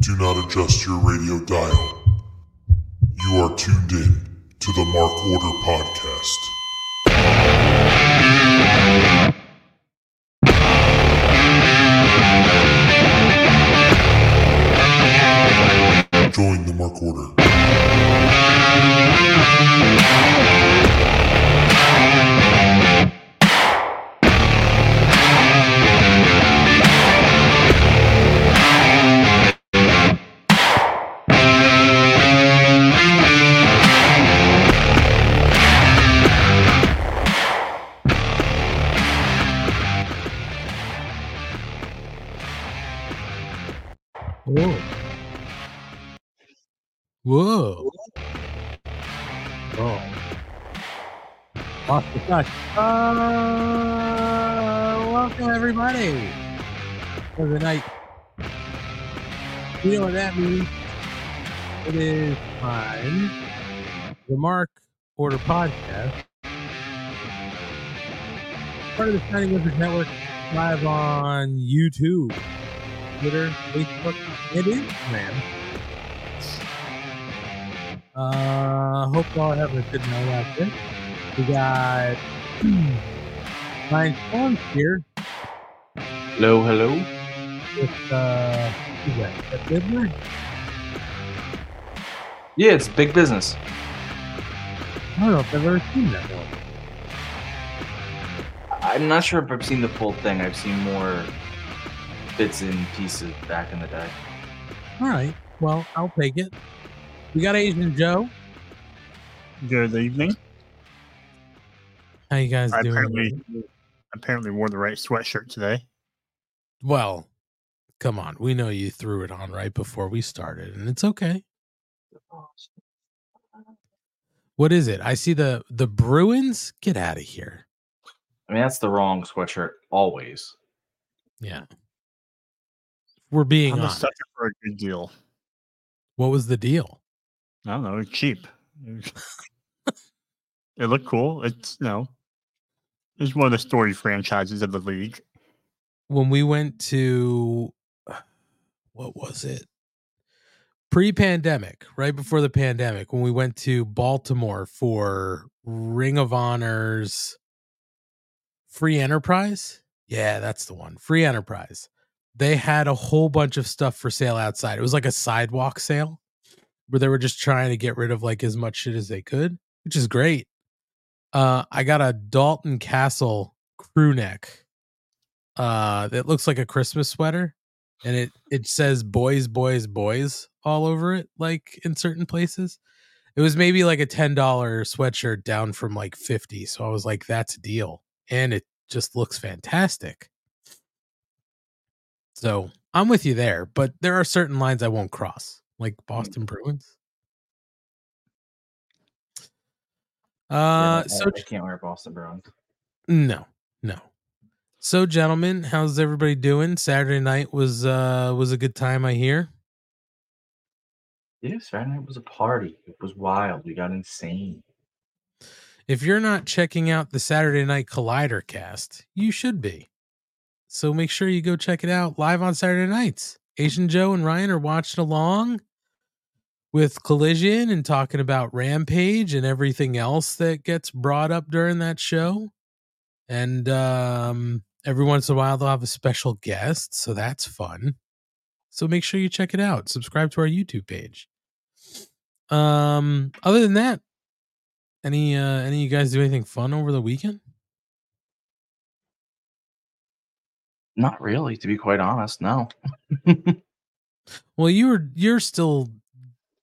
Do not adjust your radio dial. You are tuned in to the Mark Order Podcast. Touch. Uh, welcome everybody for the night. You know what that means? It is time. The Mark Order Podcast. Part of the Shining Wizards Network live on YouTube, Twitter, Facebook, and Instagram. Uh, hope y'all having a good night out there. We got Ryan Storms here Hello, hello. with uh, who's that? That Bidler? Yeah, it's big business. I don't know if I've ever seen that one. I'm not sure if I've seen the full thing. I've seen more bits and pieces back in the day. All right, well, I'll take it. We got Asian Joe. Good evening. How you guys I doing? apparently apparently wore the right sweatshirt today. Well, come on. We know you threw it on right before we started, and it's okay. What is it? I see the the Bruins. Get out of here. I mean, that's the wrong sweatshirt always. Yeah, we're being I'm a honest. sucker for a good deal. What was the deal? I don't know, it's cheap. It looked cool. It's you know, it's one of the story franchises of the league. when we went to what was it? Pre-pandemic right before the pandemic when we went to baltimore for ring of honors free enterprise? Yeah that's the one. Free enterprise. They had a whole bunch of stuff for sale outside. It was like a sidewalk sale where they were just trying to get rid of like as much shit as they could which is great uh i got a dalton castle crew neck uh that looks like a Christmas sweater and it it says boys boys boys all over it like in certain places. It was maybe like a $10 sweatshirt down from like 50. So I was like that's a deal and it just looks fantastic. So, I'm with you there, but there are certain lines I won't cross, like Boston Bruins. Uh Yeah, so I, I can't wear Boston Bruins. no, no. So, gentlemen, how's everybody doing? Saturday night was uh was a good time, I hear. Yeah, Saturday night was a party. It was wild. We got insane. If you're not checking out the Saturday Night Collider cast, you should be. So make sure you go check it out live on Saturday nights. Asian Joe and Ryan are watching along with Collision and talking about Rampage and everything else that gets brought up during that show. And um, every once in a while, they'll have a special guest. So that's fun. So make sure you check it out. Subscribe to our YouTube page. Um, other than that, any uh any of you guys do anything fun over the weekend? Not really, to be quite honest. No. Well, you were you're still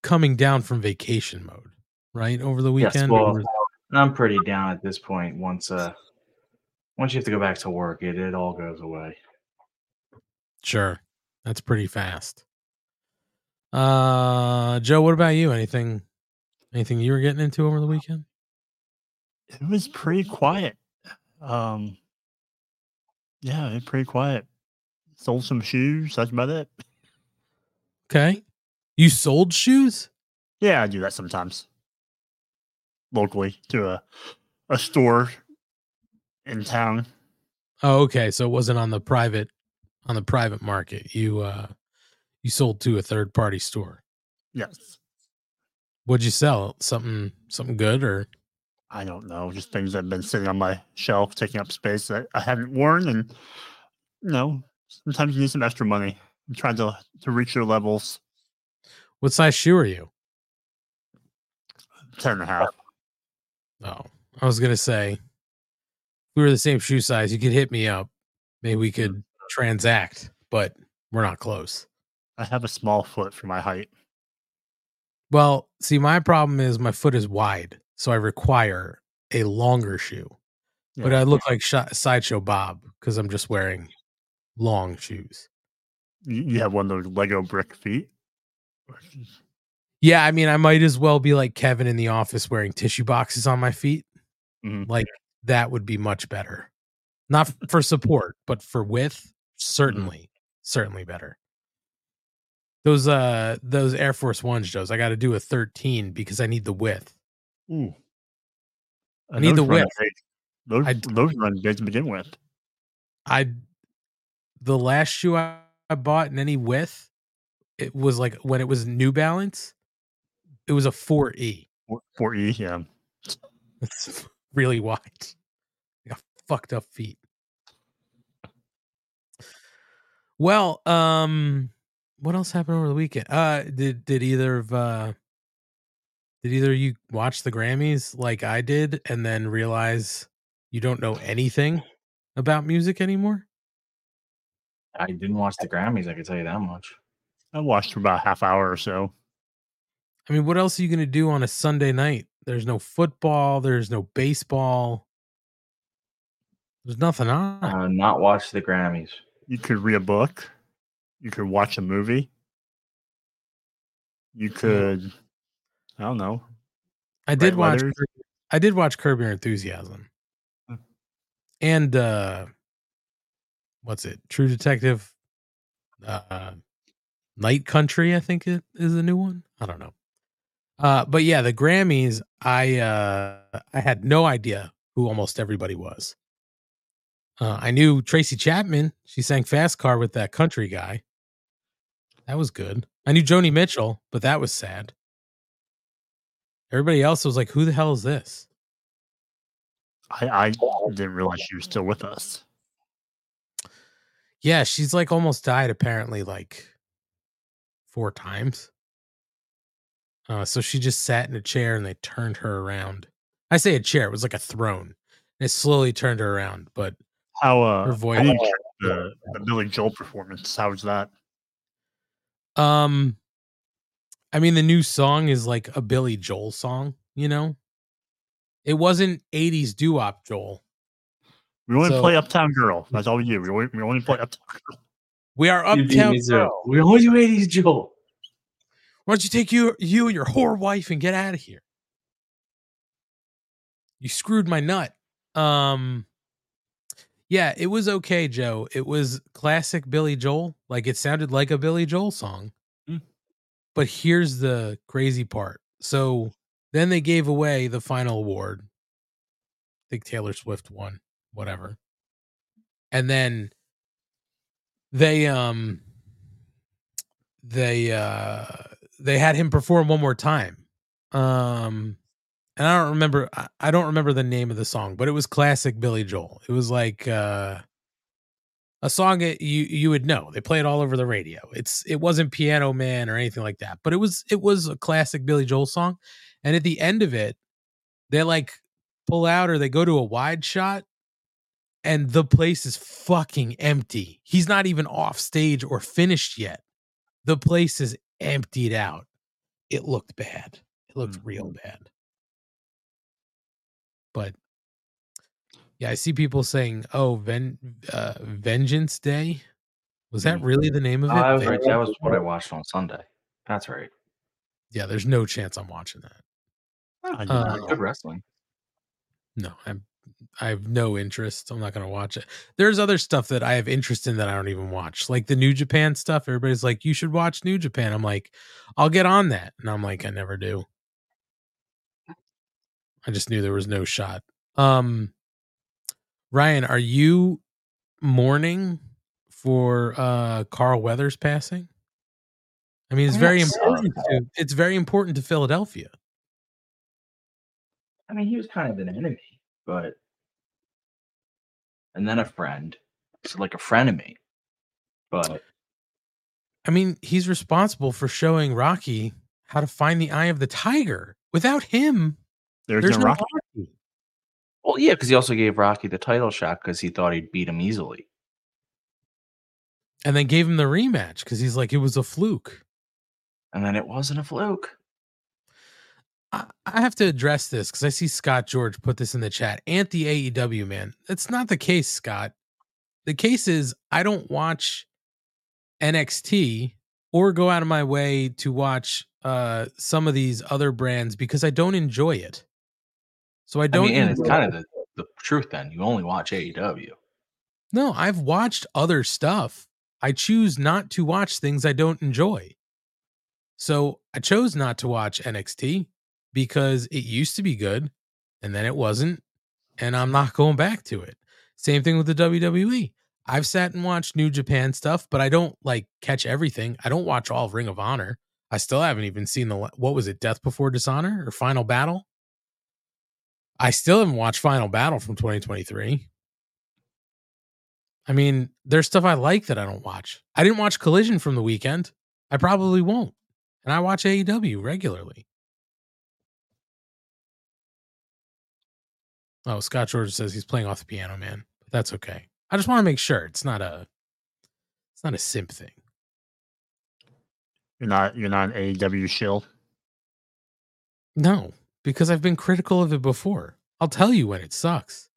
coming down from vacation mode, right? Over the weekend. Yes, weekend. well, Or- I'm pretty down at this point. Once uh, once you have to go back to work, it it all goes away. sure. That's pretty fast. Uh Joe, what about you? Anything anything you were getting into over the weekend? It was pretty quiet. Um yeah, it pretty quiet. Sold some shoes, that's about it. Okay. You sold shoes? Yeah, I do that sometimes. Locally to a a store in town. Oh, okay. So it wasn't on the private on the private market. You uh you sold to a third party store. Yes. What'd you sell? Something something good or I don't know, just things that have been sitting on my shelf, taking up space that I haven't worn, and you know, sometimes you need some extra money. I'm trying to to reach your levels. What size shoe are you? Ten and a half. Oh, I was gonna say, if we were the same shoe size, you could hit me up. Maybe we could transact, but we're not close. I have a small foot for my height. Well, see, my problem is my foot is wide, so I require a longer shoe. But I look like Shi- sideshow Bob because I'm just wearing long shoes. You, you have one of those Lego brick feet. Yeah, I mean, I might as well be like Kevin in the office wearing tissue boxes on my feet. Mhm. Like that would be much better. Not for support, but for width, certainly, certainly better. Those uh those Air Force Ones, Joes, I got to do a 13 because I need the width. Ooh. I need the width. Those I- those run big to begin with. I the last shoe I, I bought in any width, it was like when it was New Balance, it was a 4E. Four- Four E, yeah. It's really wide. I got fucked up feet. Well, um, what else happened over the weekend? Uh, did did either of uh, did either of you watch the Grammys like I did, and then realize you don't know anything about music anymore? I didn't watch the Grammys. I can tell you that much. I watched for about a half hour or so. I mean, what else are you gonna do on a Sunday night? There's no football. There's no baseball. There's nothing on. Uh, not watch the Grammys. You could read a book. You could watch a movie. You could, I don't know. I did watch. letters. I did watch Curb Your Enthusiasm, Hmm. and uh, what's it? True Detective, uh, Night Country. I think it is a new one. I don't know. Uh, but yeah, the Grammys. I uh, I had no idea who almost everybody was. Uh, I knew Tracy Chapman. She sang Fast Car with that country guy. That was good. I knew Joni Mitchell, but that was sad. Everybody else was like, "Who the hell is this?" I, I didn't realize she was still with us. Yeah, she's like almost died apparently like four times. Uh, so she just sat in a chair and they turned her around. I say a chair, it was like a throne. They slowly turned her around, but How uh, her voice. I the, the Billy Joel performance. How was that? Um, I mean, the new song is like a Billy Joel song, you know? It wasn't 80s doo wop Joel. We only So- play Uptown Girl. That's all we do. We only, we only play Uptown Girl. We are uptown. me to it. Girl. We only do 80s Joel. Why don't you take you you and your whore wife and get out of here? You screwed my nut. Um Yeah, it was okay, Joe. It was classic Billy Joel. Like it sounded like a Billy Joel song. Mm. But here's the crazy part. So then they gave away the final award. I think Taylor Swift won, whatever. And then they um they uh they had him perform one more time. Um and I don't remember I, I don't remember the name of the song, but it was classic Billy Joel. It was like uh a song that you you would know. They play it all over the radio. It's it wasn't Piano Man or anything like that, but it was it was a classic Billy Joel song. And at the end of it, they like pull out or they go to a wide shot and the place is fucking empty. He's not even off stage or finished yet. The place is emptied out. It looked bad. It looked Mm. real bad. But yeah, I see people saying, "Oh, Ven- uh, Vengeance Day." Was that Mm. really the name of it? That was right. That was what I watched on Sunday. That's right. Yeah, there's no chance I'm watching that. Uh. Good wrestling. No, I'm I have no interest. I'm not going to watch it. There's other stuff that I have interest in that I don't even watch. Like the New Japan stuff. Everybody's like, "You should watch New Japan." I'm like, "I'll get on that." And I'm like, "I never do." I just knew there was no shot. Um Ryan, are you mourning for uh Carl Weathers passing? I mean, it's I mean, very important. sucks. To, it's very important to Philadelphia. I mean, he was kind of an enemy, but and then a friend, so like a frenemy. But I mean, he's responsible for showing Rocky how to find the eye of the tiger. Without him, There's, there's no no Rocky. Rocky. well, yeah, because he also gave Rocky the title shot because he thought he'd beat him easily. And then gave him the rematch because he's like, it was a fluke. And then it wasn't a fluke. I, I have to address this because I see Scott George put this in the chat. Anti AEW, man. That's not the case, Scott. The case is I don't watch NXT or go out of my way to watch uh some of these other brands because I don't enjoy it. So I I don't mean, and it's kind of the, the truth then. You only watch AEW. No, I've watched other stuff. I choose not to watch things I don't enjoy. So I chose not to watch NXT because it used to be good and then it wasn't. And I'm not going back to it. Same thing with the WWE. I've sat and watched New Japan stuff, but I don't like catch everything. I don't watch all of Ring of Honor. I still haven't even seen the what was it, Death Before Dishonor or Final Battle? I still haven't watched Final Battle from 2023. I mean, there's stuff I like that I don't watch. I didn't watch Collision from the weekend. I probably won't. And I watch AEW regularly. Oh, Scott George says he's playing off the piano, man. But that's okay. I just want to make sure it's not a it's not a simp thing. You're not you're not an AEW shill. No, because I've been critical of it before. I'll tell you when it sucks.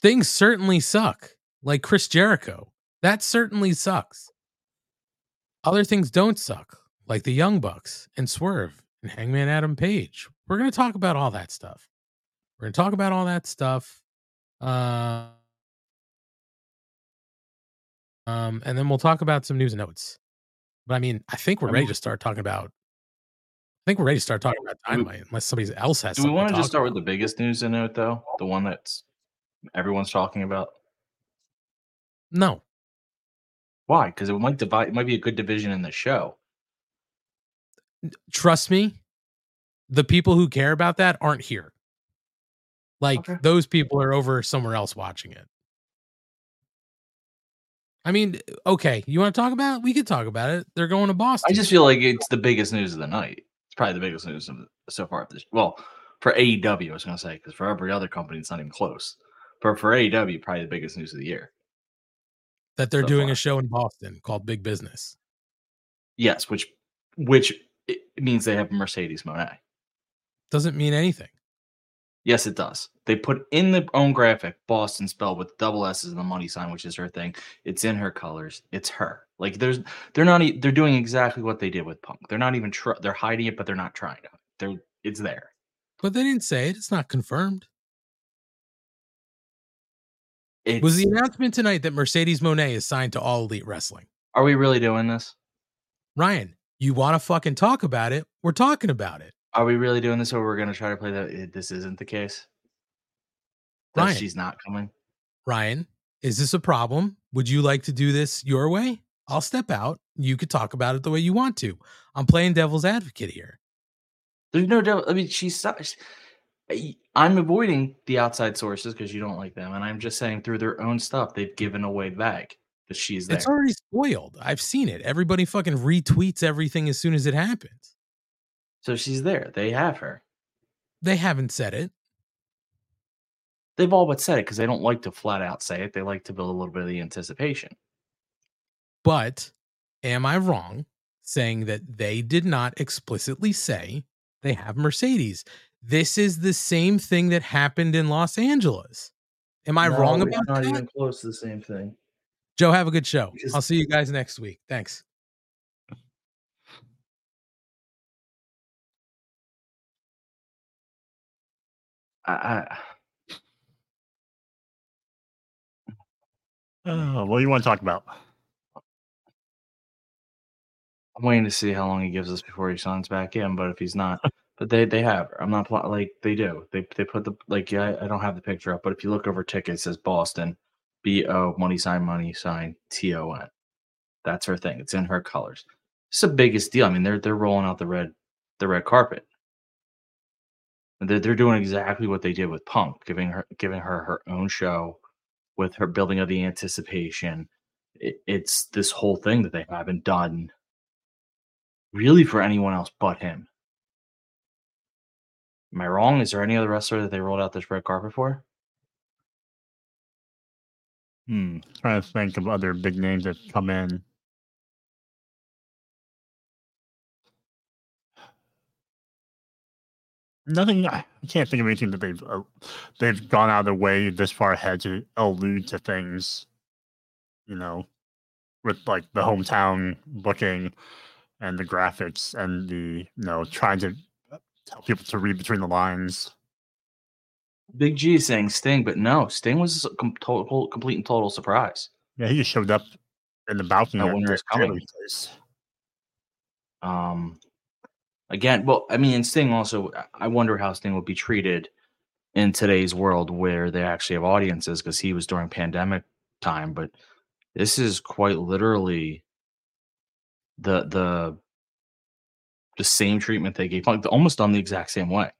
Things certainly suck, like Chris Jericho. That certainly sucks. Other things don't suck, like the Young Bucks and Swerve and Hangman Adam Page. We're going to talk about all that stuff. We're going to talk about all that stuff. Uh, um, and then we'll talk about some news and notes. But I mean, I think we're ready to start talking about. I think we're ready to start talking about Dynamite, unless somebody else has. To. Do we want to just start with the biggest news to note, though? The one that's everyone's talking about? No, Why? Because it might divide. It might be a good division in the show. trust me, the people who care about that aren't here. Like Okay. those people are over somewhere else watching it. I mean, okay, you want to talk about it? We could talk about it. They're going to Boston. I just feel like it's the biggest news of the night. It's probably the biggest news of the, so far. This, well, for AEW, I was going to say because for every other company, it's not even close. But for AEW, probably the biggest news of the year. that they're so doing far. a show in Boston called Big Business. Yes, which which it means they have Mercedes Moné. Doesn't mean anything. Yes, it does. They put in the own graphic Boston spelled with double S's and the money sign, which is her thing. It's in her colors. It's her. Like there's, they're not. They're doing exactly what they did with Punk. They're not even. Tr- they're hiding it, but they're not trying to. They're. It's there. But they didn't say it. It's not confirmed. It's, Was the announcement tonight that Mercedes Moné is signed to All Elite Wrestling? Are we really doing this? Ryan, you want to fucking talk about it? We're talking about it. Are we really doing this, or we're going to try to play that it- this isn't the case? That Ryan. she's not coming. Ryan, is this a problem? Would you like to do this your way? I'll step out. You could talk about it the way you want to. I'm playing devil's advocate here. There's no doubt. I mean, she's. I'm avoiding the outside sources because you don't like them, and I'm just saying through their own stuff, they've given away back that she's there. It's already spoiled. I've seen it. Everybody fucking retweets everything as soon as it happens. So she's there. They have her. They haven't said it. They've all but said it because they don't like to flat out say it. They like to build a little bit of the anticipation. But am I wrong saying that they did not explicitly say they have Mercedes? This is the same thing that happened in Los Angeles. Am I wrong about not that? even close to the same thing. Joe, have a good show. I'll see you guys next week. Thanks. I, I, Uh, what do you want to talk about? I'm waiting to see how long he gives us before he signs back in. But if he's not, but they they have her. I'm not pl- like they do. They they put the like yeah. I, I don't have the picture up, but if you look over tickets, it says Boston. B O money sign money sign T O N. That's her thing. It's in her colors. It's the biggest deal. I mean, they're they're rolling out the red the red carpet. They're, they're doing exactly what they did with Punk, giving her giving her her own show with her building of the anticipation. It, it's this whole thing that they haven't done really for anyone else but him. Am I wrong? Is there any other wrestler that they rolled out this red carpet for? Hmm. Trying to think of other big names that come in. Nothing. I can't think of anything that they've uh, they've gone out of their way this far ahead to allude to things. You know, with like the hometown booking and the graphics and the you know trying to tell people to read between the lines. Big G is saying Sting, but no, Sting was a com- total, complete and total surprise. Yeah, he just showed up in the balcony Know at when it the was coming. Place. Um, again, well, I mean, and Sting also, I wonder how Sting would be treated in today's world where they actually have audiences because he was during pandemic time, but this is quite literally the the the same treatment they gave Punk, almost done the exact same way,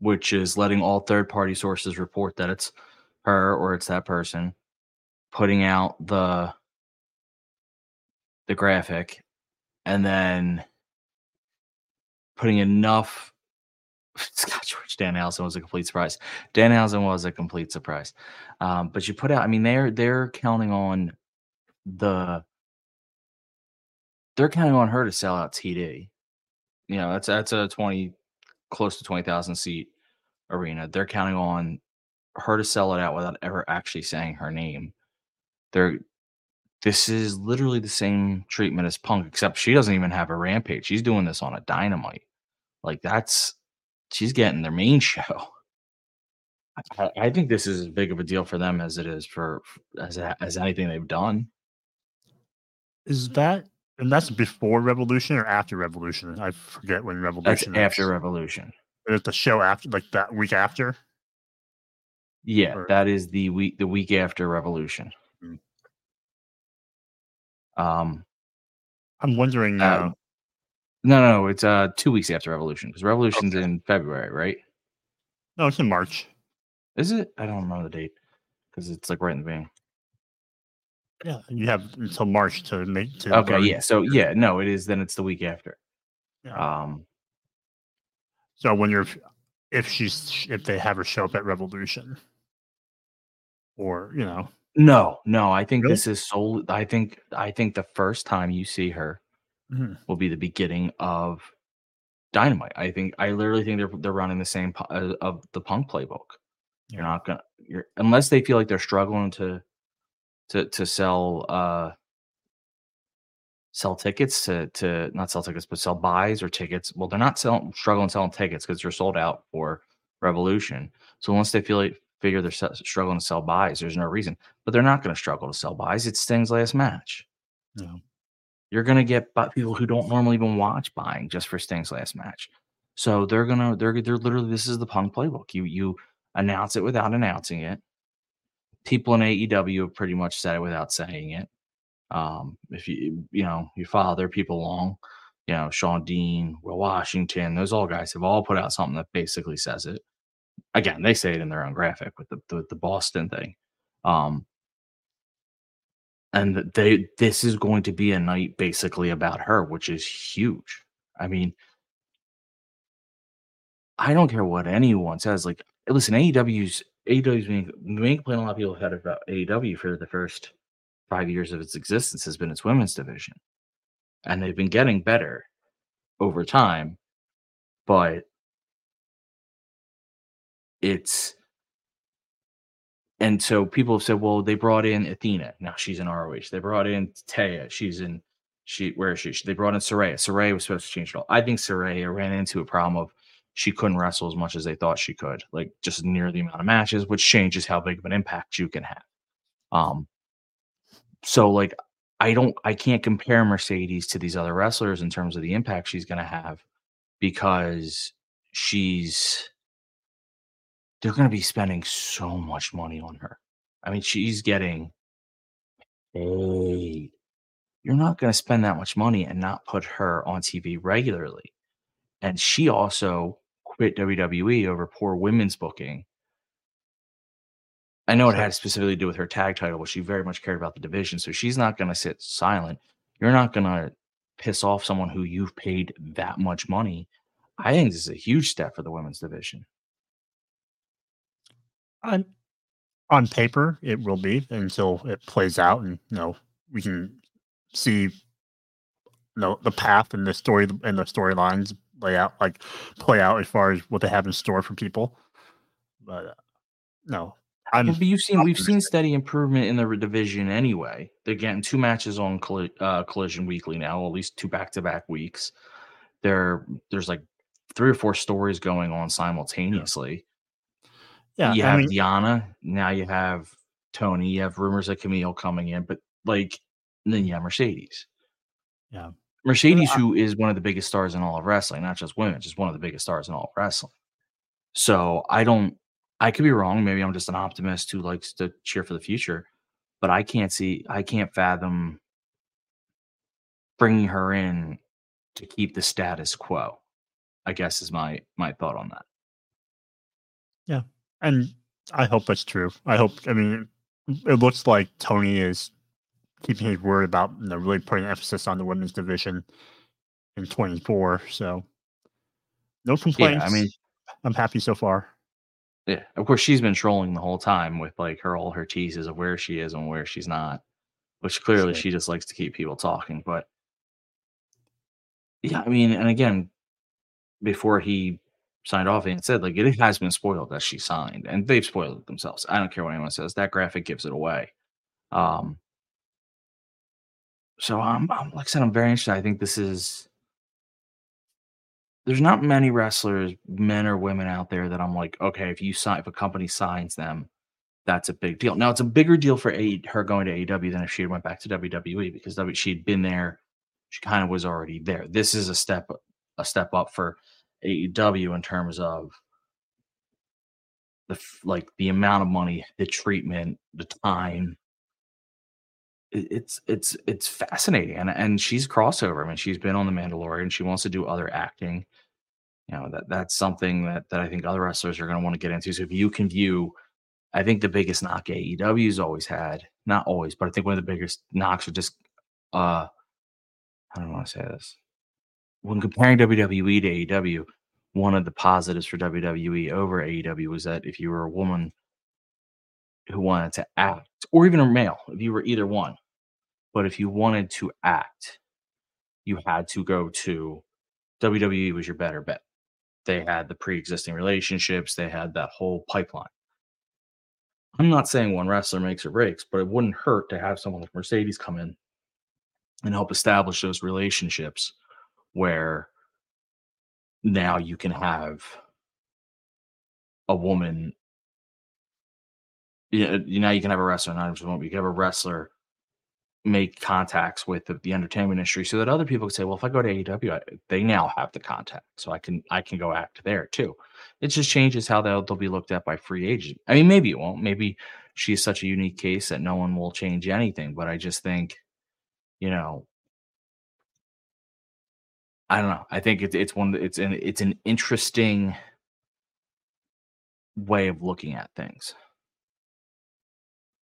which is letting all third party sources report that it's her or it's that person, putting out the the graphic, and then putting enough. Scott George Danhausen was a complete surprise. Dan Danhausen was a complete surprise, um, but you put out. I mean, they're they're counting on the they're counting on her to sell out TD. You know, that's that's a twenty close to twenty thousand seat arena. They're counting on her to sell it out without ever actually saying her name. They're this is literally the same treatment as Punk, except she doesn't even have a rampage. She's doing this on a dynamite. Like that's she's getting their main show. I, I think this is as big of a deal for them as it is for as as anything they've done. Is that and that's before Revolution or after Revolution? I forget when Revolution. is. after Revolution. There's the show after, like that week after. Yeah, Or- that is the week the week after Revolution. Mm. Um, I'm wondering. Uh, Uh, no, no, no, it's uh two weeks after Revolution because Revolution's Okay. in February, right? no, it's in March. Is it? I don't remember the date because it's like right in the beginning. Yeah, you have until March to make. To Okay, learn. yeah. So yeah, no, it is. Then it's the week after. Yeah. Um, So when you're, if she's if they have her show up at Revolution, or you know, no, no, I think Really? this is solely. I think I think the first time you see her Mhm. will be the beginning of Dynamite. I think I literally think they're they're running the same uh, of the Punk playbook. You're not gonna you're unless they feel like they're struggling to to to sell uh sell tickets to to not sell tickets but sell buys or tickets. Well, they're not selling struggling selling tickets because they're sold out for Revolution. So once they feel like figure they're struggling to sell buys, there's no reason. But they're not going to struggle to sell buys. It's Sting's last match. No. You're going to get people who don't normally even watch buying just for Sting's last match. So they're gonna they're they're literally this is the Punk playbook. You you announce it without announcing it. People in AEW have pretty much said it without saying it. Um, if you you know you follow their people along, you know Sean Dean, Will Washington, those all guys have all put out something that basically says it. Again, they say it in their own graphic with the the, the Boston thing. Um, and they this is going to be a night basically about her, which is huge. I mean, I don't care what anyone says. Like, listen, AEW's AEW's main, main complaint a lot of people have had about AEW for the first five years of its existence has been its women's division, and they've been getting better over time, but it's and so people have said, well, they brought in Athena. Now she's in ROH. They brought in Taya. She's in she where is she? They brought in Saraya. Saraya was supposed to change it all. I think Saraya ran into a problem of she couldn't wrestle as much as they thought she could, like just near the amount of matches, which changes how big of an impact you can have. Um so like I don't I can't compare Mercedes to these other wrestlers in terms of the impact she's gonna have because she's they're going to be spending so much money on her. I mean, she's getting paid. You're not going to spend that much money and not put her on TV regularly. And she also quit WWE over poor women's booking. I know it had specifically to do with her tag title, but she very much cared about the division. So she's not going to sit silent. You're not going to piss off someone who you've paid that much money. I think this is a huge step for the women's division. On on paper it will be until it plays out and you know we can see you know the path and the story and the storylines lay out like play out as far as what they have in store for people but uh, no i'm but you've seen we've seen steady improvement in the division anyway. They're getting two matches on colli- uh, Collision weekly now, at least two back to back weeks. There, there's like three or four stories going on simultaneously. yeah you i have mean Deonna, now you have Toni, you have rumors of Camille coming in, but like then you have Mercedes. Yeah. Mercedes, who is one of the biggest stars in all of wrestling, not just women, just one of the biggest stars in all of wrestling. So I don't, I could be wrong. Maybe I'm just an optimist who likes to cheer for the future, but I can't see, I can't fathom bringing her in to keep the status quo. I guess is my my thought on that. And i hope that's true. I hope i mean it looks like tony is keeping his word about you know really putting emphasis on the women's division in 24 so. No complaints Yeah, I mean, i'm happy so far. Yeah, of course she's been trolling the whole time with like her all her teases of where she is and where she's not, which clearly she just likes to keep people talking. But yeah, I mean, and again, before he signed off, and said like it has been spoiled that she signed, and they've spoiled it themselves. I don't care what anyone says. That graphic gives it away. Um. So I'm, I'm like I said, I'm very interested. I think this is. There's not many wrestlers, men or women out there that I'm like, okay, if you sign, if a company signs them, that's a big deal. Now it's a bigger deal for a, her going to AEW than if she had went back to WWE because W she'd been there, she kind of was already there. This is a step a step up for AEW in terms of the like the amount of money, the treatment, the time. It's it's it's fascinating, and and she's crossover. I mean, she's been on the Mandalorian. She wants to do other acting. You know that that's something that that I think other wrestlers are going to want to get into. So if you can view I think the biggest knock AEW's always had, not always, but I think one of the biggest knocks are just uh I don't want to say this. When comparing WWE to AEW, one of the positives for WWE over AEW was that if you were a woman who wanted to act, or even a male, if you were either one, but if you wanted to act, you had to go to WWE was your better bet. They had the pre-existing relationships, they had that whole pipeline. I'm not saying one wrestler makes or breaks, but it wouldn't hurt to have someone like Mercedes come in and help establish those relationships where now you can have a woman. You uh, now you can have a wrestler, not just a woman. You can have a wrestler make contacts with the, the entertainment industry, so that other people can say, "Well, if I go to AEW, I, they now have the contact, so I can I can go act there too." It just changes how they'll they'll be looked at by free agents. I mean, maybe it won't. Maybe she's such a unique case that no one will change anything. But I just think, you know, I don't know. I think it's it's one. It's an it's an interesting way of looking at things.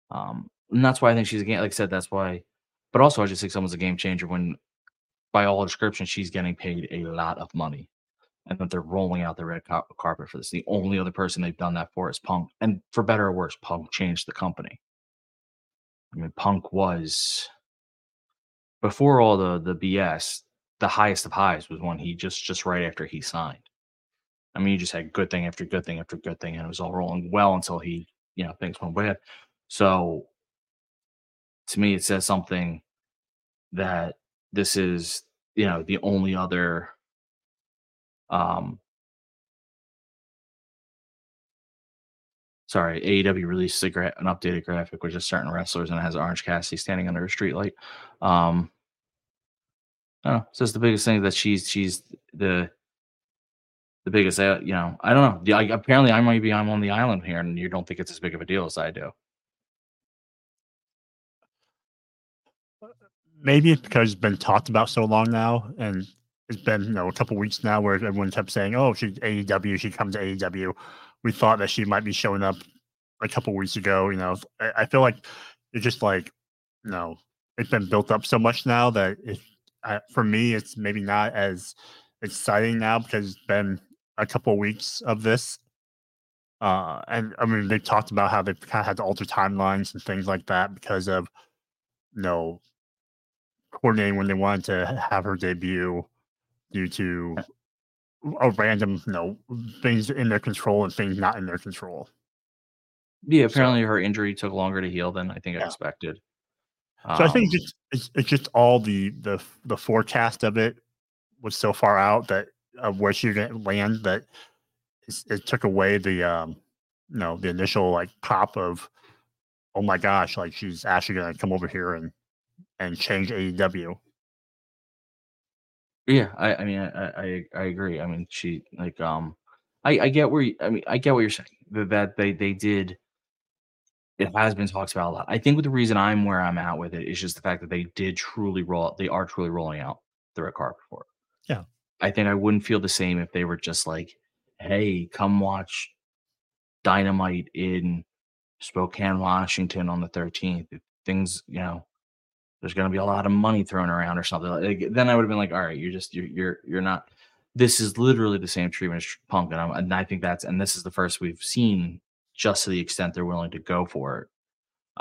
Um, and that's why I think she's a game. Like I said, that's why. But also, I just think someone's a game changer when, by all description, she's getting paid a lot of money, and that they're rolling out the red car- carpet for this. The only other person they've done that for is Punk, and for better or worse, Punk changed the company. I mean, Punk was before all the the BS. The highest of highs was when he just just right after he signed. I mean, you just had good thing after good thing after good thing, and it was all rolling well until he, you know, things went bad. So, to me, it says something that this is, you know, the only other, um, sorry, AEW released gra- an updated graphic with just certain wrestlers, and it has Orange Cassidy standing under a streetlight. Um, Oh, so it's the biggest thing that she's she's the the biggest. Uh, you know, I don't know. I, apparently, I might be I'm on the island here, and you don't think it's as big of a deal as I do. Maybe it's because it's been talked about so long now, and it's been you know a couple weeks now where everyone kept saying, "Oh, she's AEW. She comes to AEW." We thought that she might be showing up a couple weeks ago. You know, I, I feel like it's just like you no, know, it's been built up so much now that it's uh, for me it's maybe not as exciting now because it's been a couple weeks of this. Uh, and I mean, they talked about how they kind of had to alter timelines and things like that because of, you know, coordinating when they wanted to have her debut due to a random, you know, things in their control and things not in their control. Yeah, apparently her injury took longer to heal than I think I Yeah. Expected. So I think Um, just it's, it's just all the the the forecast of it was so far out that of where she going to land that it's, it took away the um you know the initial like pop of oh my gosh like she's actually going to come over here and and change AEW. Yeah, I, I mean, I, I, I agree. I mean, she like, um, I, I get where, you, I mean, I get what you're saying that, that they, they did. Has been talked about a lot. I think with the reason I'm where I'm at with it is just the fact that they did truly roll. They are truly rolling out the red carpet for it. Yeah. I think I wouldn't feel the same if they were just like, "Hey, come watch Dynamite in Spokane, Washington on the 13th." If things, you know, there's going to be a lot of money thrown around or something. Like, then I would have been like, all right, you're just you're you're you're not. This is literally the same treatment as Punk, and, I'm, and I think that's and this is the first we've seen just to the extent they're willing to go for it.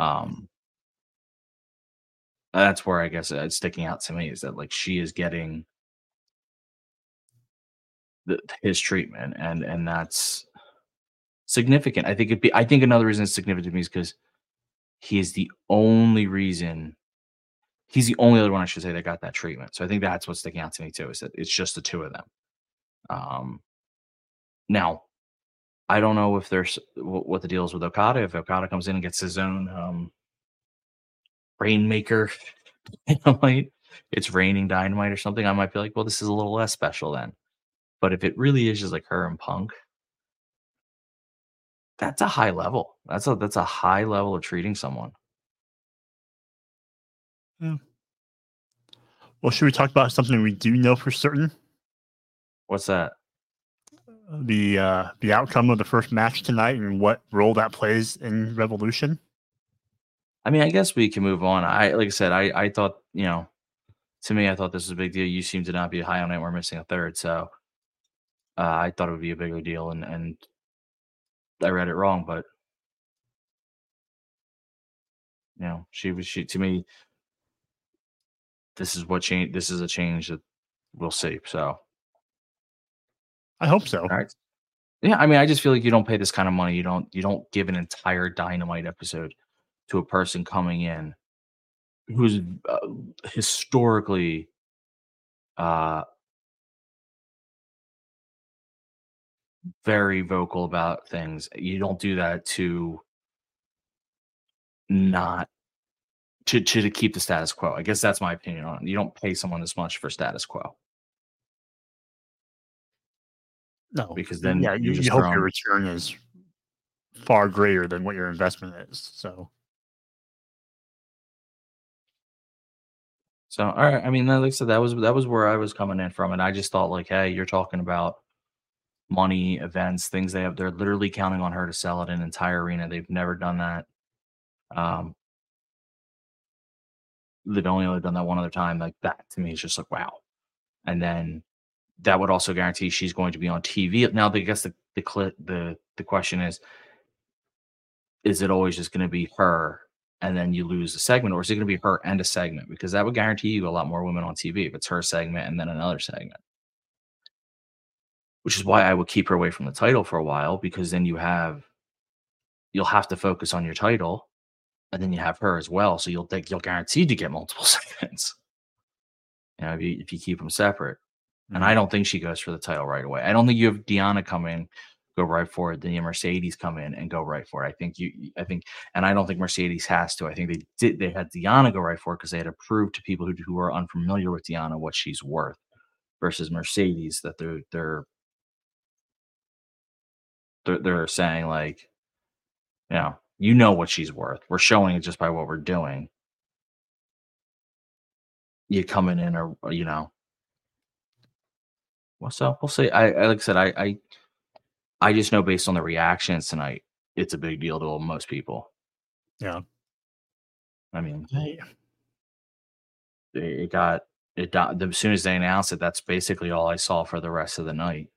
Um, that's where I guess it's sticking out to me is that like she is getting the, his treatment, and and that's significant. I think it'd be. I think another reason it's significant to me is because he is the only reason he's the only other one I should say that got that treatment. So I think that's what's sticking out to me too is that it's just the two of them. Um, now, I don't know if there's what the deal is with Okada. If Okada comes in and gets his own um, rainmaker dynamite, it's raining dynamite or something. I might be like, well, this is a little less special then. But if it really is just like her and Punk, that's a high level. That's a that's a high level of treating someone. Yeah. Well, should we talk about something we do know for certain? What's that? The uh the outcome of the first match tonight and what role that plays in Revolution. I mean, I guess we can move on. I like I said, I I thought you know, to me, I thought this was a big deal. You seem to not be high on it. We're missing a third, so uh, I thought it would be a bigger deal, and and I read it wrong. But you know, she was she to me. This is what change. This is a change that we'll see. So I hope so. right. Yeah, I mean, I just feel like you don't pay this kind of money. You don't. You don't give an entire dynamite episode to a person coming in who's uh, historically uh very vocal about things. You don't do that to not to to, to keep the status quo. I guess that's my opinion on it. You don't pay someone this much for status quo No, because then yeah, you're you, hope throwing- your return is far greater than what your investment is. So So, all right. I mean, like I said, that was that was where I was coming in from, and I just thought, like, hey, you're talking about money, events, things they have. They're literally counting on her to sell it an entire arena. They've never done that. Um, they've only ever done that one other time. Like that to me is just like wow. And then that would also guarantee she's going to be on TV. Now, I guess the the the the question is, is it always just going to be her and then you lose a segment, or is it going to be her and a segment? Because that would guarantee you a lot more women on TV if it's her segment and then another segment. Which is why I would keep her away from the title for a while, because then you have you'll have to focus on your title, and then you have her as well. So you'll think you'll guaranteed to get multiple segments. You know, if you if you keep them separate. And I mm-hmm. don't think she goes for the title right away. I don't think you have Deonna come in, go right for it. Then you have Mercedes come in and go right for it. I think you, I think, and I don't think Mercedes has to. I think they did. They had Deonna go right for it because they had to prove to people who who are unfamiliar with Deonna what she's worth, versus Mercedes that they're they're they're, they're saying like, you know, you know what she's worth. We're showing it just by what we're doing. you coming in or, you know. Well, so we'll see. I, I like I said, I, I I just know based on the reactions tonight, it's a big deal to most people. Yeah. I mean, I- it got it as soon as they announced it, that's basically all I saw for the rest of the night.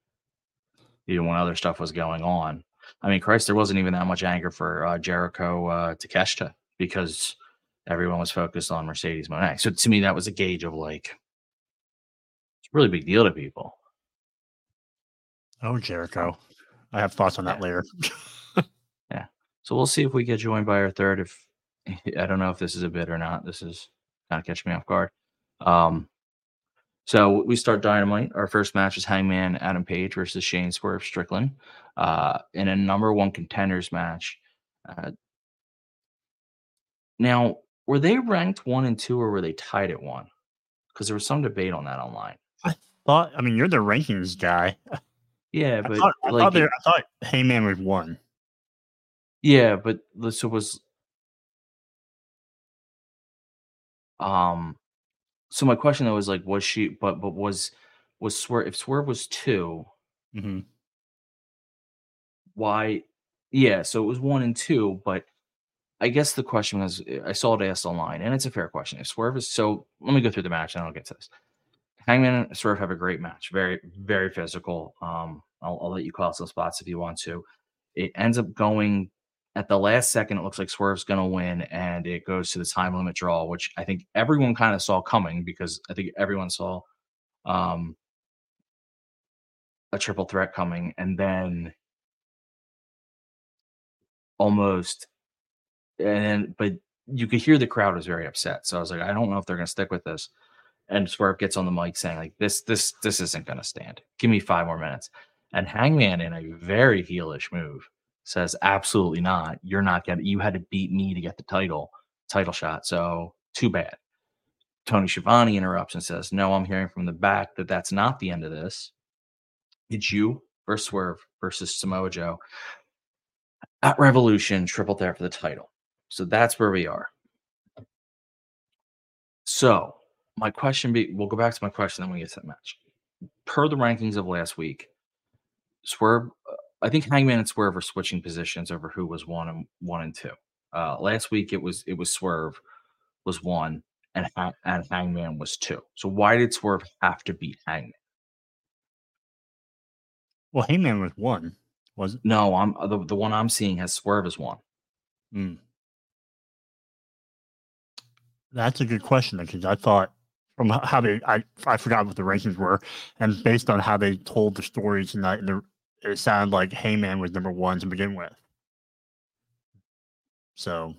Even when other stuff was going on. I mean, Christ, there wasn't even that much anger for uh, Jericho uh, Takeshita because everyone was focused on Mercedes Moné. So to me, that was a gauge of like, it's a really big deal to people. Oh, Jericho. I have thoughts on that Yeah. later. Yeah. So we'll see if we get joined by our third. If I don't know if this is a bit or not. This is kind of catching me off guard. Um, so we start Dynamite. Our first match is Hangman Adam Page versus Shane Swerve Strickland uh, in a number one contenders match. Uh, now, were they ranked one and two, or were they tied at one? Because there was some debate on that online. I thought, I mean, you're the rankings guy. Yeah, I but thought, I, like, thought I thought Heyman was one. Yeah, but this was um so my question though is like was she but but was was Swerve if Swerve was two, mm-hmm. why yeah, so it was one and two, but I guess the question was I saw it asked online, and it's a fair question. If Swerve is so let me go through the match and I'll get to this. Hangman and Swerve have a great match, very, very physical. Um, I'll, I'll let you call some spots if you want to. It ends up going at the last second. It looks like Swerve's going to win, and it goes to the time limit draw, which I think everyone kind of saw coming because I think everyone saw um, a triple threat coming, and then almost, and then but you could hear the crowd was very upset. So I was like, I don't know if they're going to stick with this and Swerve gets on the mic saying like this this this isn't going to stand. Give me 5 more minutes. And Hangman in a very heelish move says absolutely not. You're not going to you had to beat me to get the title title shot. So too bad. Tony Schiavone interrupts and says, "No, I'm hearing from the back that that's not the end of this. It's you versus Swerve versus Samoa Joe at Revolution, triple threat for the title. So that's where we are. So my question be we'll go back to my question then we get to that match. Per the rankings of last week, Swerve I think Hangman and Swerve are switching positions over who was one and one and two. Uh last week it was it was Swerve was one and Ha- and Hangman was two. So why did Swerve have to beat Hangman? Well, Hangman was one. Was it? No, I'm the, the one I'm seeing has Swerve as one. Mm. That's a good question because I thought from how they, I, I forgot what the rankings were, and based on how they told the stories tonight, the, it sounded like Heyman was number one to begin with. So,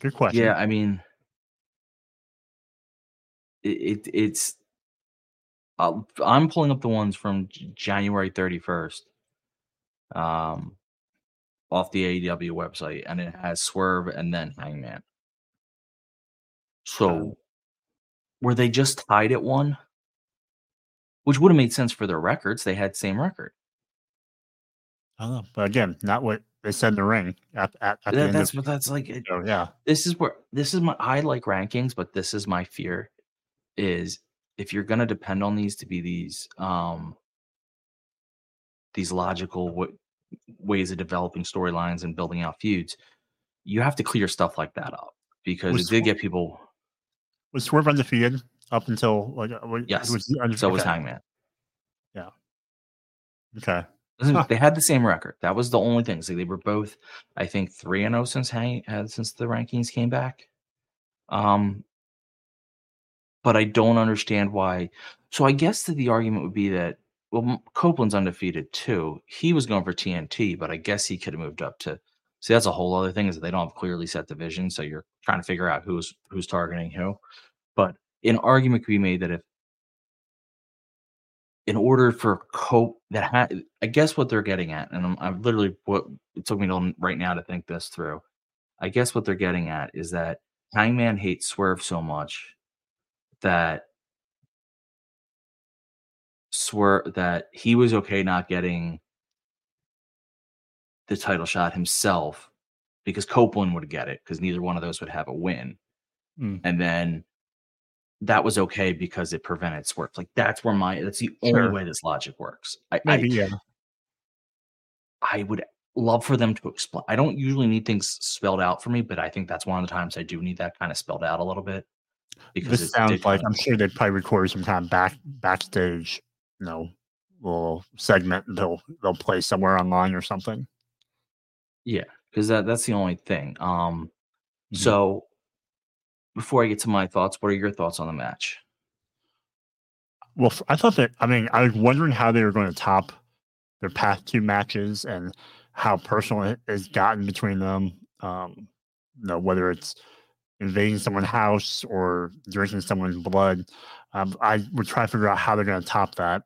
good question. Yeah, I mean, it, it it's. Uh, I'm pulling up the ones from January 31st, um, off the AEW website, and it has Swerve and then Hangman. So, were they just tied at one? Which would have made sense for their records. They had same record. I don't know, but again, not what they said in the ring at at, at the That- end that's what that's like. it- So yeah, this is where this is my I like rankings, but this is my fear is if you're gonna depend on these to be these um these logical w- ways of developing storylines and building out feuds, you have to clear stuff like that up because it did get people. Was Swerve undefeated up until like uh, Yes, Was he undefe- So was okay, Yeah. Okay, Huh. They had the same record. That was the only thing. So they were both, I think, three and zero since Hang had since the rankings came back. Um, but I don't understand why. So I guess that the argument would be that well, Copeland's undefeated too. He was going for TNT, but I guess he could have moved up to. See, that's a whole other thing is that they don't have clearly set division, so you're trying to figure out who's who's targeting who. But an argument could be made that if in order for cope that ha- I guess what they're getting at, and I'm, I'm literally what it took me to right now to think this through. I guess what they're getting at is that Hangman hates Swerve so much that Swerve that he was okay not getting the title shot himself because Copeland would get it because neither one of those would have a win. Mm. And then that was okay because it prevented Swerve. Like that's where my that's the only way this logic works. I, I yeah. I would love for them to explain. I don't usually need things spelled out for me, but I think that's one of the times I do need that kind of spelled out a little bit. This it sounds like I'm sure they'd probably record some kind of back backstage, you know, little segment they'll they'll play somewhere online or something. Because that that's the only thing. Um, Mhm. so before I get to my thoughts, what are your thoughts on the match? Well, I thought that. I mean, I was wondering how they were going to top their past two matches and how personal it has gotten between them. Um, you know, whether it's invading someone's house or drinking someone's blood. Um, I would try to figure out how they're going to top that.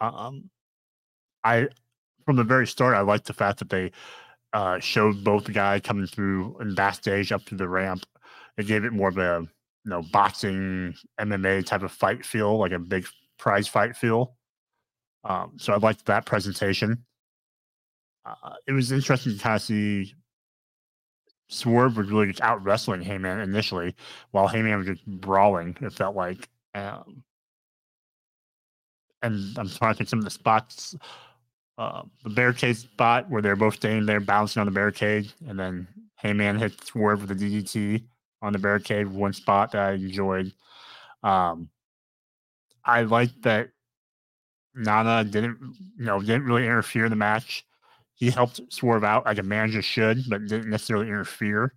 Um, I, from the very start, I liked the fact that they uh, showed both the guy coming through and backstage up to the ramp. It gave it more of a you know boxing MMA type of fight feel, like a big prize fight feel. Um, so I liked that presentation. Uh, it was interesting to kind of see Swerve was really just out wrestling Heyman initially, while Heyman was just brawling. It felt like, um, and I'm trying to think some of the spots. Uh, the barricade spot where they're both standing there bouncing on the barricade, and then Heyman hit Swerve with the DDT on the barricade. One spot that I enjoyed. Um, I liked that Nana didn't, you know, didn't really interfere in the match. He helped Swerve out like a manager should, but didn't necessarily interfere.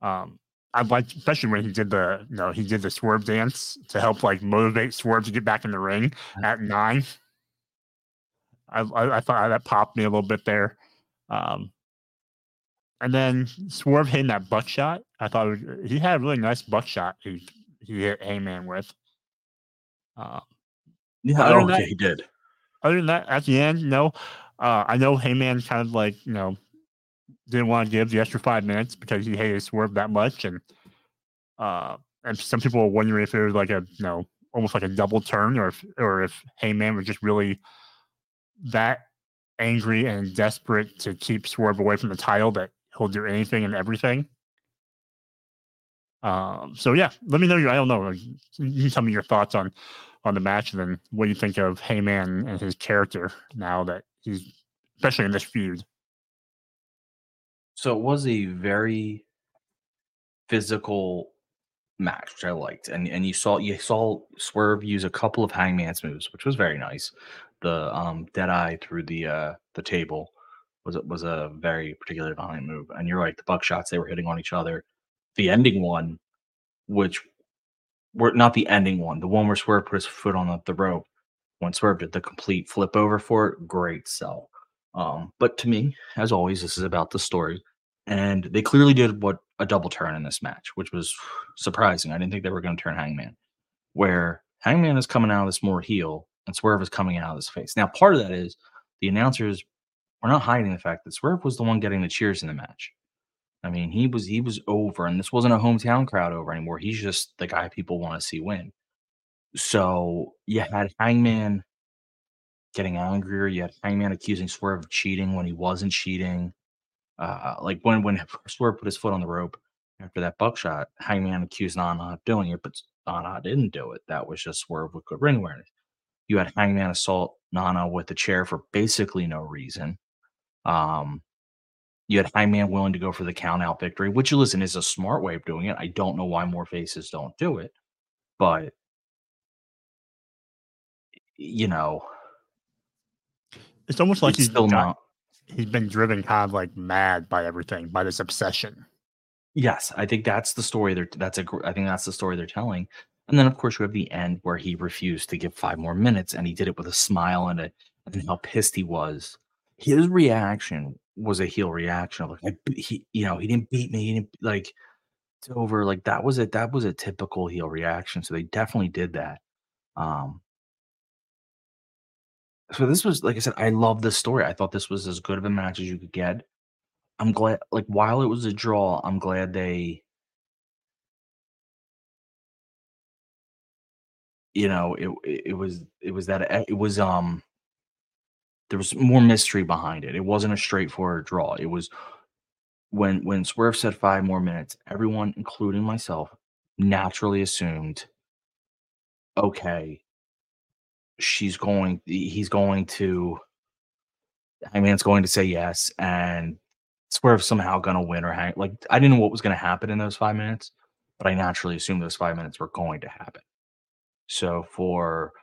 Um, I liked, especially when he did the, you know, he did the Swerve dance to help like motivate Swerve to get back in the ring at nine. I, I, I thought that popped me a little bit there. Um, and then Swerve hitting that buckshot. I thought it was, he had a really nice buckshot. He he hit Heyman with. Uh, Yeah, Other oh, that- yeah, he did. other than that, at the end, no. Uh, I know Heyman kind of like you know didn't want to give the extra five minutes because he hated Swerve that much, and uh, and some people were wondering if it was like a you know almost like a double turn, or if or if Heyman was just really that angry and desperate to keep Swerve away from the title that he'll do anything and everything. Um, so yeah, let me know your. I don't know. You tell me your thoughts on on the match, and then what do you think of Heyman and his character now that he's, especially in this feud. So it was a very physical match, which I liked, and and you saw you saw Swerve use a couple of Hangman's moves, which was very nice. The um dead eye through the uh the table was was a very particularly violent move, and you're right. The buckshots they were hitting on each other. The ending one, which were not the ending one, the one where Swerve put his foot on the, the rope when Swerve did the complete flip over for it, great sell. Um, but to me, as always, this is about the story. And they clearly did what a double turn in this match, which was surprising. I didn't think they were going to turn Hangman, where Hangman is coming out of this more heel and Swerve is coming out of his face. Now, part of that is the announcers were not hiding the fact that Swerve was the one getting the cheers in the match. I mean, he was he was over, and this wasn't a hometown crowd over anymore. He's just the guy people want to see win. So you had Hangman getting angrier. You had Hangman accusing Swerve of cheating when he wasn't cheating. Uh, like when when Swerve put his foot on the rope after that buckshot, Hangman accused Nana of doing it, but Nana didn't do it. That was just Swerve with good ring awareness. You had Hangman assault Nana with a chair for basically no reason. Um, you had Hangman willing to go for the count out victory, which listen is a smart way of doing it. I don't know why more faces don't do it, but you know, It's almost like it's he's still not. he's been driven kind of like mad by everything, by this obsession. Yes, I think that's the story. They're that's a. I think that's the story they're telling. And then of course you have the end where he refused to give five more minutes, and he did it with a smile and a and how pissed he was. His reaction was a heel reaction like, he, you know, he didn't beat me. He didn't like it's over. Like that was it. That was a typical heel reaction. So they definitely did that. Um. So this was like I said. I love this story. I thought this was as good of a match as you could get. I'm glad, like, while it was a draw, I'm glad they, you know, it it was it was that uh, it was um there was more mystery behind it. It wasn't a straightforward draw. It was when when Swerve said five more minutes, everyone, including myself, naturally assumed okay, she's going, he's going to, Hangman's going to say yes, and Swerve somehow going to win or hang. Like, I didn't know what was going to happen in those five minutes, but I naturally assumed those five minutes were going to happen. So for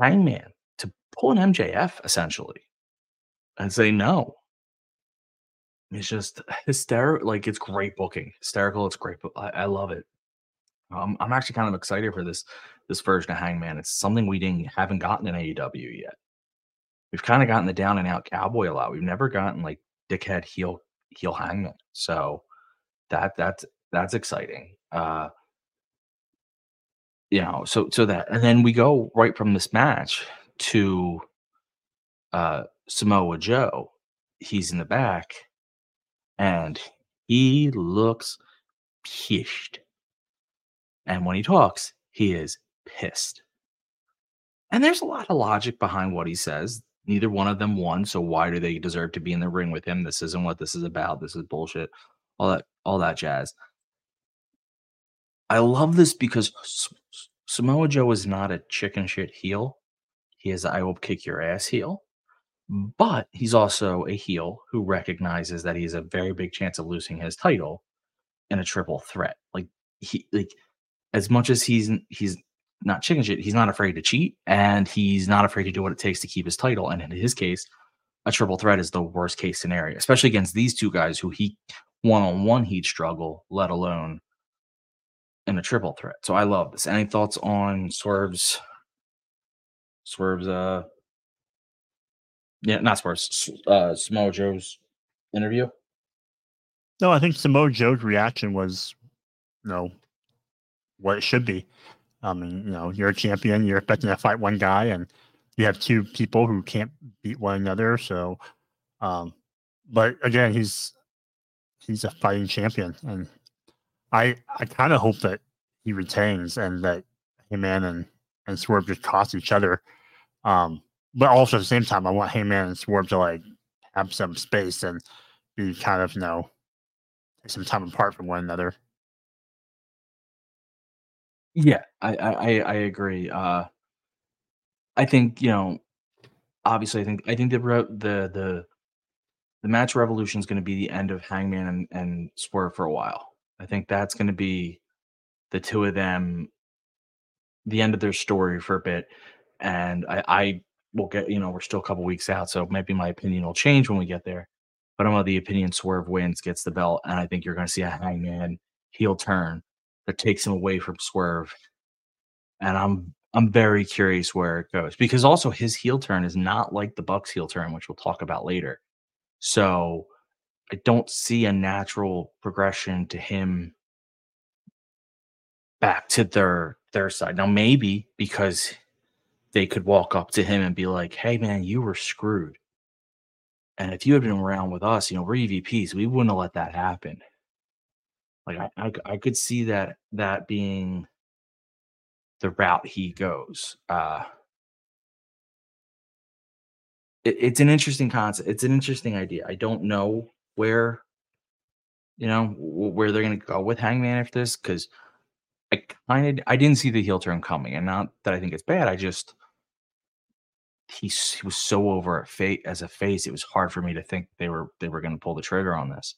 Hangman to pull an MJF essentially and say no, it's just hysterical. Like it's great booking, hysterical. It's great. I, I love it. Um, I'm actually kind of excited for this this version of Hangman. It's something we didn't haven't gotten in AEW yet. We've kind of gotten the down and out cowboy a lot. We've never gotten like dickhead heel heel Hangman. So that that's that's exciting. Uh, you know, so so that and then we go right from this match to uh Samoa Joe. He's in the back and he looks pissed. And when he talks, he is pissed. And there's a lot of logic behind what he says. Neither one of them won, so why do they deserve to be in the ring with him? This isn't what this is about. This is bullshit. All that all that jazz. I love this because Samoa Joe is not a chicken shit heel. He is I will kick your ass heel. But he's also a heel who recognizes that he has a very big chance of losing his title in a triple threat. Like he like as much as he's he's not chicken shit, he's not afraid to cheat and he's not afraid to do what it takes to keep his title. And in his case, a triple threat is the worst case scenario, especially against these two guys who he one on one he'd struggle, let alone in a triple threat. So I love this. Any thoughts on Swerve's Swerve's uh yeah, not Swerve's uh Samoa Joe's interview? No, I think Samoa Joe's reaction was, you know, what it should be. I mean, you know, you're a champion, you're expecting to fight one guy, and you have two people who can't beat one another. So, um, but again, he's he's a fighting champion, and I I kind of hope that he retains and that Heyman and and Swerve just cost each other. Um, but also at the same time, I want Heyman and Swerve to like have some space and be kind of you know some time apart from one another. Yeah, I I I agree. Uh, I think you know, obviously, I think I think the the the the match revolution is going to be the end of Hangman and, and Swerve for a while. I think that's going to be the two of them, the end of their story for a bit. And I, I will get, you know, we're still a couple weeks out, so maybe my opinion will change when we get there. But I'm of the opinion Swerve wins, gets the belt, and I think you're going to see a Hangman heel turn that takes him away from Swerve. And I'm I'm very curious where it goes because also his heel turn is not like the Bucks heel turn, which we'll talk about later. So I don't see a natural progression to him back to their their side. Now maybe because they could walk up to him and be like, "Hey man, you were screwed." And if you had been around with us, you know, we're EVPs, we wouldn't have let that happen. Like I, I, I could see that that being the route he goes. Uh it, it's an interesting concept. It's an interesting idea. I don't know where, you know, where they're going to go with Hangman after this because I kind of I didn't see the heel turn coming, and not that I think it's bad. I just he, he was so over a face as a face. It was hard for me to think they were they were going to pull the trigger on this.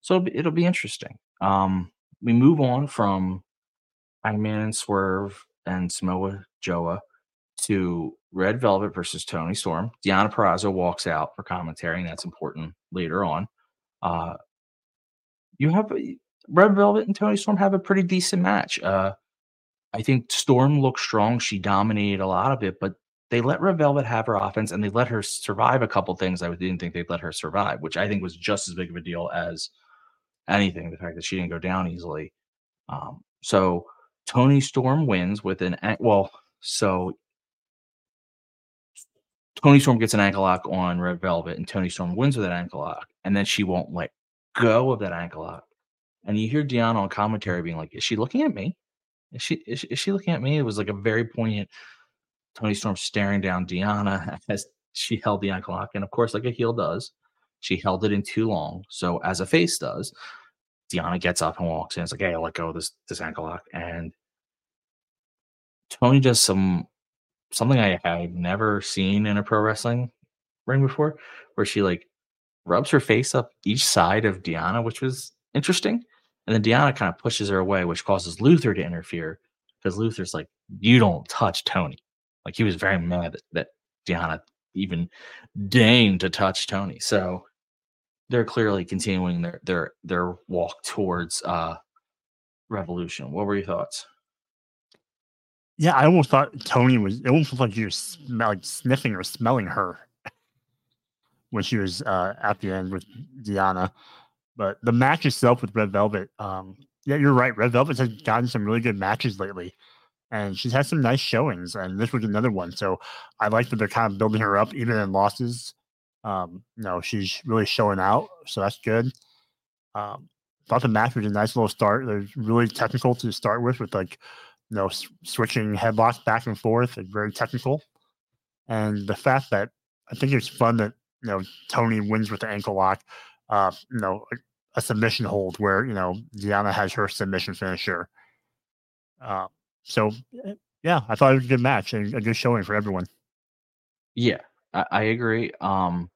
So it'll be interesting. Um, we move on from Hangman and Swerve and Samoa Joe to Red Velvet versus Toni Storm. Deonna Purrazzo walks out for commentary, and that's important later on. Uh, you have Red Velvet and Toni Storm have a pretty decent match. Uh, I think Storm looked strong. She dominated a lot of it, but they let Red Velvet have her offense and they let her survive a couple things I didn't think they'd let her survive, which I think was just as big of a deal as anything. The fact that she didn't go down easily. Um, so Toni Storm wins with an well. So Toni Storm gets an ankle lock on Red Velvet, and Toni Storm wins with that ankle lock, and then she won't let go of that ankle lock. And you hear Deonna on commentary being like, "Is she looking at me? Is she is she, is she looking at me?" It was like a very poignant Toni Storm staring down Deonna as she held the ankle lock, and of course, like a heel does, she held it in too long. So as a face does, Deonna gets up and walks in. It's like, "Hey, I'll let go of this this ankle lock," and Toni does some something I have never seen in a pro wrestling ring before, where she like rubs her face up each side of Deonna, which was interesting. And then Deonna kind of pushes her away, which causes Luther to interfere because Luther's like, "You don't touch Toni." Like he was very mad that, that Deonna even deigned to touch Toni. So they're clearly continuing their their their walk towards uh revolution. What were your thoughts? Yeah, I almost thought Toni was. It almost looked like you were smell, like sniffing or smelling her when she was uh, at the end with Deonna. But the match itself with Red Velvet, um, yeah, you're right. Red Velvet has gotten some really good matches lately, and she's had some nice showings. And this was another one. So I like that they're kind of building her up, even in losses. Um, you know, she's really showing out, so that's good. Um, thought the match was a nice little start. Was really technical to start with, with like you know, s- switching headlocks back and forth and very technical. And the fact that I think it's fun that, you know, Toni wins with the ankle lock, uh, you know, a, a submission hold where, you know, Deonna has her submission finisher. Uh, so, eh, yeah, I thought it was a good match and a good showing for everyone. Yeah, I, I agree. Um,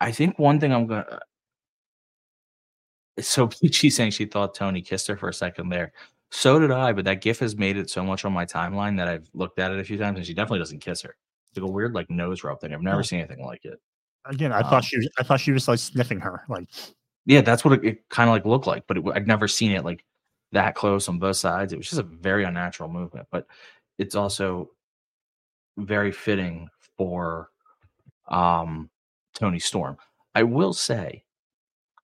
I think one thing I'm gonna. So she's saying she thought Toni kissed her for a second there. So did I, but that GIF has made it so much on my timeline that I've looked at it a few times, and she definitely doesn't kiss her. It's like a weird like nose rub thing. I've never seen anything like it. Again, I Um, thought she was, I thought she was like sniffing her. Like, Yeah, that's what it, it kind of like looked like, but it, I'd never seen it like that close on both sides. It was just a very unnatural movement, but it's also very fitting for um Toni Storm. I will say,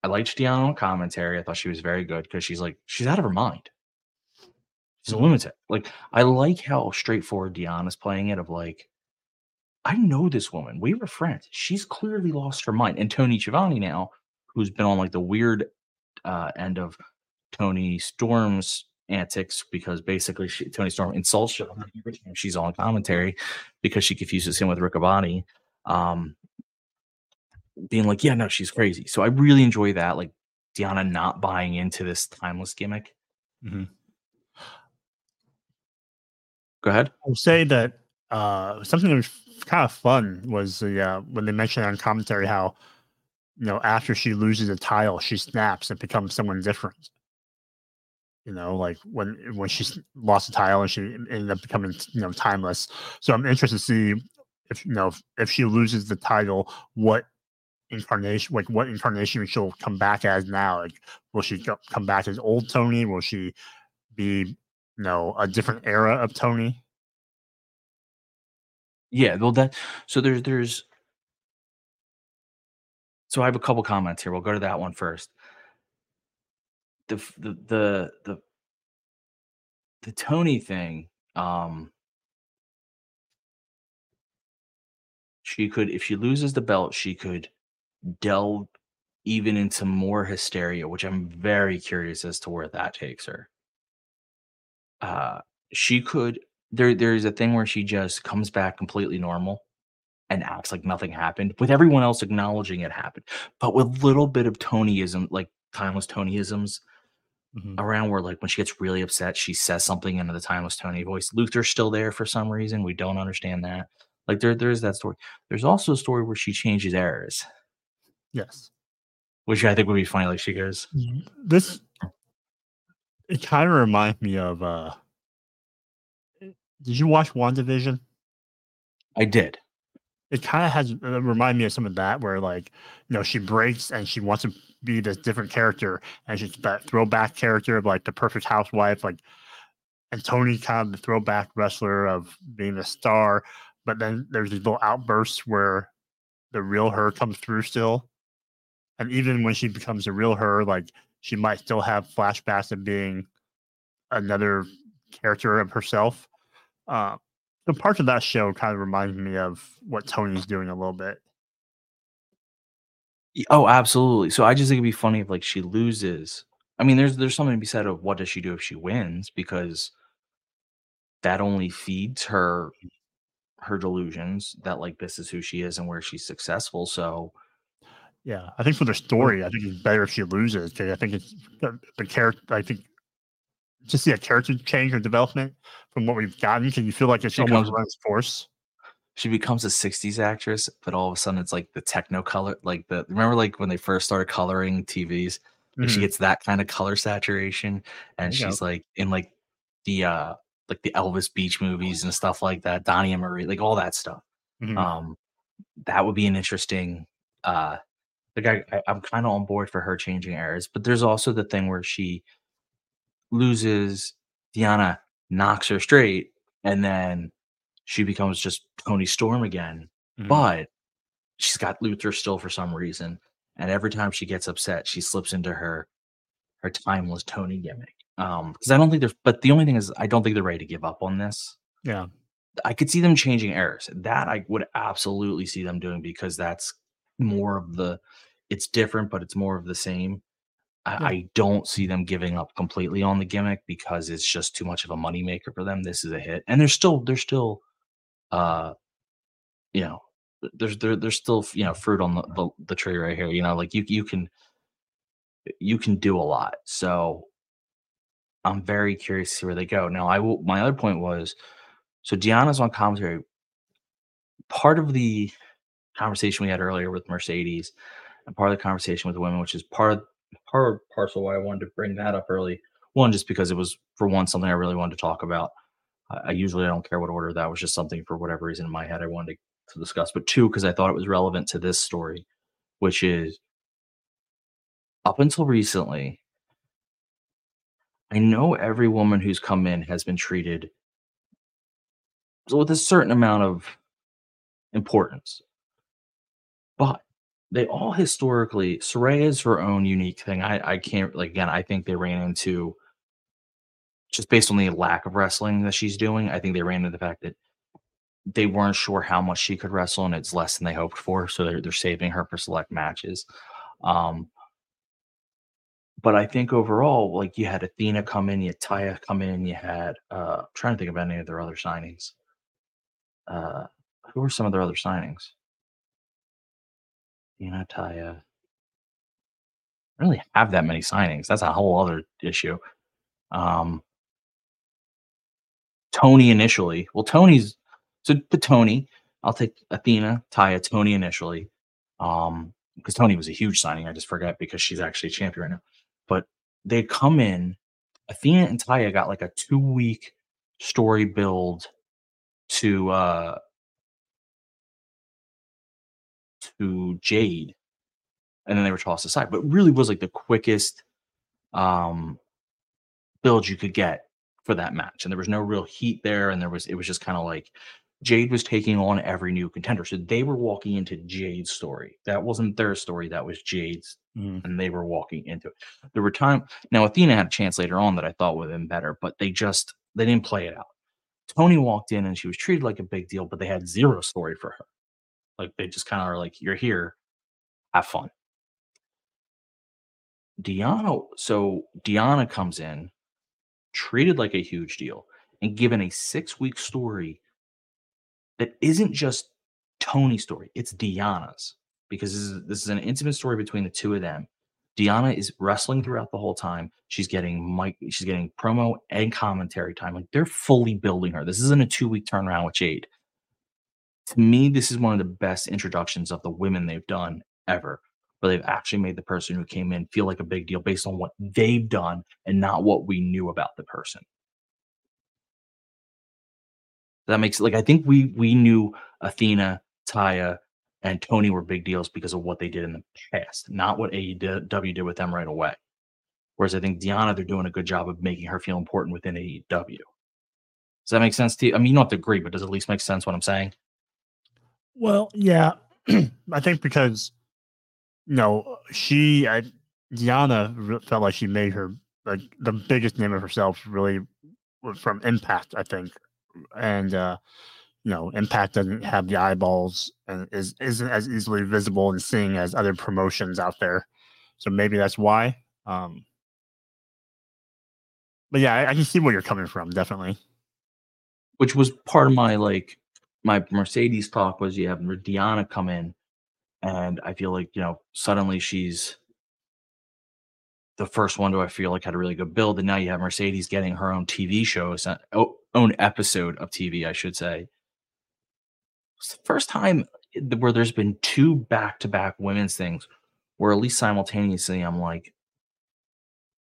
I liked Deonna on commentary. I thought she was very good because she's like she's out of her mind. She's a lunatic. Like I like how straightforward Deonna's playing it. Of like, I know this woman. We were friends. She's clearly lost her mind. And Tony Schiavone now, who's been on like the weird uh, end of Toni Storm's antics because basically she, Toni Storm insults her every time she's on commentary because she confuses him with Riccaboni. Um, being like, yeah, no, she's crazy. So I really enjoy that. Like Deonna not buying into this timeless gimmick. Mhm. Go ahead. I'll say that uh, something that was kind of fun was the uh, when they mentioned on commentary how you know after she loses a title, she snaps and becomes someone different. You know, like when when she lost the title and she ended up becoming you know timeless. So I'm interested to see if you know if, if she loses the title, what incarnation, like what incarnation she'll come back as now. Like, will she come back as old Toni? Will she be know a different era of Toni? Yeah, well that so there's there's so I have a couple comments here. We'll go to that one first. The the the the, the Toni thing, um she could if she loses the belt, she could delve even into more hysteria, which I'm very curious as to where that takes her. Uh she could there there's a thing where she just comes back completely normal and acts like nothing happened with everyone else acknowledging it happened but with little bit of tonyism like timeless tonyisms Mhm. around where like when she gets really upset she says something into the timeless tony voice luther's still there for some reason we don't understand that like there there's that story there's also a story where she changes errors Yes. which i think would be funny like she goes This it kind of reminds me of uh did you watch WandaVision? i did It kind of has it remind me of some of that where like, you know, she breaks and she wants to be this different character and she's that throwback character of like the perfect housewife, like and Toni kind of the throwback wrestler of being a star, but then there's these little outbursts where the real her comes through still. And even when she becomes a real her, like she might still have flashbacks of being another character of herself. Uh, the parts of that show kind of reminds me of what Toni's doing a little bit. Oh, absolutely. So I just think it'd be funny if like she loses. I mean, there's there's something to be said of what does she do if she wins because that only feeds her her delusions that like this is who she is and where she's successful. So Yeah, I think for the story, I think it's better if she loses because I think it's the, the character. I think to see a character change or development from what we've gotten? Can you feel like it's She almost force? she becomes a 60s actress but all of a sudden it's like the Technicolor like the remember like when they first started coloring tvs like she gets that kind of color saturation and go. she's like in like the uh like the elvis beach movies and stuff like that donnie and marie like all that stuff Mhm. um that would be an interesting uh like I, I i'm kind of on board for her changing eras but there's also the thing where she loses deonna knocks her straight and then she becomes just toni storm again Mhm. but she's got luther still for some reason and every time she gets upset she slips into her her timeless tony gimmick um because i don't think there's but the only thing is i don't think they're ready to give up on this yeah. I could see them changing errors. That I would absolutely see them doing because that's more of the it's different, but it's more of the same. I, Yeah. I don't see them giving up completely on the gimmick because it's just too much of a moneymaker for them. This is a hit. And there's still there's still uh you know there's there, there's still you know fruit on the, the, the tree right here. You know, like you you can you can do a lot. So I'm very curious to see where they go. Now, I will. My other point was, so Deonna's on commentary. Part of the conversation we had earlier with Mercedes, and part of the conversation with the women, which is part of part of parcel why I wanted to bring that up early. One, just because it was for one something I really wanted to talk about. I, I usually don't care what order that was, just something for whatever reason in my head I wanted to, to discuss. But two, because I thought it was relevant to this story, which is up until recently, I know every woman who's come in has been treated with a certain amount of importance. But they all historically, Soraya is her own unique thing. I, I can't, like, again, I think they ran into just based on the lack of wrestling that she's doing. I think they ran into the fact that they weren't sure how much she could wrestle and it's less than they hoped for. So they're, they're saving her for select matches. Um, but I think overall, like you had Athena come in, you had Taya come in, you had uh I'm trying to think of any of their other signings. Uh who were some of their other signings? Athena, Taya. I really have that many signings. That's a whole other issue. Um Toni initially. Well, Toni's so put Toni. I'll take Athena, Taya, Toni initially. Um, because Toni was a huge signing. I just forget because she's actually a champion right now. But they come in, Athena and Taya got like a two week story build to uh to Jade. And then they were tossed aside. But really was like the quickest um build you could get for that match. And there was no real heat there. And there was it was just kind of like Jade was taking on every new contender. So they were walking into Jade's story. That wasn't their story, that was Jade's Mhm. and they were walking into it. There were time now Athena had a chance later on that I thought would have been better, but they just they didn't play it out. Toni walked in and she was treated like a big deal, but they had zero story for her. Like they just kind of are like, you're here, have fun. Deonna, so Deonna comes in, treated like a huge deal, and given a six week story that isn't just Toni's story, it's Deonna's because this is this is an intimate story between the two of them. Deonna is wrestling throughout the whole time. She's getting mic, she's getting promo and commentary time. Like they're fully building her. This isn't a two week turnaround with Jade. To me, this is one of the best introductions of the women they've done ever, where they've actually made the person who came in feel like a big deal based on what they've done and not what we knew about the person. That makes like I think we we knew Athena, Taya, and Toni were big deals because of what they did in the past, not what AEW did with them right away. Whereas I think Deonna, they're doing a good job of making her feel important within AEW. Does that make sense to you? I mean, you don't have to agree, but does it at least make sense what I'm saying? Well, yeah, I think because you know she, I, Deonna felt like she made her like the biggest name of herself really from Impact, I think, and uh, you know Impact doesn't have the eyeballs and is isn't as easily visible and seeing as other promotions out there, so maybe that's why. Um, but yeah, I, I can see where you're coming from, definitely. Which was part of my like my Mercedes talk was you have Deonna come in, and I feel like you know suddenly she's the first one do I feel like had a really good build, and now you have Mercedes getting her own TV show, oh, own episode of TV, I should say. It's the first time eh, where there's been two back-to-back women's things, where at least simultaneously I'm like,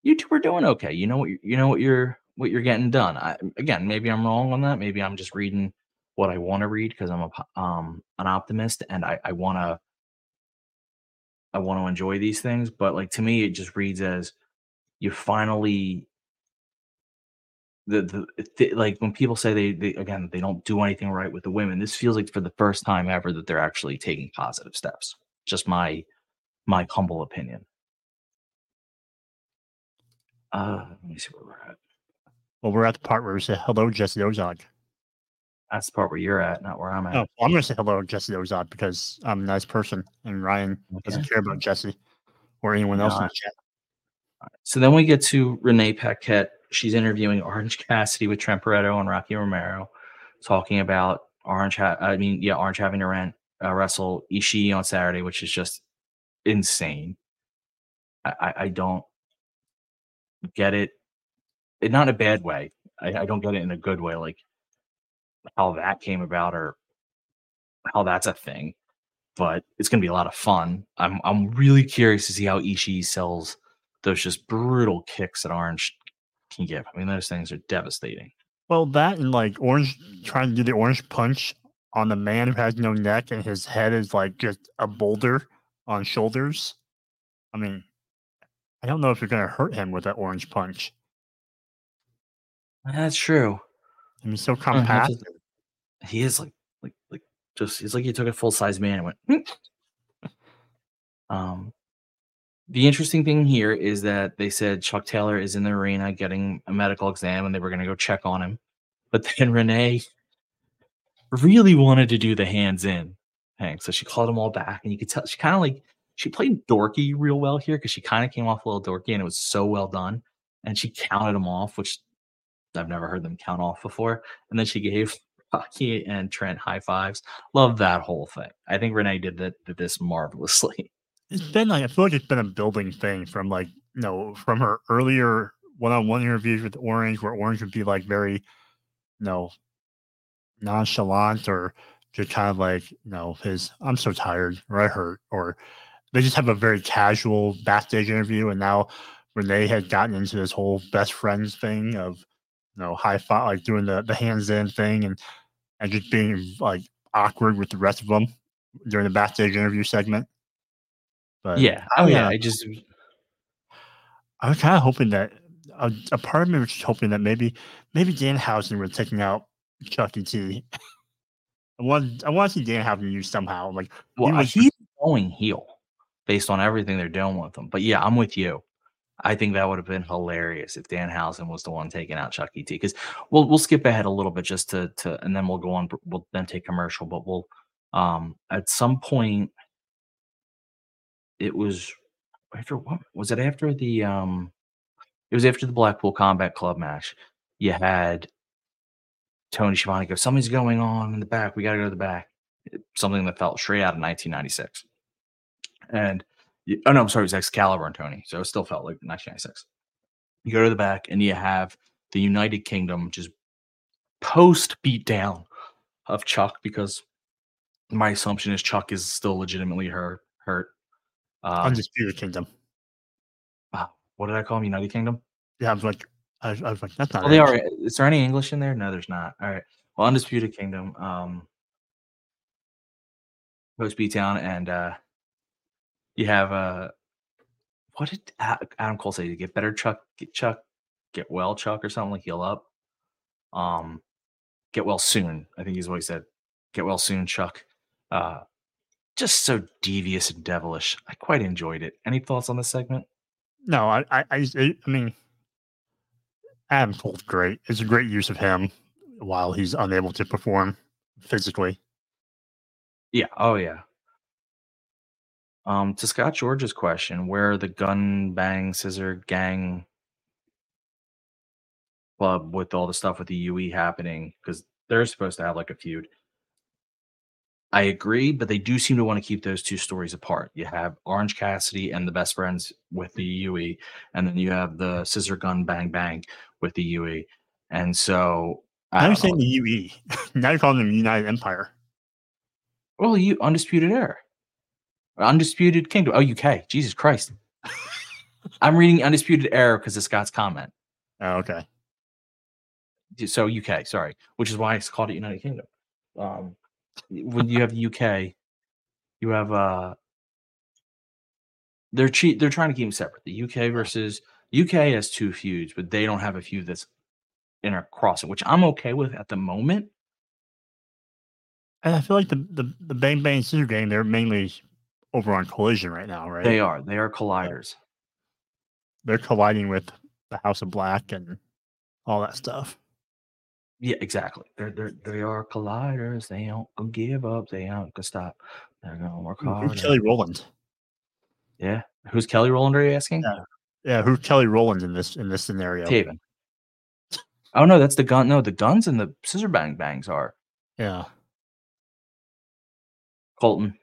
you two are doing okay. You know what you know what you're what you're getting done. I, again, maybe I'm wrong on that. Maybe I'm just reading what I want to read because I'm a um an optimist and I I want to I want to enjoy these things. But like to me, it just reads as you finally the, the, like when people say they, they again they don't do anything right with the women this feels like for the first time ever that they're actually taking positive steps. Just my my humble opinion. Uh let me see where we're at. Well we're at the part where we say hello jesse ozog that's the part where you're at not where i'm at oh, well, i'm going to say hello jesse ozog because i'm a nice person and ryan okay. doesn't care about jesse or anyone else in the chat so then we get to renee paquette she's interviewing Orange Cassidy with Trent and Rocky Romero, talking about Orange. Ha- I mean, yeah, Orange having to rent uh, wrestle Ishii on Saturday, which is just insane. I, I, I don't get it. it. Not in a bad way. I, I don't get it in a good way, like how that came about or how that's a thing. But it's going to be a lot of fun. I'm I'm really curious to see how Ishii sells those just brutal kicks that Orange can give. I mean, those things are devastating. Well, that and like orange trying to do the orange punch on the man who has no neck and his head is like just a boulder on shoulders. I mean, I don't know if you're going to hurt him with that orange punch. That's true. I mean, so mm-hmm. compact. He is like, like, like, just, he's like he took a full size man and went, um, the interesting thing here is that they said Chuck Taylor is in the arena getting a medical exam and they were going to go check on him. But then Renee really wanted to do the hands in thing. So she called them all back and you could tell she kind of like she played dorky real well here because she kind of came off a little dorky and it was so well done. And she counted them off, which I've never heard them count off before. And then she gave Rocky and Trent high fives. Love that whole thing. I think Renee did that did this marvelously. It's been like I feel like it's been a building thing from like you know from her earlier one-on-one interviews with Orange, where Orange would be like very, you know, nonchalant or just kind of like you know his I'm so tired or I hurt or they just have a very casual backstage interview and now Renee had gotten into this whole best friends thing of you know high five like doing the the hands in thing and and just being like awkward with the rest of them during the backstage interview segment. But yeah, oh yeah, I just I was kind of hoping that a, a, part of me was just hoping that maybe maybe Danhausen was taking out Chucky T. I want I want to see Danhausen used somehow. Like well, he was, he's going heel based on everything they're doing with him. But yeah, I'm with you. I think that would have been hilarious if Danhausen was the one taking out Chucky T. Because we'll we'll skip ahead a little bit just to to and then we'll go on. We'll then take commercial, but we'll um at some point it was after what was it after the um it was after the Blackpool Combat Club match. You had Tony Schiavone go, something's going on in the back. We got to go to the back. Something that felt straight out of 1996. And oh no, I'm sorry, it was Excalibur and Tony. So it still felt like 1996. You go to the back and you have the United Kingdom just post beat down of Chuck because my assumption is Chuck is still legitimately hurt. Hurt. Um, Undisputed Kingdom. Wow. What did I call him? United Kingdom? Yeah, I was like, I, I was like, that's not. Oh, they are. Is there any English in there? No, there's not. All right. Well, Undisputed Kingdom. Um, Post Beatdown, and uh, you have uh, what did Adam Cole say? To get better, Chuck. Get Chuck. Get well, Chuck, or something like heal up. Um, get well soon. I think he's what he said. Get well soon, Chuck. Uh, just so devious and devilish. I quite enjoyed it. Any thoughts on this segment? No, I, I, I, I mean, Adam Cole's great. It's a great use of him while he's unable to perform physically. Yeah. Oh, yeah. Um, to Scott George's question, where the gun bang scissor gang club with all the stuff with the UE happening because they're supposed to have like a feud. I agree, but they do seem to want to keep those two stories apart. You have Orange Cassidy and the best friends with the UE, and then you have the Scissor Gun Bang Bang with the UE. And so I I'm saying the UE. now you're calling them United Empire. well, you Undisputed Era, Undisputed Kingdom. Oh, UK. Jesus Christ. I'm reading Undisputed Era because of Scott's comment. Oh, okay. so UK, sorry, which is why it's called it United Kingdom. Um, when you have the UK, you have uh, they're cheat. They're trying to keep them separate. The UK versus UK has two feuds, but they don't have a feud that's intercrossing, which I'm okay with at the moment. And I feel like the the, the Bang Bang Scissor Gang, they're mainly over on Collision right now, right? They are. They are colliders. They're colliding with the House of Black and all that stuff. Yeah, exactly. They're they're they are colliders. They don't give up. They gonna stop. They're gonna work hard. Who's Kelly Rowland? Yeah. Who's Kelly Rowland? Are you asking? Yeah. Yeah, who's Kelly Rowland in this in this scenario? Taven. Oh no, that's the gun. No, the guns and the scissor bang bangs are Yeah. Colton.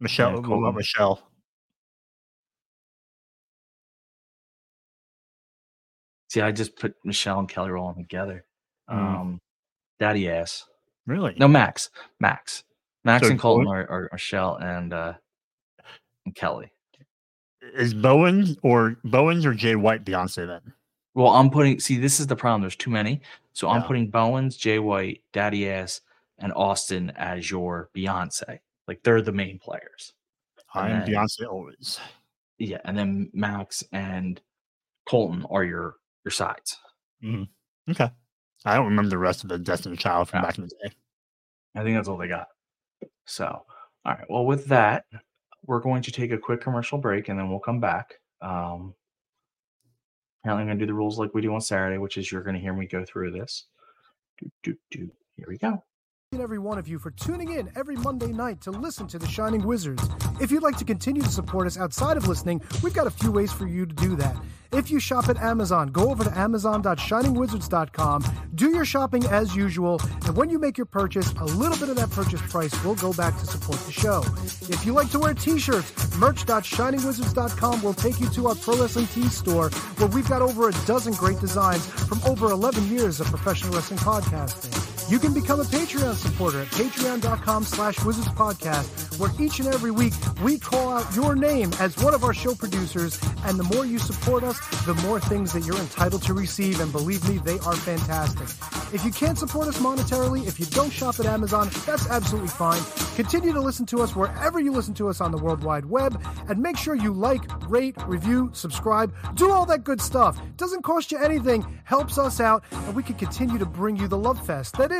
Michelle. what about Colton. Michelle? See, I just put Michelle and Kelly Rowland together. Mm. Um, daddy ass. Really? No, Max. Max. Max So and Colton Bowen- are, are, are Michelle and uh and Kelly. Is Bowen or Bowens or Jay White Beyonce then? Well, I'm putting. See, this is the problem. There's too many, so I'm Yeah. putting Bowens, Jay White, Daddy Ass, and Austin as your Beyonce. Like they're the main players. I'm Beyonce always. Yeah, and then Max and Colton are your your sides. Okay. I don't remember the rest of the Destiny Child from Yeah. back in the day. I think that's all they got. So, all right. Well, with that, we're going to take a quick commercial break and then we'll come back. Um, apparently, I'm going to do the rules like we do on Saturday, which is you're going to hear me go through this. Do, do, do. Here we go. And every one of you for tuning in every Monday night to listen to The Shining Wizards. If you'd like to continue to support us outside of listening, we've got a few ways for you to do that. If you shop at Amazon, go over to amazon.shiningwizards.com, do your shopping as usual, and when you make your purchase, a little bit of that purchase price will go back to support the show. If you like to wear t-shirts, merch.shiningwizards.com will take you to our Pro Wrestling Tee store, where we've got over a dozen great designs from over 11 years of professional wrestling podcasting. You can become a Patreon supporter at patreon.com slash wizards podcast, where each and every week we call out your name as one of our show producers, and the more you support us, the more things that you're entitled to receive, and believe me, they are fantastic. If you can't support us monetarily, if you don't shop at Amazon, that's absolutely fine. Continue to listen to us wherever you listen to us on the World Wide Web, and make sure you like, rate, review, subscribe, do all that good stuff. Doesn't cost you anything, helps us out, and we can continue to bring you the love fest that is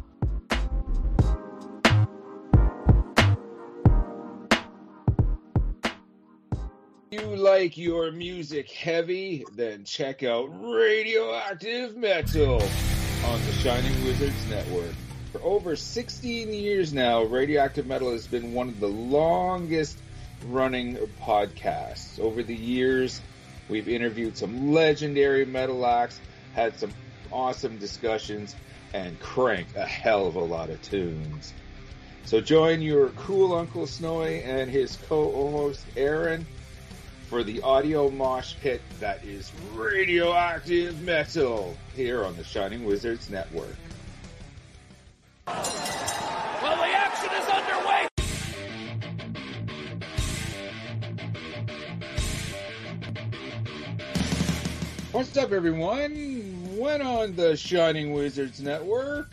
You like your music heavy, then check out Radioactive Metal on the Shining Wizards Network. For over 16 years now, Radioactive Metal has been one of the longest running podcasts. Over the years, we've interviewed some legendary metal acts, had some awesome discussions, and cranked a hell of a lot of tunes. So join your cool Uncle Snowy and his co-host Aaron for the audio mosh pit that is radioactive metal here on the Shining Wizards Network. Well, the action is underway. What's up, everyone? When on the Shining Wizards Network,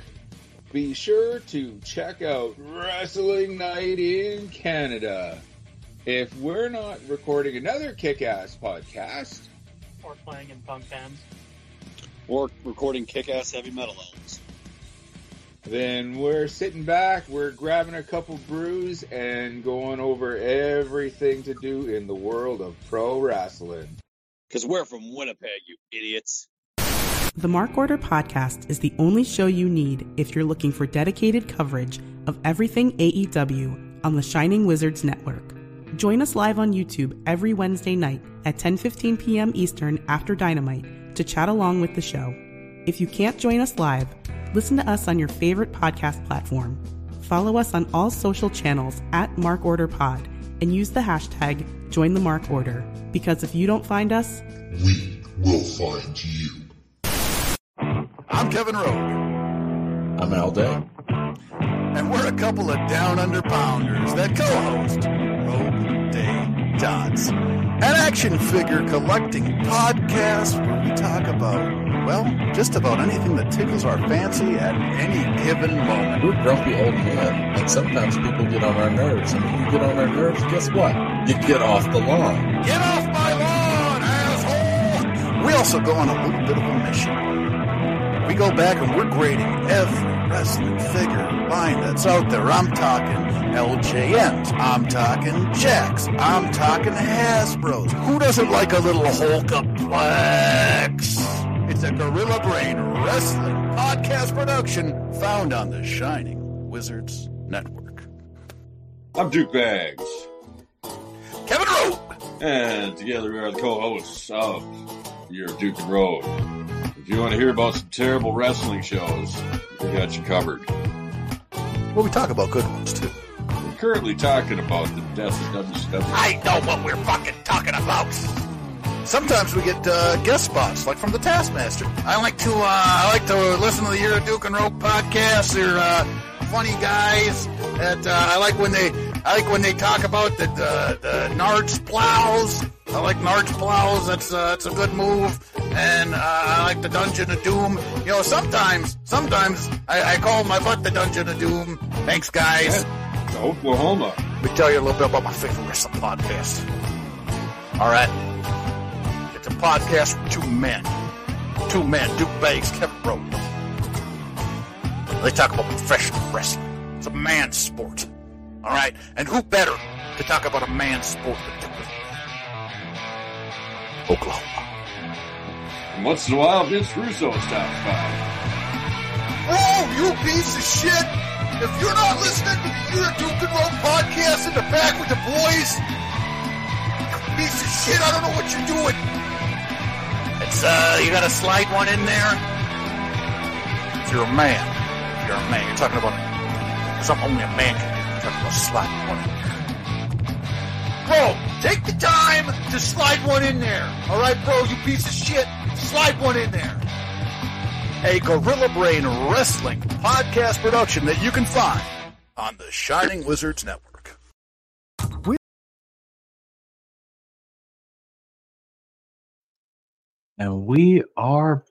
be sure to check out Wrestling Night in Canada. If we're not recording another kick ass podcast, Or playing in punk bands. Or recording kick ass heavy metal albums. then we're sitting back, we're grabbing a couple brews, and going over everything to do in the world of pro wrestling. Because we're from Winnipeg, you idiots. The Mark Order Podcast is the only show you need if you're looking for dedicated coverage of everything AEW on the Shining Wizards Network. Join us live on YouTube every Wednesday night at 10:15 p.m. Eastern after Dynamite to chat along with the show. If you can't join us live, listen to us on your favorite podcast platform. Follow us on all social channels at Mark Order Pod and use the hashtag Join the Mark Order because if you don't find us, We will find you. I'm Kevin Rowe. I'm Al Day. And we're a couple of down under pounders that co host Rogue Day Dots, an action figure collecting podcast where we talk about, well, just about anything that tickles our fancy at any given moment. We're grumpy old men, and sometimes people get on our nerves. And when you get on our nerves, guess what? You get off the lawn. Get off my lawn, asshole! We also go on a little bit of a mission. We go back and we're grading every wrestling figure line that's out there. I'm talking LJNs. I'm talking Jacks. I'm talking Hasbros. Who doesn't like a little Hulkaplex? It's a Gorilla Brain Wrestling podcast production found on the Shining Wizards Network. I'm Duke Bags. Kevin Rowe! And together we are the co-hosts of Your Duke and Road. If you want to hear about some terrible wrestling shows, we got you covered. Well, we talk about good ones too. We're currently talking about the death of WCW. I know what we're fucking talking about. Sometimes we get uh, guest spots, like from the Taskmaster. I like to uh, I like to listen to the Year of Duke and Rope podcast. They're uh, funny guys. That uh, I like when they I like when they talk about the the, the Nards plows. I like Nards plows. That's uh, that's a good move. And uh, I like the Dungeon of Doom. You know, sometimes sometimes I, I call my butt the Dungeon of Doom. Thanks, guys. Oklahoma. Let me tell you a little bit about my favorite wrestling podcast. All right. It's a podcast with two men. Two men, Duke Bags, Kevin Rowe. They talk about professional wrestling. It's a man's sport. All right? And who better to talk about a man's sport than Duke? Oklahoma. Once in a while, Vince Russo stops by. Oh, you piece of shit! If you're not listening to the Year Duke and Rope podcast in the back with the boys, you piece of shit, I don't know what you're doing. It's, uh, you gotta slide one in there. If you're a man, if you're a man, you're talking about something only a man can talking about sliding one. Bro, take the time to slide one in there. All right, bro, you piece of shit. Slide one in there. A Gorilla Brain Wrestling podcast production that you can find on the Shining Wizards Network. And we are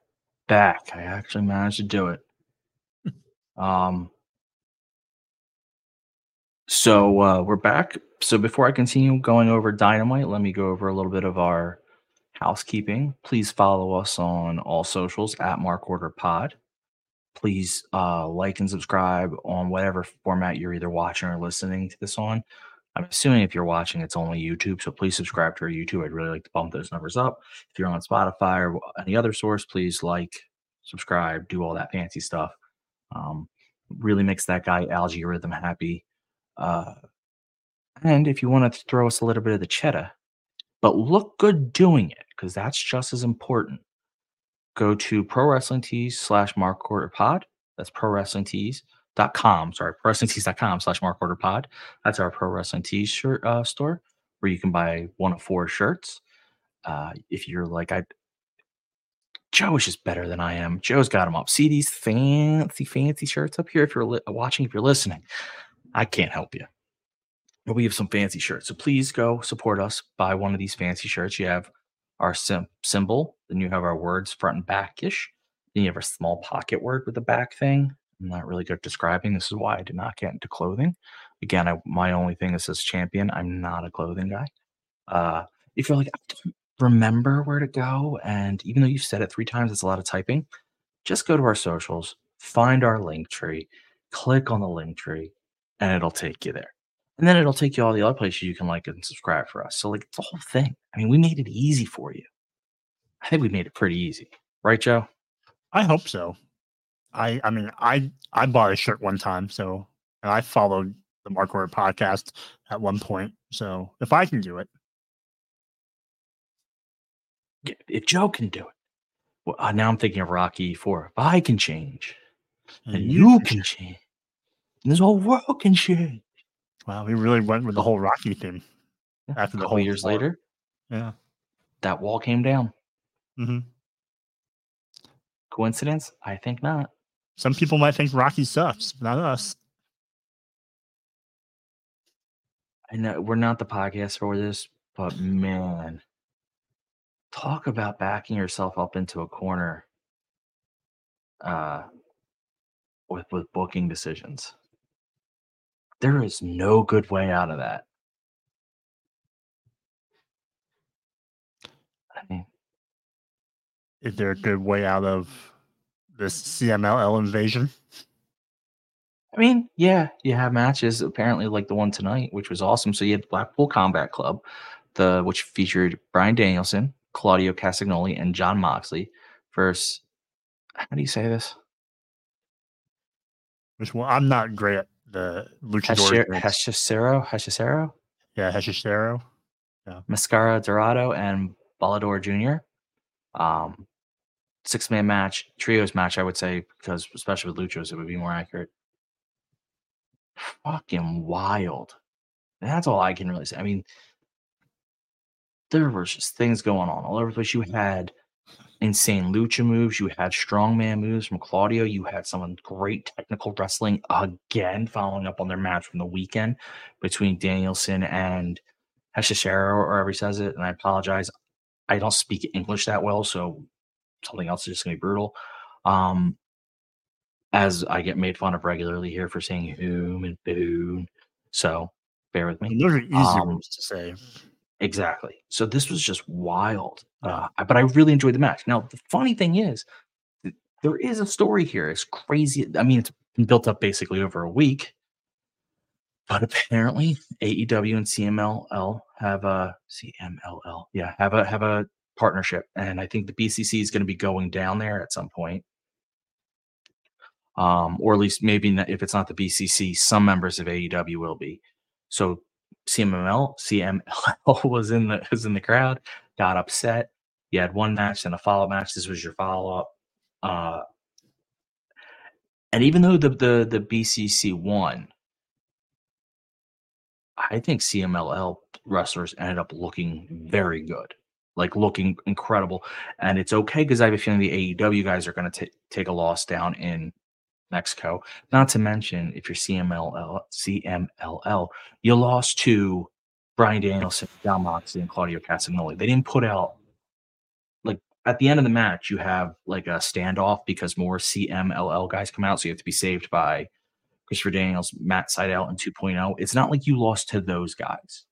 back. I actually managed to do it. um so uh we're back. So before I continue going over Dynamite, let me go over a little bit of our housekeeping. Please follow us on all socials at Mark Order Pod. Please uh, like and subscribe on whatever format you're either watching or listening to this on. I'm assuming if you're watching, it's only YouTube. So please subscribe to our YouTube. I'd really like to bump those numbers up. If you're on Spotify or any other source, please like, subscribe, do all that fancy stuff. Um, really makes that guy algorithm happy. Uh, and if you want to throw us a little bit of the cheddar, but look good doing it, because that's just as important. Go to pro wrestling tees slash mark order pod. That's pro wrestling tees dot com. Sorry, pro wrestling tees.com slash mark order pod. That's our pro wrestling tees shirt uh, store where you can buy one of four shirts. Uh, if you're like, I, Joe is just better than I am. Joe's got them up. See these fancy, fancy shirts up here. If you're li- watching, if you're listening, I can't help you. But we have some fancy shirts. So please go support us. Buy one of these fancy shirts. You have our sim- symbol, then you have our words front and back ish. Then you have a small pocket word with the back thing. I'm not really good at describing. This is why I did not get into clothing. Again, I, my only thing is says champion. I'm not a clothing guy. Uh, if you're like, I don't remember where to go, and even though you've said it three times, it's a lot of typing. Just go to our socials, find our link tree, click on the link tree, and it'll take you there. And then it'll take you all the other places you can like and subscribe for us. So like the whole thing. I mean, we made it easy for you. I think we made it pretty easy, right, Joe? I hope so. I I mean I I bought a shirt one time, so and I followed the Mark Order podcast at one point. So if I can do it, If Joe can do it, well, uh, now I'm thinking of Rocky Four. If I can change, and you can change, and this whole world can change. wow, we really went with the whole Rocky theme after the couple whole years war. later, Yeah. that wall came down. hmm Coincidence? I think not. Some people might think Rocky sucks, but not us. I know we're not the podcast for this, but man, talk about backing yourself up into a corner uh with with booking decisions. There is no good way out of that. I mean, Is there a good way out of this CMLL invasion? I mean, yeah, you have matches apparently like the one tonight, which was awesome. So you had Blackpool Combat Club, the which featured Bryan Danielson, Claudio Castagnoli, and Jon Moxley versus how do you say this? Which one? I'm not great at the luchador. Hechicero, Hechicero, yeah, Hechicero. Mascara Dorada, and Volador Jr. Um, six man match, trios match, I would say, because especially with Luchos, it would be more accurate. Fucking wild. That's all I can really say. I mean, there was just things going on all over the place. You had insane lucha moves. You had strongman moves from Claudio. You had some great technical wrestling again, following up on their match from the weekend between Danielson and Heshishero, or however he says it. And I apologize. I don't speak English that well, so something else is just gonna be brutal. Um, as I get made fun of regularly here for saying whom and boon. So bear with me. Those are easy Um, ones to say. Exactly. So this was just wild. Uh, but I really enjoyed the match. Now, the funny thing is, th- there is a story here. It's crazy. I mean, it's been built up basically over a week. But apparently, AEW and CMLL have a CMLL, yeah, have a have a partnership, and I think the BCC is going to be going down there at some point, um, or at least maybe if it's not the BCC, some members of AEW will be. So CMLL CMLL was in the was in the crowd, got upset. You had one match and a follow up match. This was your follow up. Uh, and even though the the the BCC won, I think CMLL wrestlers ended up looking very good, like looking incredible. And it's okay because I have a feeling the AEW guys are going to take a loss down in Mexico. Not to mention, if you're CMLL, CMLL, you lost to Bryan Danielson, Jon Moxley, and Claudio Castagnoli. They didn't put out like at the end of the match, you have like a standoff because more CMLL guys come out, so you have to be saved by Christopher Daniels, Matt Sydal, and 2.0. It's not like you lost to those guys.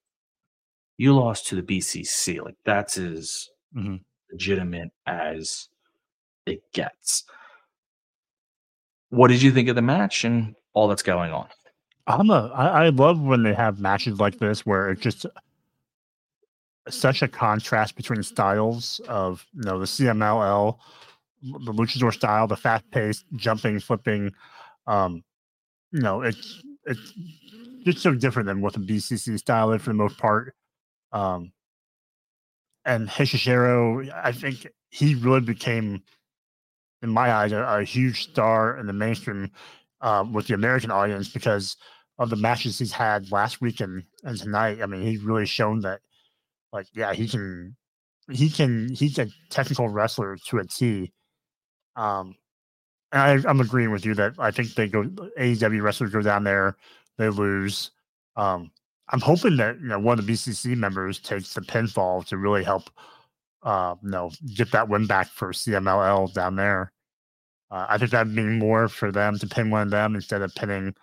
You lost to the BCC. Like that's as Mhm. legitimate as it gets. What did you think of the match and all that's going on? I'm a, I, I love when they have matches like this where it's just such a contrast between styles of you know the CMLL, the luchador style, the fast paced jumping, flipping. Um, you know, it's it's just so different than what the BCC style is for the most part. Um, and Hishishiro, I think he really became, in my eyes, a, a huge star in the mainstream um, with the American audience because of the matches he's had last week and, tonight. I mean, he's really shown that, like, yeah, he can, he can, he's a technical wrestler to a T. Um, and I, I'm agreeing with you that I think they go AEW wrestlers go down there, they lose. Um, I'm hoping that you know one of the BCC members takes the pinfall to really help, uh, you know, get that win back for CMLL down there. Uh, I think that'd mean more for them to pin one of them instead of pinning,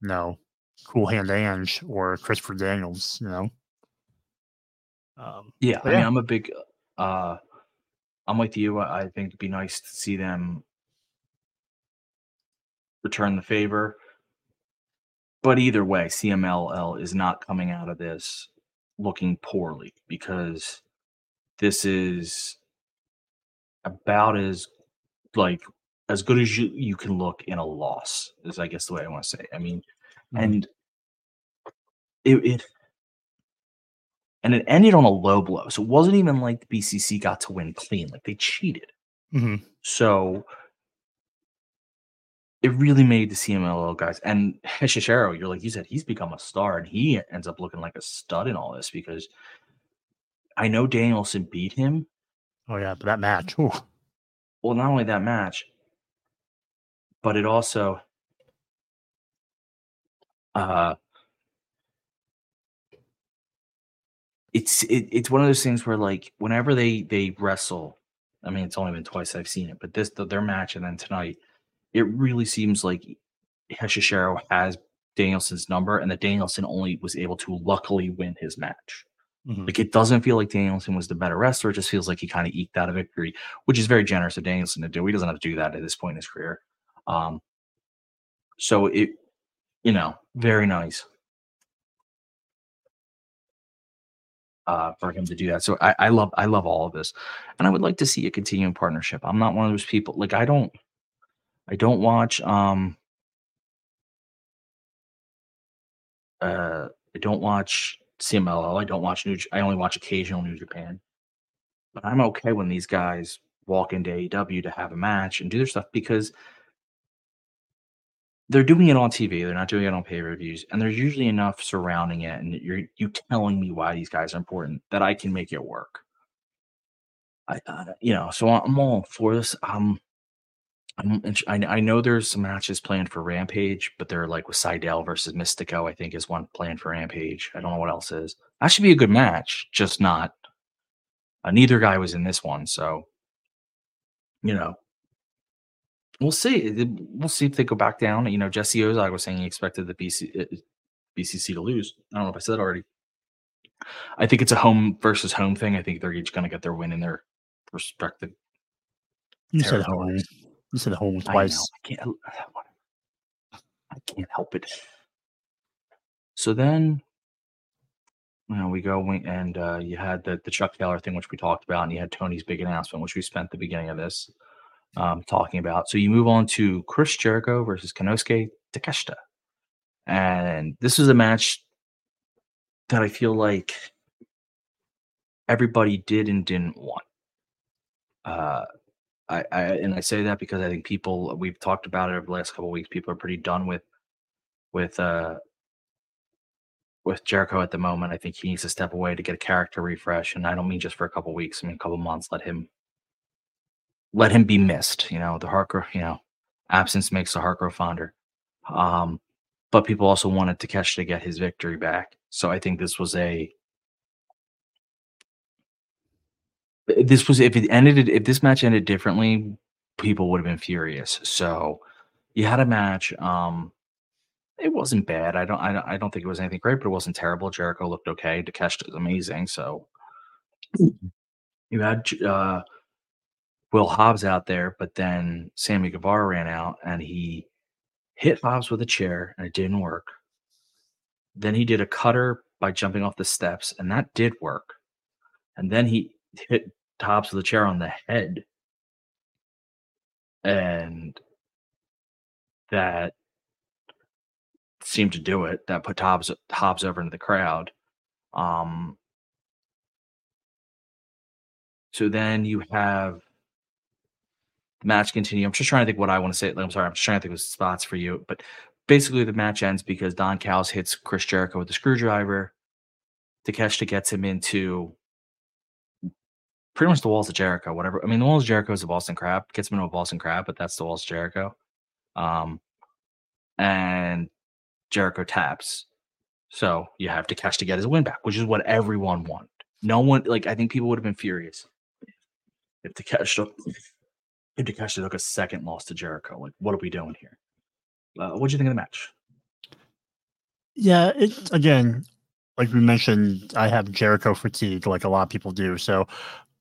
you know, Cool Hand Ange or Christopher Daniels. You know. Um, Yeah, but I mean, I'm a big. uh I'm with you. I I think it'd be nice to see them return the favor. But either way, CMLL is not coming out of this looking poorly because this is about as like as good as you you can look in a loss is I guess the way I want to say. it. I mean, Mhm. and it, it and it ended on a low blow. So it wasn't even like the BCC got to win clean. Like they cheated. mhm. So it really made the CMLL guys and Shishiro, you're like you said, he's become a star and he ends up looking like a stud in all this because I know Danielson beat him. Oh yeah, but that match. Whew. Well, not only that match, but it also uh it's it, it's one of those things where like whenever they they wrestle i mean it's only been twice i've seen it but this their match and then tonight it really seems like Heshishiro has danielson's number and that danielson only was able to luckily win his match Mhm. like it doesn't feel like danielson was the better wrestler it just feels like he kind of eked out a victory which is very generous of danielson to do he doesn't have to do that at this point in his career um so it you know very nice uh, for him to do that. So I, I love I love all of this, and I would like to see a continuing partnership. I'm not one of those people like I don't I don't watch um uh I don't watch CMLL. I don't watch New. I only watch occasional New Japan, but I'm okay when these guys walk into AEW to have a match and do their stuff because they're doing it on TV. They're not doing it on pay per views, and there's usually enough surrounding it, and you're you telling me why these guys are important that I can make it work. I, uh, you know, so I'm all for this. Um, I'm, I, I know there's some matches planned for Rampage, but they're like with Sydal versus Mystico. I think is one planned for Rampage. I don't know what else is. That should be a good match, just not. Uh, neither guy was in this one, so you know, we'll see. We'll see if they go back down. You know, Jesse Ozog was saying he expected the BC, uh, BCC to lose. I don't know if I said that already. I think it's a home versus home thing. I think they're each going to get their win in their respective. You said home. You said home I twice. know. I can't. I can't help it. So then, you know, we go and uh, you had the the Chuck Taylor thing, which we talked about, and you had Tony's big announcement, which we spent the beginning of this um, talking about. So you move on to Chris Jericho versus Konosuke Takeshita, and this is a match that I feel like everybody did and didn't want. Uh, I, I and I say that because I think people we've talked about it over the last couple weeks. People are pretty done with with uh with Jericho at the moment. I think he needs to step away to get a character refresh, and I don't mean just for a couple weeks. I mean a couple months. Let him let him be missed. You know the Harker. You know absence makes the heart grow fonder. Um, but people also wanted Takeshi to get his victory back. So I think this was a this was if it ended if this match ended differently, people would have been furious. So you had a match. Um, it wasn't bad. I don't. I don't. I don't think it was anything great, but it wasn't terrible. Jericho looked okay. Takeshita was amazing. So you had uh, Will Hobbs out there, but then Sammy Guevara ran out and he hit Hobbs with a chair, and it didn't work. Then he did a cutter by jumping off the steps, and that did work. And then he hit Hobbs with a chair on the head, and that seemed to do it. That put Hobbs Hobbs over into the crowd. Um, so then you have match continue. I'm just trying to think what I want to say. I'm sorry, I'm just trying to think of spots for you. But basically, the match ends because Don Callis hits Chris Jericho with the screwdriver. Takeshita gets him into pretty much the walls of Jericho. Whatever. I mean, the walls of Jericho is a Boston Crab. Gets him into a Boston Crab, but that's the walls of Jericho. Um, and Jericho taps. So you have to catch to get his win back, which is what everyone wanted. No one like I think people would have been furious if the catch the took a second loss to Jericho. Like, what are we doing here? Uh, what do you think of the match? Yeah, it again, like we mentioned, I have Jericho fatigue, like a lot of people do. So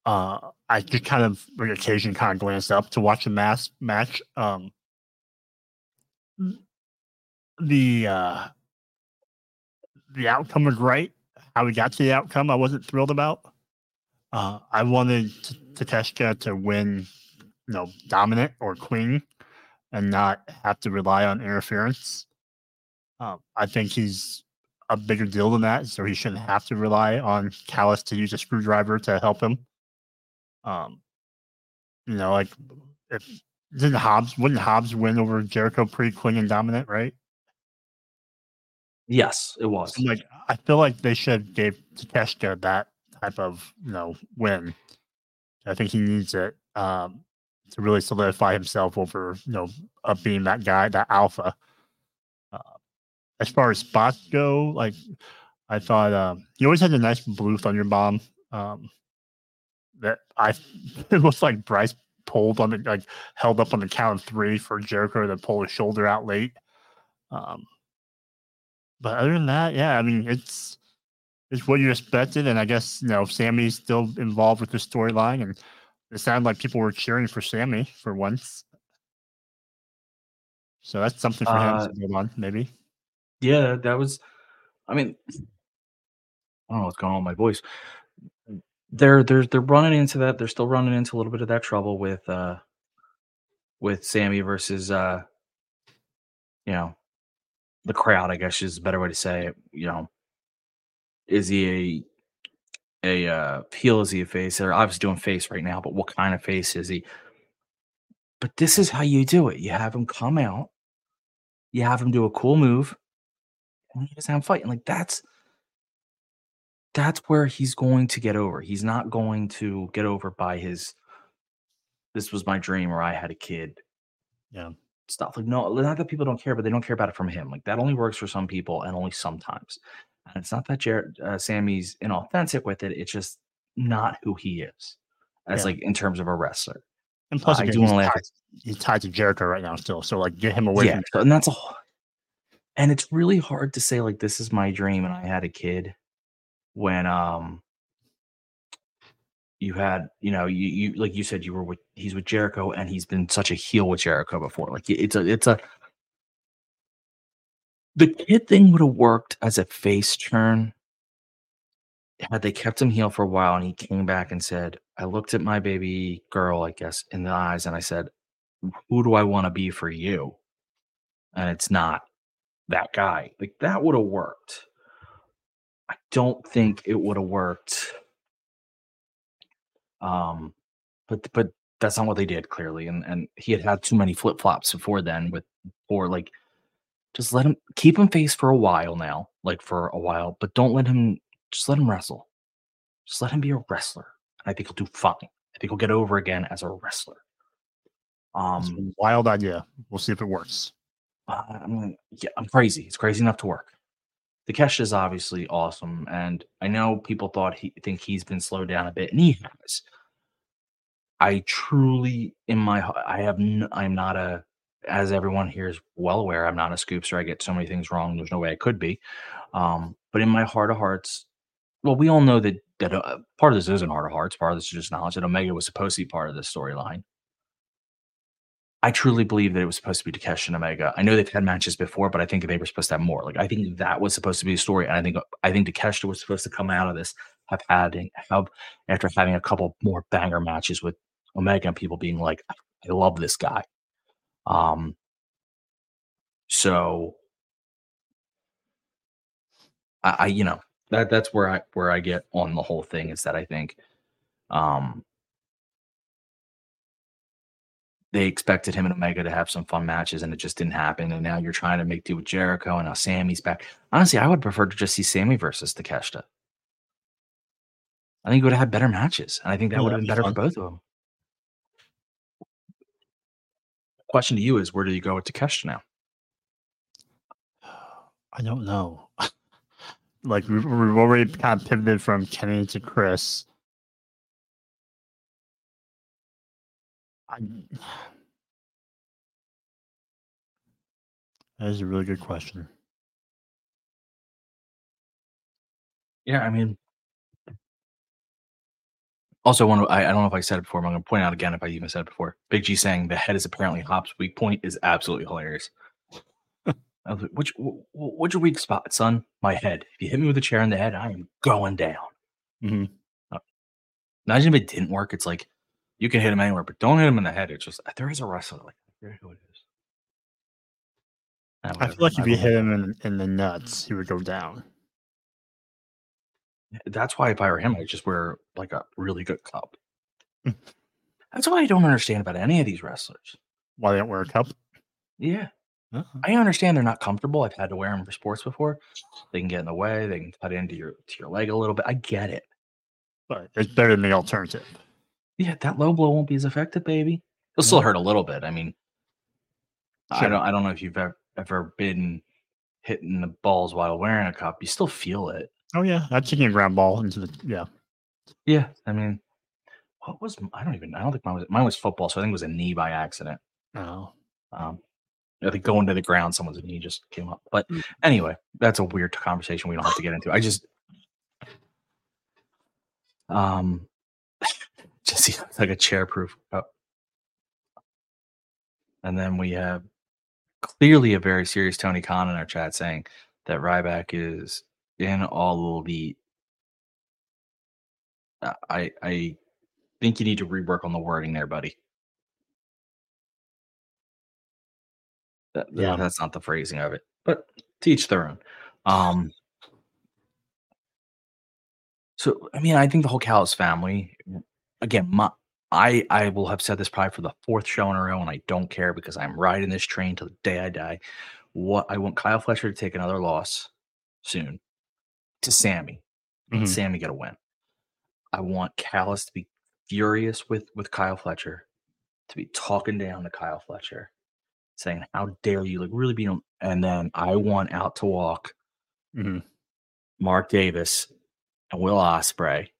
uh I just kind of on occasion kind of glanced up to watch a mass match. Um the uh the outcome was right. How we got to the outcome, I wasn't thrilled about. Uh, I wanted T- to win, you know, dominant or queen and not have to rely on interference. Um, I think he's a bigger deal than that, so he shouldn't have to rely on Callis to use a screwdriver to help him. Um, you know, like if didn't Hobbs wouldn't Hobbs win over Jericho pretty clean and dominant, right? Yes, it was. I'm like I feel like they should give Takeshita that type of you know win. I think he needs it um, to really solidify himself over you know of being that guy, that alpha. Uh, as far as spots go, like I thought um, he always had a nice blue thunder bomb. Um, that I it looks like Bryce pulled on the like held up on the count of three for Jericho to pull his shoulder out late. Um, but other than that, yeah, I mean it's it's what you expected, and I guess you know Sammy's still involved with the storyline, and it sounded like people were cheering for Sammy for once. So that's something for Uh, him to build on, maybe. Yeah, that was. I mean, I don't know what's going on with my voice. They're they're they're running into that. They're still running into a little bit of that trouble with uh with Sammy versus uh you know the crowd. I guess is a better way to say it. You know, is he a a uh, heel? Is he a face? They're obviously doing face right now, but what kind of face is he? But this is how you do it. You have him come out. You have him do a cool move, and you just have him fight. And like that's that's where he's going to get over. He's not going to get over by his this was my dream or I had a kid Yeah. stuff. Like no, not that people don't care, but they don't care about it from him. Like that only works for some people and only sometimes. And it's not that Jared, uh, Sammy's inauthentic with it. It's just not who he is as Yeah. like in terms of a wrestler. And plus, I again, do he's, want to laugh. tied, he's tied to Jericho right now still. So like, get him away yeah, from. and that's a and it's really hard to say like this is my dream and I had a kid when um you had you know you you like you said you were with he's with Jericho and he's been such a heel with Jericho before like it's a it's a the kid thing would have worked as a face turn had they kept him heel for a while and he came back and said I looked at my baby girl I guess in the eyes and I said who do I want to be for you and it's not that guy. Like that would have worked. I don't think it would have worked. Um, but but that's not what they did clearly, and and he had had too many flip flops before then with or like just let him keep him face for a while now, like for a while, but don't let him just let him wrestle. Just let him be a wrestler. And I think he'll do fine. I think he'll get over again as a wrestler. Um, wild idea. We'll see if it works. I mean, yeah, I'm crazy. It's crazy enough to work. Takeshi is obviously awesome, and I know people thought he think he's been slowed down a bit, and he has. I truly, in my, heart, I have, n- I'm not a, as everyone here is well aware, I'm not a scoopster. I get so many things wrong. There's no way I could be. Um, but in my heart of hearts, well, we all know that that uh, part of this isn't heart of hearts. Part of this is just knowledge that Omega was supposed to be part of this storyline. I truly believe that it was supposed to be Takeshi and Omega. I know they've had matches before, but I think they were supposed to have more. Like I think that was supposed to be a story, and I think I think Takeshi was supposed to come out of this have had have after having a couple more banger matches with Omega and people being like, I love this guy. Um. So I, I you know that that's where I where I get on the whole thing is that I think um they expected him and Omega to have some fun matches and it just didn't happen. And now you're trying to make do with Jericho and now Sammy's back. Honestly, I would prefer to just see Sammy versus Takeshita. I think it would have had better matches. And I think that Yeah, would have been be better for both of them. Question to you is where do you go with Takeshita now? I don't know. like we've, we've already kind of pivoted from Kenny to Chris. I, that is a really good question. Yeah, I mean, also one. I, I don't know if I said it before, but I'm going to point out again if I even said it before. Big G saying the head is apparently Hobbs' weak point is absolutely hilarious. I like, which wh- wh- what's your weak spot, son? My head. If you hit me with a chair in the head, I am going down. Mhm. Uh, Imagine if it didn't work. It's like you can hit him anywhere, but don't hit him in the head. It's just there is a wrestler like I forget who it is. Ah, I feel like if you hit him in, in the nuts, he would go down. That's why if I were him, I'd just wear like a really good cup. That's what I don't understand about any of these wrestlers. Why they don't wear a cup? Yeah. Uh-huh. I understand they're not comfortable. I've had to wear them for sports before. They can get in the way. They can cut into your to your leg a little bit. I get it. But it's better than the alternative. Yeah, that low blow won't be as effective, baby. It'll still hurt a little bit. I mean, I don't I don't know if you've ever ever been hitting the balls while wearing a cup. You still feel it. Oh yeah, that's taking a ground ball into the yeah. Yeah. I mean, what was I don't even I don't think mine was mine was football, so I think it was a knee by accident. Oh. Um, I think going to the ground, someone's knee just came up. But anyway, that's a weird conversation we don't have to get into. I just, um, just see like a chair proof cup. And then we have clearly a very serious Tony Khan in our chat saying that Ryback is in all elite. I I think you need to rework on the wording there, buddy. That, Yeah. that's not the phrasing of it, but teach their own. Um, so I mean, I think the whole Callis family, again, my, I I will have said this probably for the fourth show in a row, and I don't care because I'm riding this train till the day I die. What I want Kyle Fletcher to take another loss soon to Sammy. Mhm. Sammy get a win. I want Callis to be furious with with Kyle Fletcher, to be talking down to Kyle Fletcher, saying, "How dare you!" Like really being. And then I want out to walk Mhm. Mark Davis and Will Ospreay,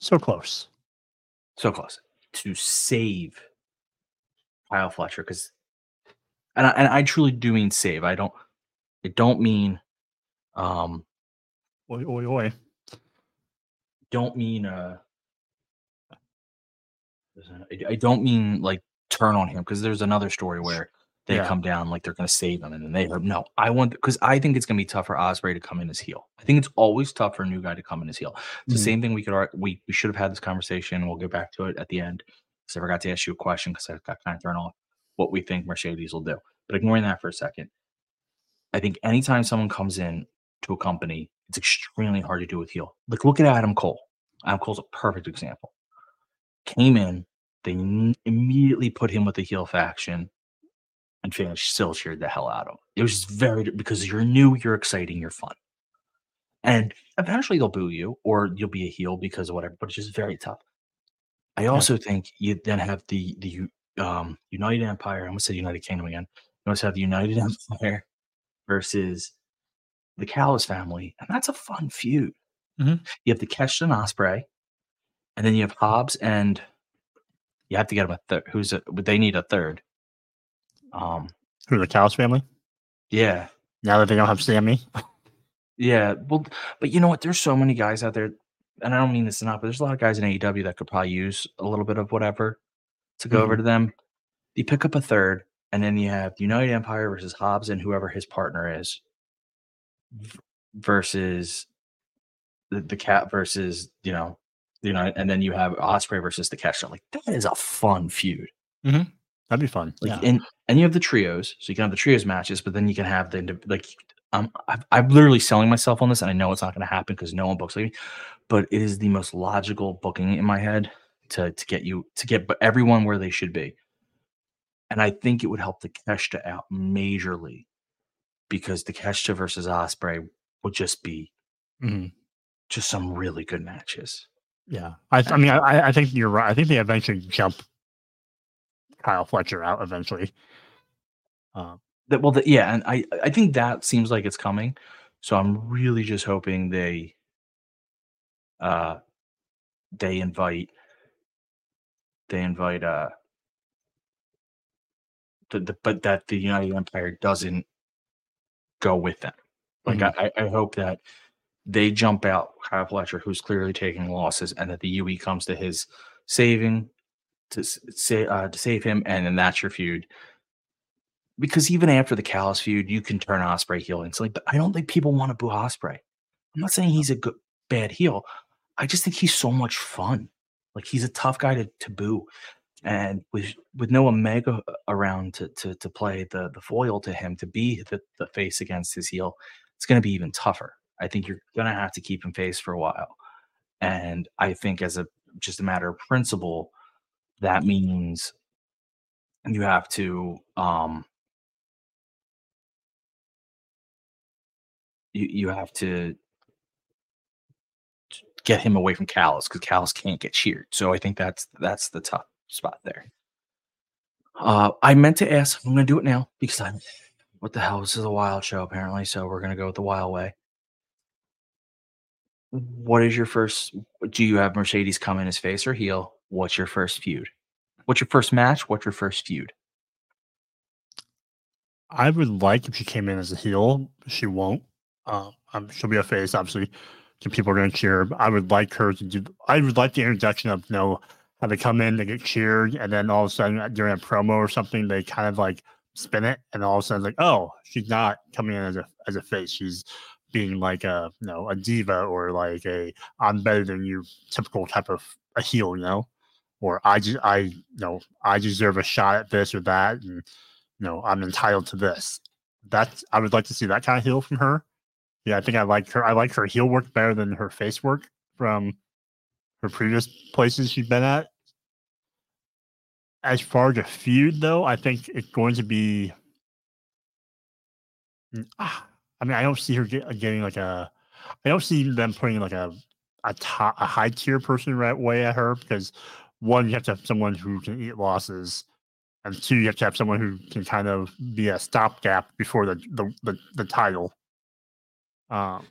So close. so close to save Kyle Fletcher because, and I, and I truly do mean save. I don't, I don't mean, um, Oi, oi, oi. don't mean uh I- don't mean like turn on him because there's another story where they Yeah. come down like they're going to save him and then they heard no I want because I think it's going to be tough for Ospreay to come in as heel I think it's always tough for a new guy to come in as heel it's the Mhm. same thing we could we we should have had this conversation we'll get back to it at the end because I forgot to ask you a question because I got kind of thrown off what we think Mercedes will do but ignoring that for a second I think anytime someone comes in to a company, it's extremely hard to do with heel. Like, look at Adam Cole. Adam Cole's a perfect example. Came in, they n- immediately put him with the heel faction, and fans still cheered the hell out of him. It was just very because you're new, you're exciting, you're fun, and eventually they'll boo you or you'll be a heel because of whatever. But it's just very tough. I also think you then have the the um, United Empire. I'm gonna say United Kingdom again. You also have the United Empire versus the Callis family, and that's a fun feud. Mhm. You have the Keston Ospreay, and then you have Hobbs and You have to get him a third. Who's a? They need a third. Um. Who the Callis family? Yeah. Now that they don't have Sammy. Yeah. Well, but you know what? There's so many guys out there, and I don't mean this not, but there's a lot of guys in AEW that could probably use a little bit of whatever to go over Mhm. to them. You pick up a third, and then you have United Empire versus Hobbs and whoever his partner is versus the, the cat versus you know you know and then you have Ospreay versus the catch like that is a fun feud Mm-hmm. That'd be fun. like yeah. and and you have the trios so you can have the trios matches but then you can have the like um, I've, I'm literally selling myself on this and I know it's not going to happen because no one books like me but it is the most logical booking in my head to to get you to get but everyone where they should be and I think it would help Takeshita out majorly because Takeshita versus Ospreay would just be Mhm. just some really good matches. Yeah, I, I mean, I, I think you're right. I think they eventually jump Kyle Fletcher out eventually. Um, That well, the, yeah, and I I think that seems like it's coming. So I'm really just hoping they uh they invite they invite uh the, the but that the United Empire doesn't go with them. Like Mhm. I, I hope that they jump out Kyle Fletcher, who's clearly taking losses, and that the UE comes to his saving to say uh, to save him, and then that's your feud. Because even after the Callis feud, you can turn Ospreay heel instantly, but I don't think people want to boo Ospreay. I'm not saying he's a good bad heel. I just think he's so much fun. Like he's a tough guy to, to boo. And with with no Omega around to to to play the the foil to him to be the, the face against his heel, it's gonna be even tougher. I think you're gonna have to keep him face for a while. And I think as a just a matter of principle, that means you have to um you you have to get him away from Callis because Callis can't get cheered. So I think that's that's the tough spot there. Uh, I meant to ask. I'm going to do it now because I'm. What the hell? This is a wild show apparently, so we're going to go with the wild way. What is your first? Do you have Mercedes come in as face or heel? What's your first feud? What's your first match? What's your first feud? I would like if she came in as a heel. She won't. Um, she'll be a face, obviously. People are going to cheer. I would like her to do. I would like the introduction of know how they come in, they get cheered, and then all of a sudden uh, during a promo or something, they kind of like spin it, and all of a sudden like, oh, she's not coming in as a as a face. She's being like a you know a diva or like a I'm better than you typical type of a heel, you know, or I just I you know I deserve a shot at this or that, and you know I'm entitled to this. That's I would like to see that kind of heel from her. Yeah, I think I like her. I like her heel work better than her face work from her previous places she's been at. As far as a feud, though, I think it's going to be. Mm, ah, I mean, I don't see her get, getting like a. I don't see them putting like a a top, a high tier person right way at her because one, you have to have someone who can eat losses, and two, you have to have someone who can kind of be a stopgap before the the the, the title. Um,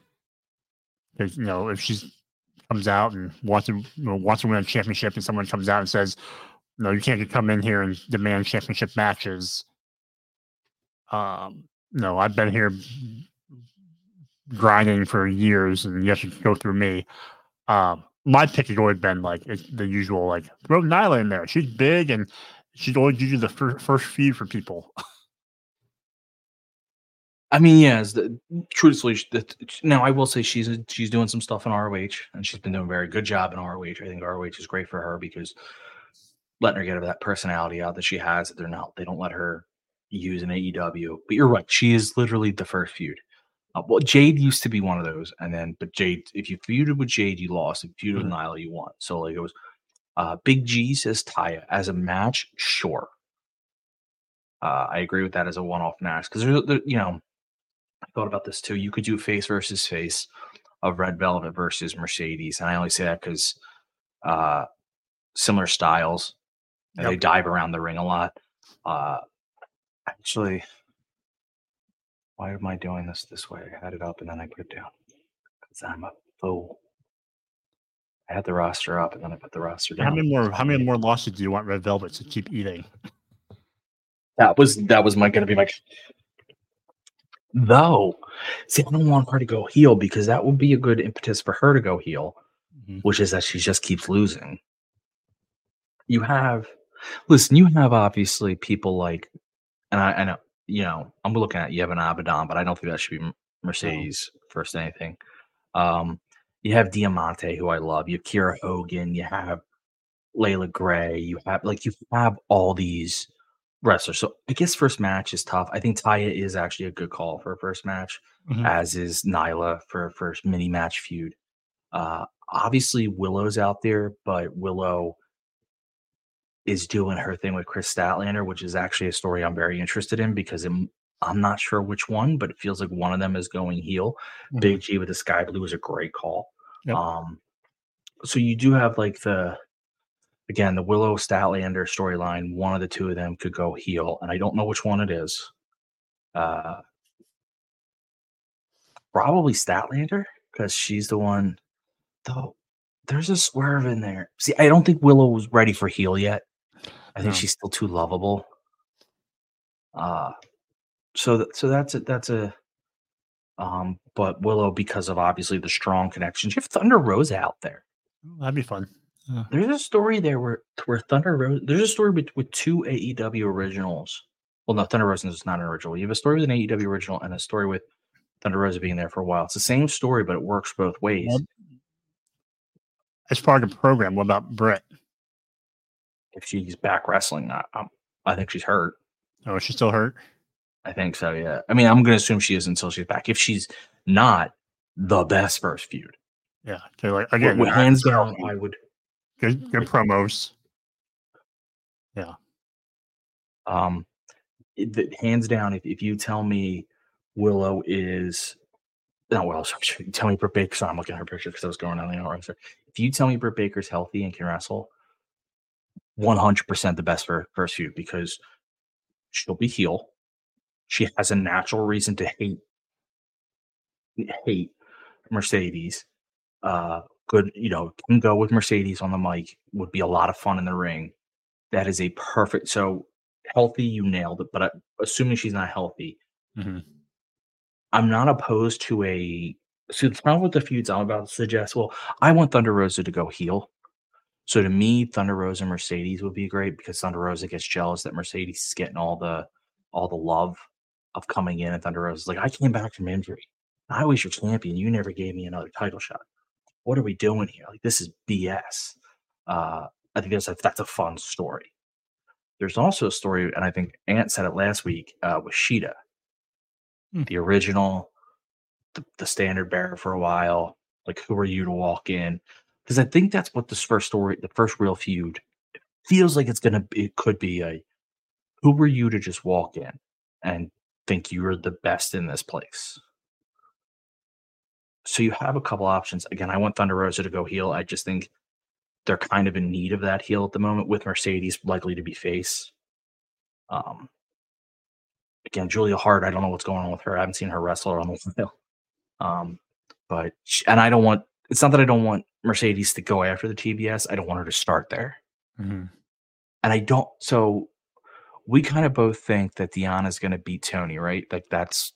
'cause, you know, if she comes out and wants to you know, wants to win a championship, and someone comes out and says, "No, you can't just come in here and demand championship matches." Um, no, I've been here grinding for years, and you have to go through me. Um, my pick has always been like the usual, like throw Nyla in there. She's big, and she's always usually the fir- first feed for people. I mean, yes. The, truthfully, the, now I will say she's she's doing some stuff in ROH, and she's been doing a very good job in ROH. I think ROH is great for her because letting her get that personality out that she has. That they're not they don't let her use an AEW. But you're right, she is literally the first feud. Uh, well, Jade used to be one of those, and then but Jade, if you feuded with Jade, you lost. If you feuded with Nyla, you won. So like it was. Uh, Big G says Taya as a match, sure. Uh, I agree with that as a one-off match because there's, there, you know, I thought about this too. You could do face versus face of Red Velvet versus Mercedes, and I only say that because uh, similar styles. And They dive around the ring a lot. Uh, actually, why am I doing this this way? I had it up and then I put it down because I'm a fool. I had the roster up and then I put the roster down. How many more? How many more losses do you want Red Velvet to keep eating? That was that was my going to be my. Though, see, I don't want her to go heel because that would be a good impetus for her to go heel, Mhm. which is that she just keeps losing. You have, listen, you have obviously people like, and I, I know, you know, I'm looking at you have an Abaddon, but I don't think that should be Mercedes first anything. Um, you have Diamante, who I love. You have Kiera Hogan. You have Leila Grey. You have like you have all these wrestlers. So I guess first match is tough. I think Taya is actually a good call for a first match, Mhm. as is Nyla for a first mini match feud. Uh, obviously Willow's out there, but Willow is doing her thing with Kris Statlander, which is actually a story I'm very interested in because I'm, I'm not sure which one, but it feels like one of them is going heel. Mhm. Big G with the Skye Blue is a great call. Yep. Um, so you do have like the again the Willow Statlander storyline. One of the two of them could go heel, and I don't know which one it is. Uh, probably Statlander because she's the one. Though there's a swerve in there. See, I don't think Willow was ready for heel yet. I think No. she's still too lovable. Uh so th- so that's a that's a um but Willow because of obviously the strong connections. You have Thunder Rosa out there. That'd be fun. Yeah. There's a story there where where Thunder Rosa. There's a story with, with two AEW originals. Well, no, Thunder Rosa is not an original. You have a story with an AEW original and a story with Thunder Rosa being there for a while. It's the same story, but it works both ways. As part of the program, what about Britt? If she's back wrestling, I, I'm, I think she's hurt. Oh, she's still hurt? I think so. Yeah. I mean, I'm going to assume she is until she's back. If she's not, the best first feud. Yeah. They're like again, with hands down, I would. good good promos. Yeah. Um, it- the- hands down, if, if you tell me Willow is not Willow, sorry, tell me Britt Baker. Sorry, I'm looking at her picture because I was going on the outrunner. If you tell me Britt Baker's healthy and can wrestle, 100% the best for first feud because she'll be heel. She has a natural reason to hate hate Mercedes. Uh, good, you know, can go with Mercedes on the mic would be a lot of fun in the ring. That is a perfect. So healthy, you nailed it. But I, assuming she's not healthy, Mhm. I'm not opposed to a. See, the problem with the feuds I'm about to suggest. Well, I want Thunder Rosa to go heel. So to me, Thunder Rosa and Mercedes would be great because Thunder Rosa gets jealous that Mercedes is getting all the all the love of coming in, and Thunder Rosa's like, I came back from injury. I was your champion. You never gave me another title shot. What are we doing here? Like this is BS. Uh, I think that's a, that's a fun story. There's also a story, and I think Ant said it last week uh, with Shida, the original, the, the standard bearer for a while. Like, who are you to walk in? Because I think that's what this first story, the first real feud, feels like it's gonna. be It could be a, who were you to just walk in and think you're the best in this place? So you have a couple options. Again, I want Thunder Rosa to go heel. I just think they're kind of in need of that heel at the moment with Mercedes likely to be face. Um, again, Julia Hart, I don't know what's going on with her. I haven't seen her wrestle on the while. Um, but and I don't want. It's not that I don't want Mercedes to go after the TBS. I don't want her to start there. Mhm. And I don't. So we kind of both think that Deonna's going to beat Toni, right? Like that's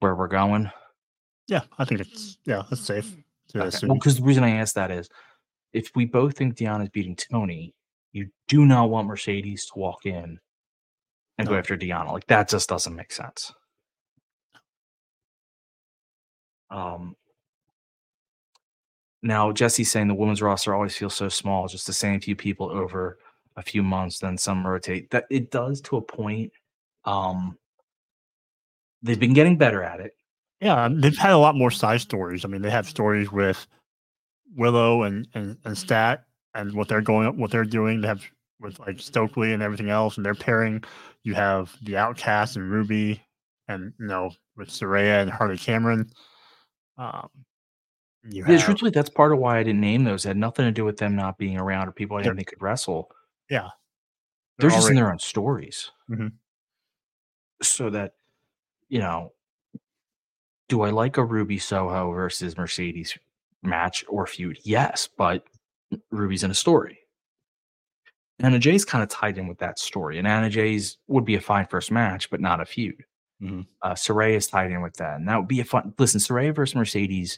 where we're going. Yeah, I think it's yeah, that's safe. to Okay. Well, because the reason I asked that is if we both think Deonna's beating Toni, you do not want Mercedes to walk in and go after Deonna. Like that just doesn't make sense. Um now Jesse's saying the women's roster always feels so small, just the same few people over a few months, then some rotate. That it does to a point. Um they've been getting better at it. Yeah, they've had a lot more side stories. I mean, they have stories with Willow and and, and Stat and what they're going what they're doing. They have with like Stokely and everything else, and they're pairing. You have the Outcast and Ruby, and you know with Saraya and Harley Cameron. Um, you Yeah, have truthfully, that's part of why I didn't name those. It had nothing to do with them not being around or people I Yep. didn't think could wrestle. yeah, They're, just in already- their own stories. Mhm. So that, you know, do I like a Ruby Soho versus Mercedes match or feud? Yes, but Ruby's in a story. Anna Jay's kind of tied in with that story, and Anna Jay's would be a fine first match, but not a feud. Mhm. Uh, Saraya is tied in with that, and that would be a fun. Listen, Saraya versus Mercedes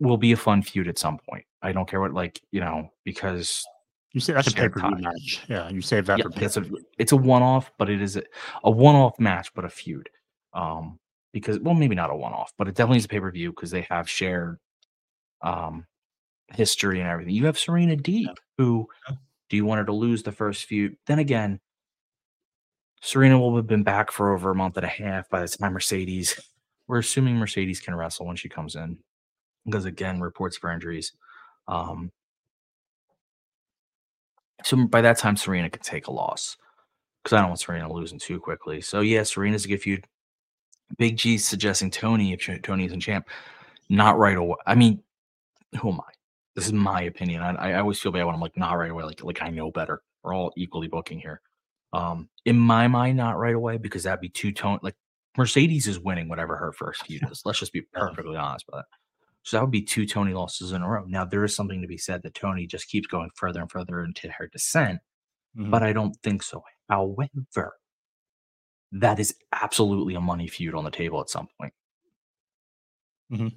will be a fun feud at some point. I don't care what, like you know, because You say that's a pay per view match. Yeah, you save that Yeah, for pay that's a, it's a one off, but it is a, a one off match, but a feud. Um, because well, maybe not a one off, but it definitely is a pay per view because they have shared um history and everything. You have Serena Deeb, who do you want her to lose the first feud? Then again, Serena will have been back for over a month and a half by the time Mercedes. We're assuming Mercedes can wrestle when she comes in, because again, reports for injuries. Um, so by that time, Serena could take a loss because I don't want Serena losing too quickly. So yeah, Serena's a good feud. Big G suggesting Toni if Toni isn't champ, not right away. I mean, who am I? This is my opinion. I, I always feel bad when I'm like not right away, like like I know better. We're all equally booking here. Um, in my mind, not right away because that'd be too tone. Like Mercedes is winning whatever her first feud is. Let's just be perfectly honest about it. So that would be two Toni losses in a row. Now there is something to be said that Toni just keeps going further and further into her descent, but I don't think so. However, that is absolutely a money feud on the table at some point. Mhm.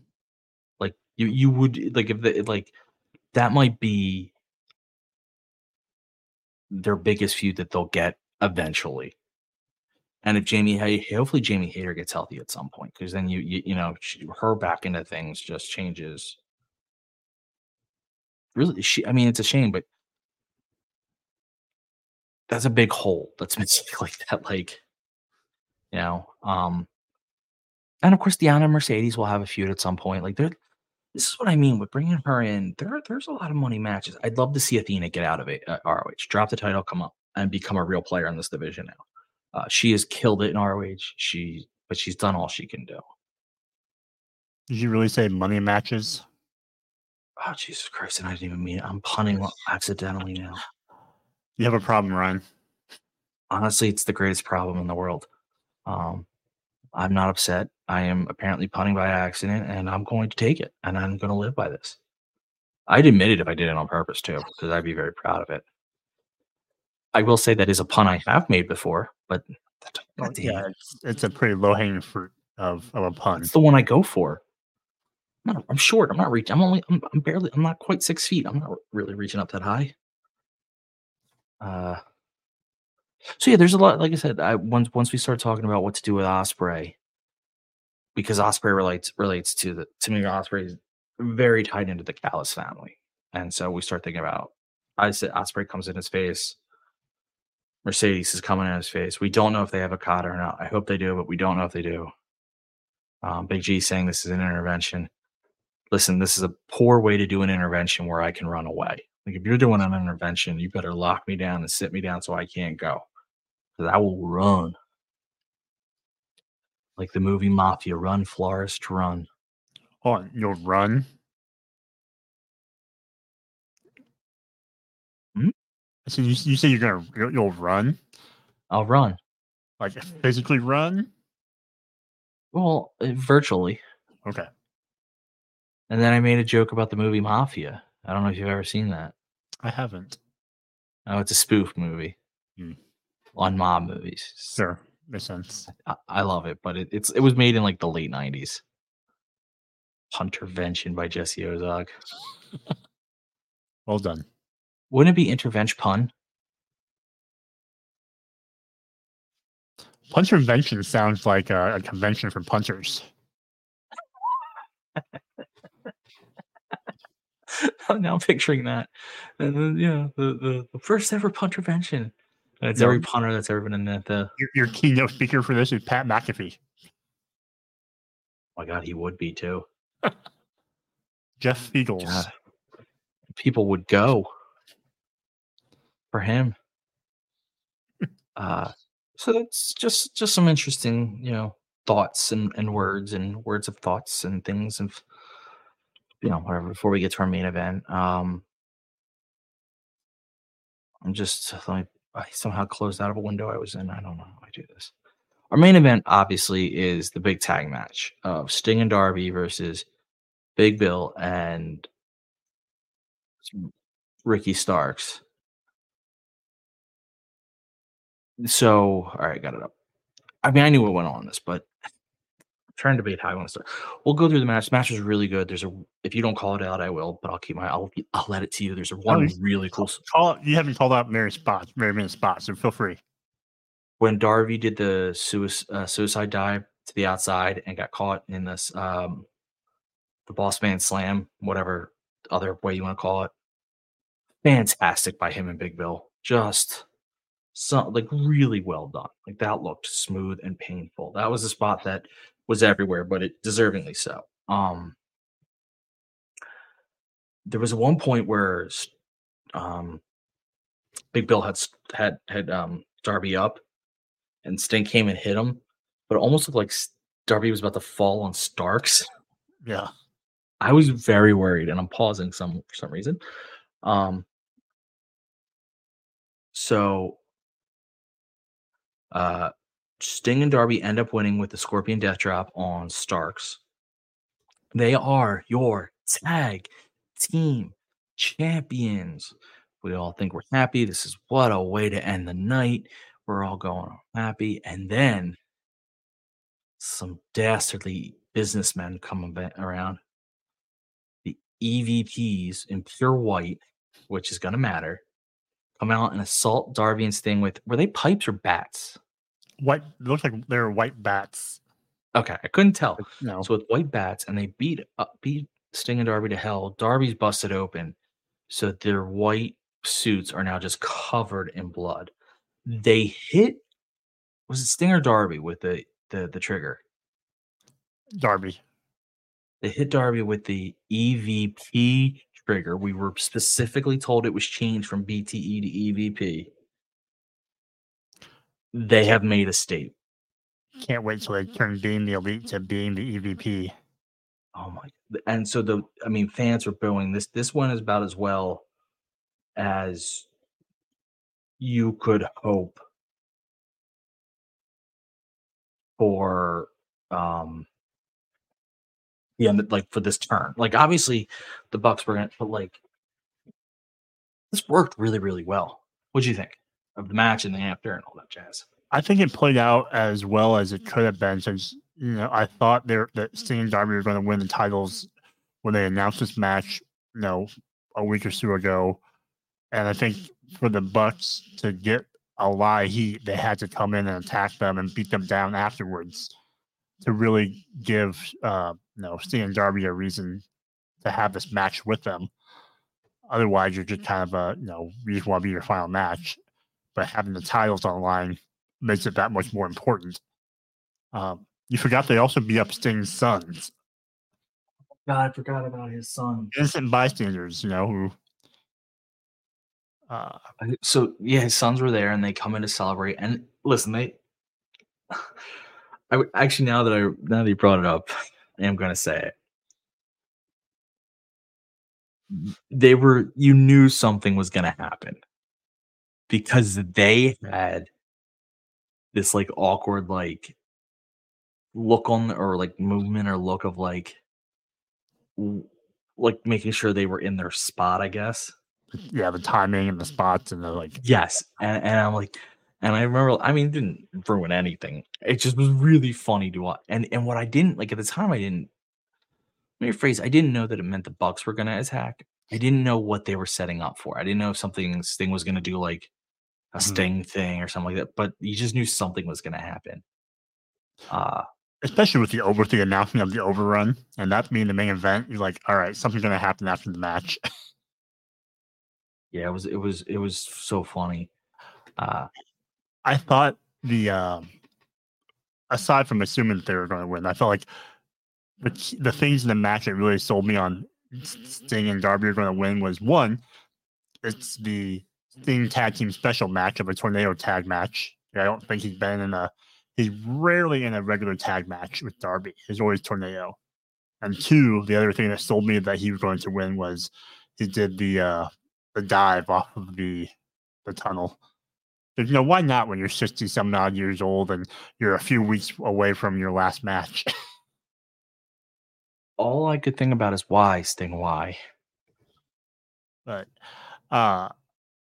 Like you, you would like if the like that might be their biggest feud that they'll get eventually. And if Jamie, hopefully Jamie Hayter gets healthy at some point, because then you, you, you know, she, her back into things just changes. Really, she. I mean, it's a shame, but that's a big hole that's missing like that. Like, you know, um, and of course, Deonna Mercedes will have a feud at some point. Like, this is what I mean with bringing her in. There, there's a lot of money matches. I'd love to see Athena get out of it. Uh, ROH, drop the title, come up, and become a real player in this division now. Uh, she has killed it in ROH. She, but she's done all she can do. Did you really say money matches? Oh Jesus Christ! And I didn't even mean it. I'm punning accidentally now. You have a problem, Ryan. honestly, it's the greatest problem in the world. Um, I'm not upset. I am apparently punning by accident, and I'm going to take it, and I'm going to live by this. I'd admit it if I did it on purpose too, because I'd be very proud of it. I will say that is a pun I have made before, but yeah, it's, it's a pretty low hanging fruit of, of a pun. it's the one I go for. I'm, not, I'm short. I'm not reaching. I'm only. I'm, I'm barely. I'm not quite six feet. I'm not really reaching up that high. Uh. So yeah, there's a lot. Like I said, I once once we start talking about what to do with Ospreay, because Ospreay relates relates to the to me. Ospreay is very tied into the Callis family, and so we start thinking about. I said Ospreay comes in his face. Mercedes is coming in his face. We don't know if they have a cot or not. I hope they do, but we don't know if they do. Um, Big G saying this is an intervention. Listen, this is a poor way to do an intervention where I can run away. Like if you're doing an intervention, you better lock me down and sit me down so I can't go. Because I will run. Like the movie Mafia, run, Florist, run. Oh, you'll run. So you, you say you're gonna you'll, you'll run, I'll run. like physically run. Well, uh, virtually. Okay. And then I made a joke about the movie Mafia. I don't know if you've ever seen that. I haven't. Oh, it's a spoof movie Hmm. on mob movies. Sure, makes sense. I, I love it, but it, it's it was made in like the late '90s. Puntervention by Jesse Ozog. Well done. Wouldn't it be intervention pun? Puntervention sounds like a, a convention for punters. now I'm picturing that. And then, yeah, the, the, the first ever puntervention. And it's every punter that's ever been in the, the Your, your keynote speaker for this is Pat McAfee. oh my god, he would be too. Jeff Feagles. God. People would go for him. Uh so that's just just some interesting, you know, thoughts and, and words and words of thoughts and things and you know, whatever before we get to our main event. Um I'm just like I somehow closed out of a window I was in. I don't know how I do this. Our main event obviously is the big tag match of Sting and Darby versus Big Bill and Ricky Starks. So, all right, got it up. I mean, I knew what went on in this, but I'm trying to debate how I want to start. We'll go through the match. The match was really good. There's a if you don't call it out, I will, but I'll keep my I'll I'll let it to you. There's a one least really cool s- Call you haven't called out Mary spots, Mary minute spots, so feel free. when Darby did the suicide, uh, suicide dive to the outside and got caught in this um the boss man slam, whatever other way you want to call it. Fantastic by him and Big Bill. Just so like really well done. Like that looked smooth and painful. That was a spot that was everywhere, but it deservingly so. Um there was one point where um Big Bill had had had um Darby up and Sting came and hit him, but it almost looked like Darby was about to fall on Starks. Yeah. I was very worried, and I'm pausing some for some reason. Um, so, uh, Sting and Darby end up winning with the Scorpion Death Drop on Starks. They are your tag team champions. We all think we're happy. This is what a way to end the night. We're all going happy, and then some dastardly businessmen come around. The EVPs in pure white, which is going to matter, come out and assault Darby and Sting with were they pipes or bats? White looks like they're white bats. Okay, I couldn't tell. No. So with white bats, and they beat up, beat Sting and Darby to hell. Darby's busted open, so their white suits are now just covered in blood. They hit was it Sting or Darby with the the the trigger? Darby. They hit Darby with the EVP trigger. We were specifically told it was changed from BTE to EVP. They have made a state. Can't wait till they turn being the elite to being the EVP. Oh my! And so the I mean, fans were booing this. This one is about as well as you could hope for um the end like for this turn. Like obviously the Bucks were gonna but like this worked really, really well. What'd you think of the match and the after and all that jazz? I think it played out as well as it could have been since you know I thought there that Sting and Darby were going to win the titles when they announced this match, you know, a week or so ago. And I think for the Bucks to get a lot of heat, they had to come in and attack them and beat them down afterwards to really give uh you know Sting and Darby a reason to have this match with them. Otherwise, you're just kind of a you know you just want to be your final match, but having the titles on the line makes it that much more important. Um, you forgot they also beat up Sting's sons, God, I forgot about his son. innocent bystanders, you know who. Uh, So yeah, his sons were there and they come in to celebrate. And listen, they I would actually now that I now that you brought it up, Am gonna say it. They were you knew something was gonna happen because they had this like awkward like look on or like movement or look of like like making sure they were in their spot, I guess. yeah, the timing and the spots and the like. Yes, and, and I'm like, and I remember, I mean, it didn't ruin anything. It just was really funny to watch. And and what I didn't like at the time, I didn't. Let me rephrase. I didn't know that it meant the Bucks were going to attack. I didn't know what they were setting up for. I didn't know if something Sting was going to do like a Mhm. Sting thing or something like that. But you just knew something was going to happen. Uh Especially with the over with the announcement of the overrun and that being the main event, you're like, all right, something's gonna happen after the match. yeah, it was it was it was so funny. Uh I thought the um aside from assuming that they were going to win, I felt like the the things in the match that really sold me on Sting and Darby are going to win was one, it's the Sting tag team special match of a tornado tag match. I don't think he's been in a he's rarely in a regular tag match with Darby. He's always tornado. And two, the other thing that sold me that he was going to win was he did the uh the dive off of the the tunnel. You know, why not when you're 60 some odd years old and you're a few weeks away from your last match? all I could think about is why Sting. Why? But uh,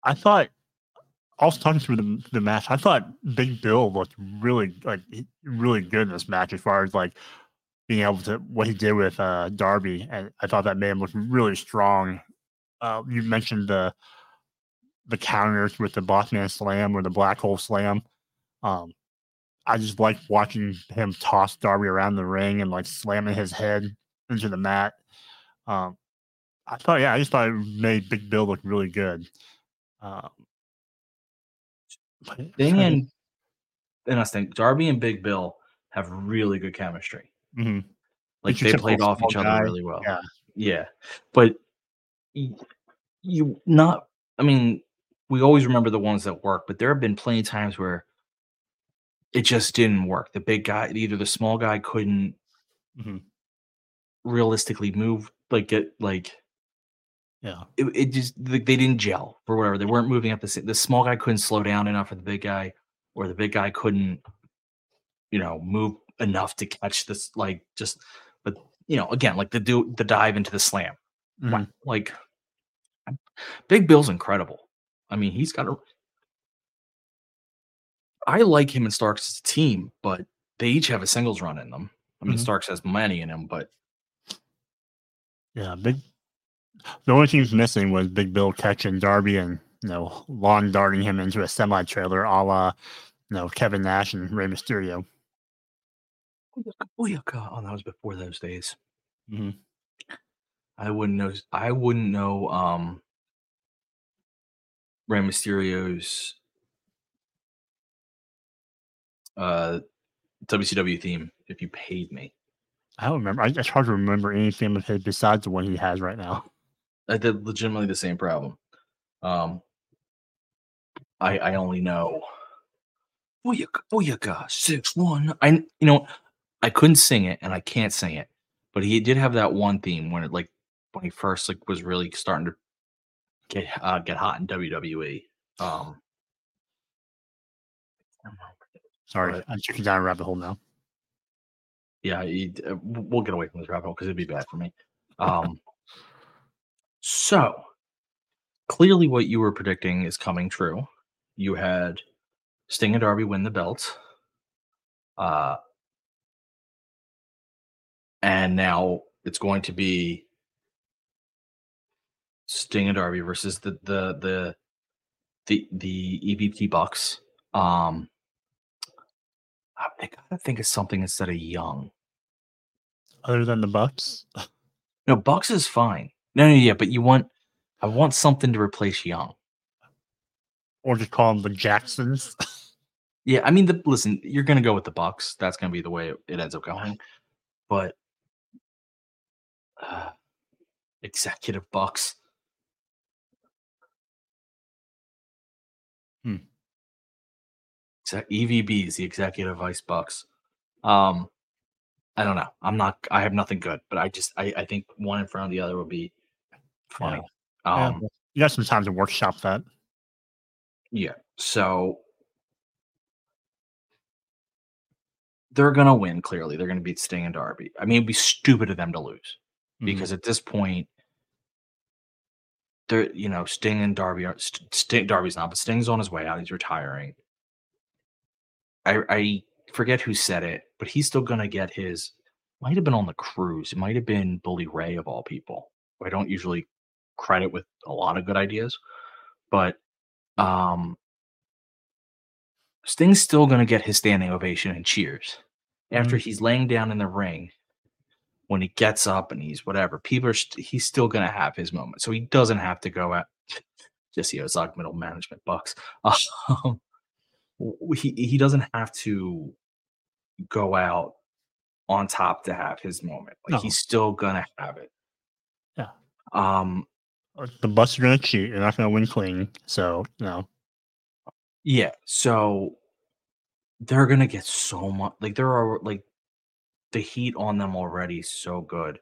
I thought also talking through the the match, I thought Big Bill looked really like really good in this match as far as like being able to what he did with uh Darby, and I thought that made him look really strong. Uh, you mentioned the the counters with the Bossman Slam or the Black Hole Slam. Um, I just like watching him toss Darby around the ring and like slamming his head into the mat. Um, I thought, yeah, I just thought it made Big Bill look really good. Um, Sting and and I think Darby and Big Bill have really good chemistry. Mhm. Like they played off each other really well. Yeah. Yeah. But you not I mean, we always remember the ones that work, but there have been plenty of times where it just didn't work. The big guy, either the small guy couldn't Mhm. realistically move, like get like Yeah. it, it just they didn't gel or whatever. They weren't moving up the sa- the small guy couldn't slow down enough for the big guy, or the big guy couldn't, you know, move enough to catch this. Like just, but you know, again, like the do the dive into the slam, Mhm. like Big Bill's incredible. I mean, he's got a. I like him and Starks as a team, but they each have a singles run in them. I mean, Mhm. Starks has many in him, but Yeah, big. The only thing he's missing was Big Bill catching Darby and you know lawn darting him into a semi trailer, a la you know Kevin Nash and Rey Mysterio. Booyaka. Oh, that was before those days. Mhm. I wouldn't know. I wouldn't know. Um, Rey Mysterio's uh WCW theme if you paid me. I don't remember. I, it's hard to remember anything of his besides the one he has right now. I did legitimately the same problem. Um, I I only know. oh Booyaka, booyaka, six one. I you know I couldn't sing it and I can't sing it, but he did have that one theme when it like when he first like was really starting to get uh, get hot in WWE. Um, Sorry, Right. I'm checking down a rabbit hole now. yeah, he, uh, we'll get away from this rabbit hole because it'd be bad for me. Um, so clearly, what you were predicting is coming true. You had Sting and Darby win the belts, uh, and now it's going to be Sting and Darby versus the the the the the EVP Bucks. Um, I gotta think of something instead of Young. Other than the Bucks, No, Bucks is fine. No, no, yeah, but you want I want something to replace Young. or just call them the Jacksons. Yeah, I mean, the listen, you're gonna go with the Bucks. That's gonna be the way it, it ends up going. But uh, executive Bucks. Hmm. Is the executive vice Bucks. Um, I don't know. I'm not. I have nothing good, but I just I, I think one in front of the other would be funny. Yeah, Um, you got some time to workshop that. Yeah. So they're gonna win. Clearly, they're gonna beat Sting and Darby. I mean, it'd be stupid of them to lose because at this point, you know Sting and Darby are Sting. Darby's not, but Sting's on his way out. He's retiring. I I forget who said it, but he's still gonna get his. Might have been on the cruise. It might have been Bully Ray of all people. I don't usually credit with a lot of good ideas, but um Sting's still going to get his standing ovation and cheers after he's laying down in the ring. When he gets up and he's whatever, people are st- he's still going to have his moment. So he doesn't have to go at Jesse Ozog middle management bucks. Um, he he doesn't have to go out on top to have his moment. Like No. he's still gonna have it. Yeah. Um. The Bucks are going to cheat. They're not going to win clean. So, no. Yeah. So they're gonna get so much. Like there are like the heat on them already. So good.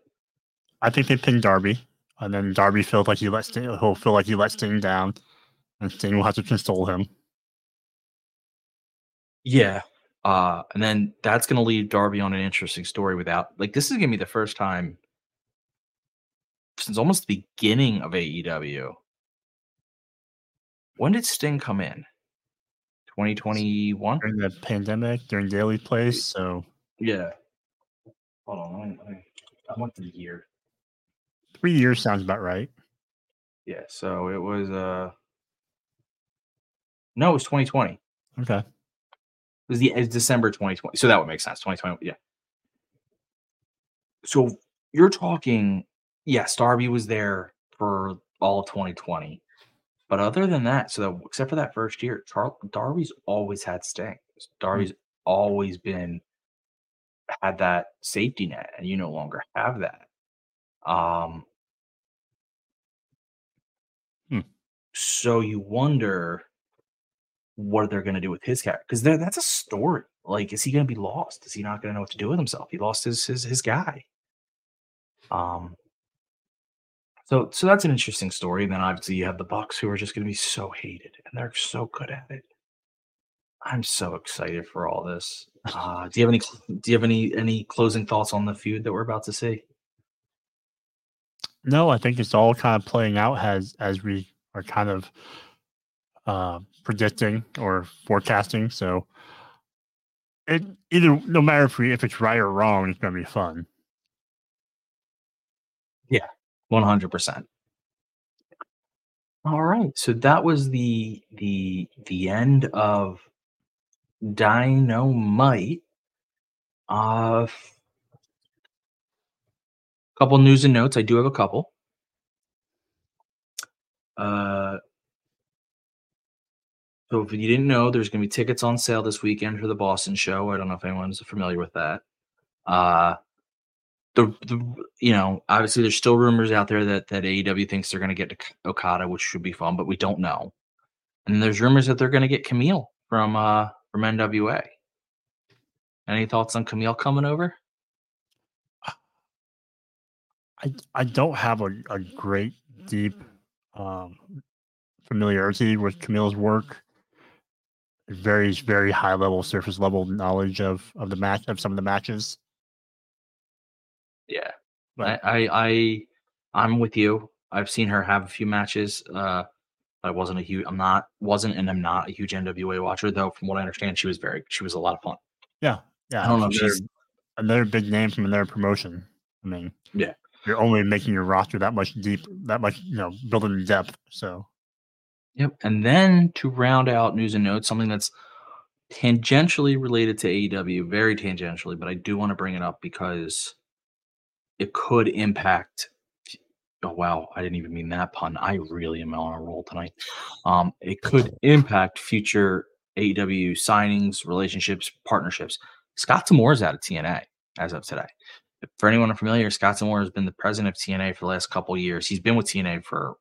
I think they pin Darby, and then Darby feels like he let Sting. He'll feel like he let Sting down, and Sting will have to console him. Yeah. Uh, and then that's gonna leave Darby on an interesting story without like this is gonna be the first time since almost the beginning of AEW. When did Sting come in? 2021? During the pandemic, during Daily Place. So Yeah. Hold on. Let me, let me, I want the year. three years sounds about right. Yeah. So it was, uh, no, it was 2020. Okay. It was the it's December 2020. So that would make sense. 2020. Yeah. So you're talking, yeah, Darby was there for all of 2020. But other than that, so that, except for that first year, Char- Darby's always had Sting. Darby's always been had that safety net, and you no longer have that. Um, Hmm. so you wonder what they're going to do with his character because that's a story. Like, is he going to be lost? Is he not going to know what to do with himself? He lost his his his guy. Um. So so that's an interesting story. And then obviously you have the Bucks who are just going to be so hated, and they're so good at it. I'm so excited for all this. Uh, do you have any do you have any any closing thoughts on the feud that we're about to see? No, I think it's all kind of playing out as as we are kind of uh, predicting or forecasting. So it either no matter if we if it's right or wrong, it's gonna be fun. Yeah, one hundred percent. All right, so that was the the the end of Dynamite. Uh, couple news and notes. I do have a couple. Uh, so if you didn't know, there's going to be tickets on sale this weekend for the Boston show. I don't know if anyone's familiar with that. Uh, the, the you know obviously there's still rumors out there that that AEW thinks they're going to get to Okada, which should be fun, but we don't know. And there's rumors that they're going to get Kamille from uh from NWA. Any thoughts on Kamille coming over? I I don't have a, a great deep um, familiarity with Kamille's work. Very very high level surface level knowledge of of the match of some of the matches. Yeah, But- I, I I I'm with you. I've seen her have a few matches. Uh, I wasn't a huge. I'm not wasn't and I'm not a huge NWA watcher though. From what I understand, she was very she was a lot of fun. Yeah, yeah. I don't know another, she's- another big name from another promotion. I mean, Yeah. you're only making your roster that much deep, that much you know, building depth. So Yep. And then to round out news and notes, something that's tangentially related to AEW, very tangentially, but I do want to bring it up because it could impact. Oh wow, I didn't even mean that pun. I really am on a roll tonight. Um, it could impact future AEW signings, relationships, partnerships. Scott D'Amore is out of TNA as of today. For anyone unfamiliar, Scott D'Amore has been the president of TNA for the last couple of years. He's been with TNA for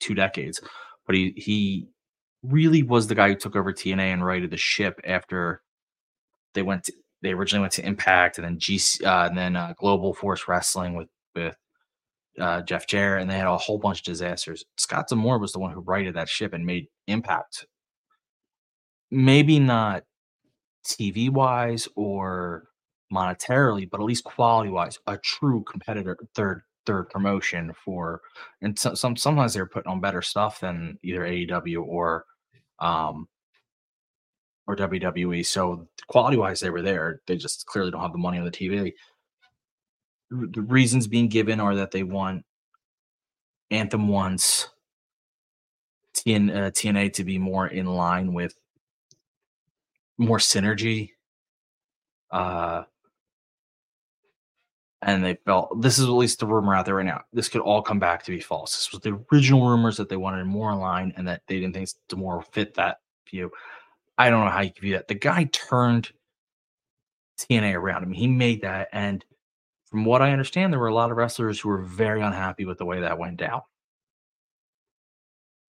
two decades, but he he really was the guy who took over TNA and righted the ship after they went. To, they originally went to Impact and then GC uh, and then uh, Global Force Wrestling with with uh, Jeff Jarrett, and they had a whole bunch of disasters. Scott D'Amore was the one who righted that ship and made Impact. Maybe not TV wise or monetarily, but at least quality wise, a true competitor, third third promotion for. And so, some sometimes they're putting on better stuff than either AEW or um or WWE. So quality wise, they were there. They just clearly don't have the money on the TV. The reasons being given are that they want Anthem wants TN, uh, TNA to be more in line with more synergy. Uh, and they felt this is at least the rumor out there right now. This could all come back to be false. This was the original rumors that they wanted more in line and that they didn't think D'Amore fit that view. I don't know how you view that. The guy turned TNA around. I mean, he made that, and from what I understand, there were a lot of wrestlers who were very unhappy with the way that went down.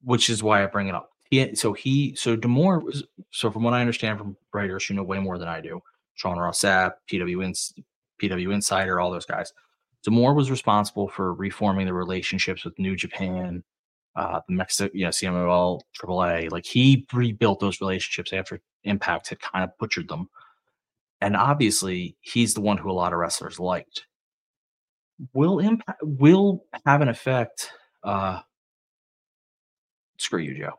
Which is why I bring it up. He, so he, so D'Amore was, so from what I understand from writers who know way more than I do, Sean Ross Sapp, PW, Ins, PW Insider, all those guys. D'Amore was responsible for reforming the relationships with New Japan, uh, the Mexico, you know, CMLL, AAA. Like he rebuilt those relationships after Impact had kind of butchered them. And obviously, he's the one who a lot of wrestlers liked. will impact will have an effect. Uh, screw you, Joe.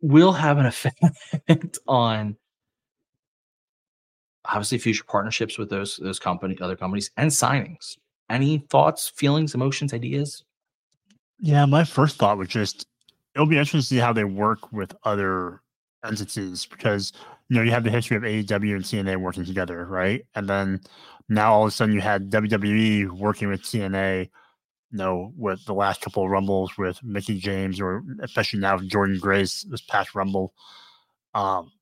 Will have an effect on obviously future partnerships with those those company other companies and signings. Any thoughts, feelings, emotions, ideas? Yeah, my first thought was just it'll be interesting to see how they work with other entities because you know you have the history of AEW and TNA working together, right? And then now all of a sudden you had WWE working with TNA, you know, with the last couple of rumbles with Mickie James or especially now Jordynne Grace this past rumble. Um,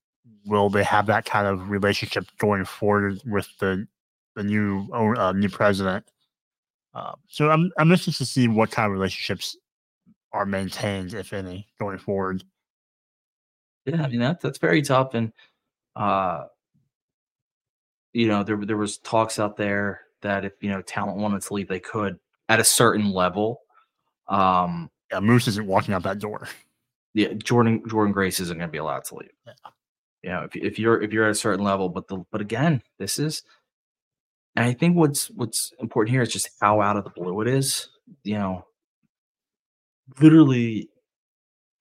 will they have that kind of relationship going forward with the the new uh, new president? Uh, so I'm I'm interested to see what kind of relationships are maintained, if any, going forward. Yeah, I mean that's that's very tough, and uh, you know there there was talks out there that if you know talent wanted to leave, they could at a certain level. Um, yeah, Moose isn't walking out that door. Yeah, Jordynne Jordynne Grace isn't going to be allowed to leave. Yeah. You know, if if you're if you're at a certain level, but the but again, this is, and I think what's what's important here is just how out of the blue it is. You know, literally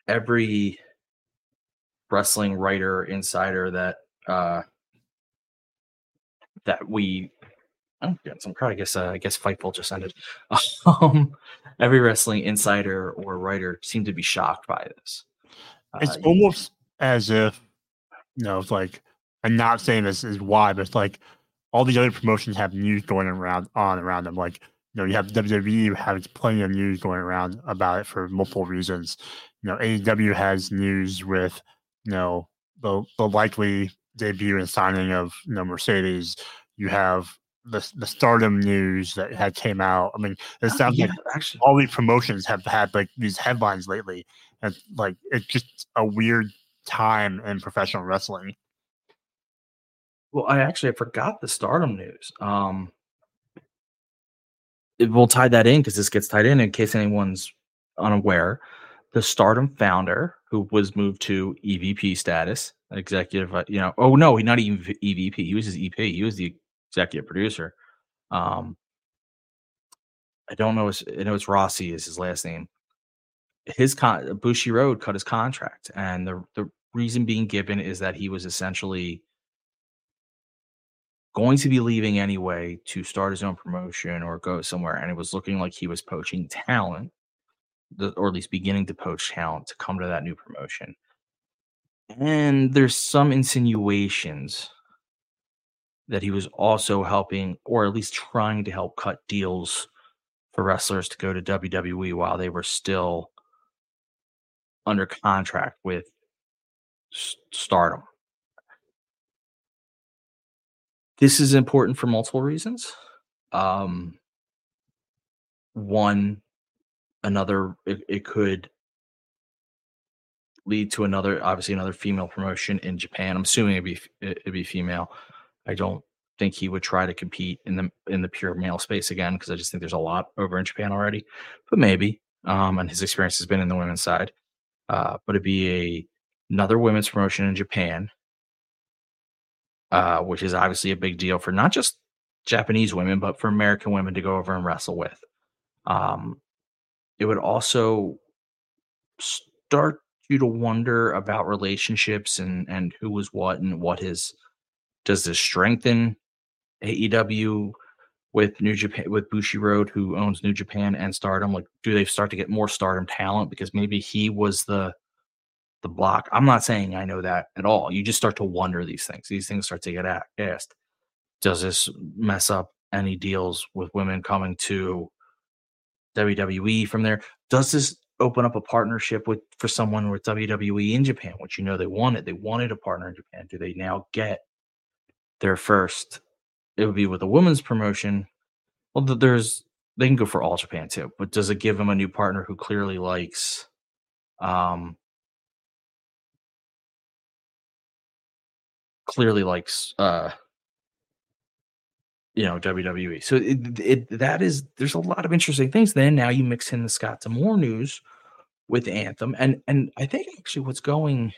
every wrestling writer insider that uh that we I'm getting some crowd. I guess uh, I guess Fightful just ended. Um, every wrestling insider or writer seemed to be shocked by this. Uh, it's almost as if you know, it's like I'm not saying this is why, but it's like all these other promotions have news going around on around them. Like you know, you have WWE having plenty of news going around about it for multiple reasons. You know, AEW has news with you know the the likely debut and signing of you know Mercedes. You have the the Stardom news that had came out. I mean, it Oh, sounds yeah, like actually. all these promotions have had like these headlines lately, and like it's just a weird time in professional wrestling. Well, I actually I forgot the Stardom news. Um, it, we'll tie that in because this gets tied in in case anyone's unaware. The Stardom founder, who was moved to EVP status, executive, uh, you know, oh no, he not even EVP. He was his EP. He was the executive producer. Um, I don't know. I know it's Rossy is his last name. His con Bushiroad cut his contract, and the the reason being given is that he was essentially going to be leaving anyway to start his own promotion or go somewhere, and it was looking like he was poaching talent, the, or at least beginning to poach talent to come to that new promotion. And there's some insinuations that he was also helping, or at least trying to help cut deals for wrestlers to go to WWE while they were still under contract with Stardom. This is important for multiple reasons. Um, one, another, it, it could lead to another, obviously, another female promotion in Japan. I'm assuming it'd be it- it'd be female. I don't think he would try to compete in the in the pure male space again because I just think there's a lot over in Japan already. But maybe, um, and his experience has been in the women's side. Uh, but it'd be a another women's promotion in Japan, uh, which is obviously a big deal for not just Japanese women, but for American women to go over and wrestle with. Um, it would also start you to wonder about relationships and and who was what and what his does this strengthen AEW with New Japan with Bushiroad, who owns New Japan and Stardom? Like, do they start to get more Stardom talent because maybe he was the the block? I'm not saying I know that at all. You just start to wonder these things. These things start to get asked. Does this mess up any deals with women coming to WWE from there? Does this open up a partnership with for someone with WWE in Japan, which you know they wanted? They wanted a partner in Japan. Do they now get their first? It would be with a women's promotion. Well, there's they can go for all Japan too, but does it give them a new partner who clearly likes um clearly likes uh you know WWE. So it, it that is there's a lot of interesting things. Then now you mix in the Scott D'Amore news with Anthem, and and I think actually what's going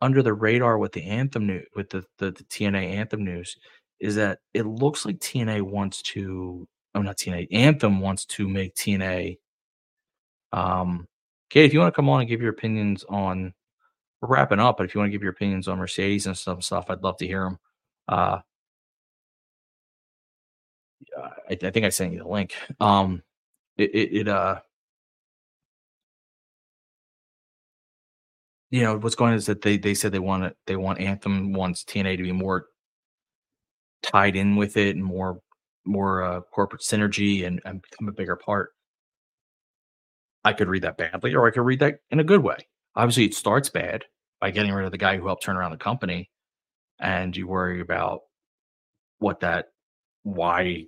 under the radar with the Anthem news with the, the the TNA Anthem news is that it looks like TNA wants to I'm not TNA. Anthem wants to make TNA. Um, Kate, if you want to come on and give your opinions on, we're wrapping up, but if you want to give your opinions on Mercedes and some stuff, I'd love to hear them. Uh, I, I think I sent you the link. Um, it, it, it uh, you know, what's going on is that they they said they want it, they want Anthem wants TNA to be more tied in with it and more more uh, corporate synergy and, and become a bigger part. I could read that badly, or I could read that in a good way. Obviously, it starts bad by getting rid of the guy who helped turn around the company, and you worry about what that, why,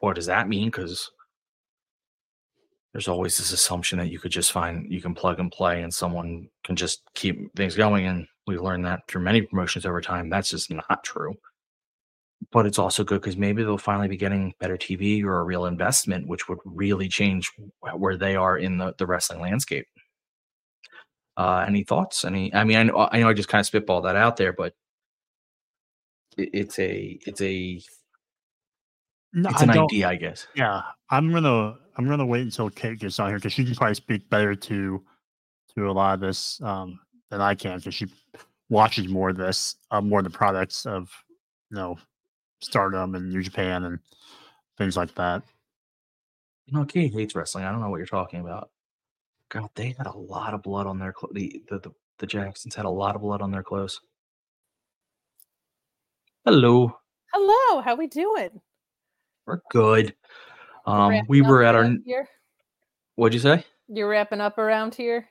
what does that mean? Because there's always this assumption that you could just find you can plug and play and someone can just keep things going. And we've learned that through many promotions over time. That's just not true. But it's also good because maybe they'll finally be getting better TV or a real investment, which would really change where they are in the, the wrestling landscape. Uh, any thoughts? Any? I mean, I know I know I just kind of spitball that out there, but it, it's a it's a No, it's I an don't- idea, I guess. Yeah, I'm gonna I'm gonna wait until Kate gets on here because she can probably speak better to to a lot of this um, than I can because she watches more of this, uh, more of the products of you know Stardom and New Japan and things like that. You know, Kate hates wrestling. I don't know what you're talking about. God, they had a lot of blood on their clothes. The, the the the Jacksons had a lot of blood on their clothes. Hello, Hello, how we doing? We're good. Um, we were at our. here? What'd you say? You're wrapping up around here.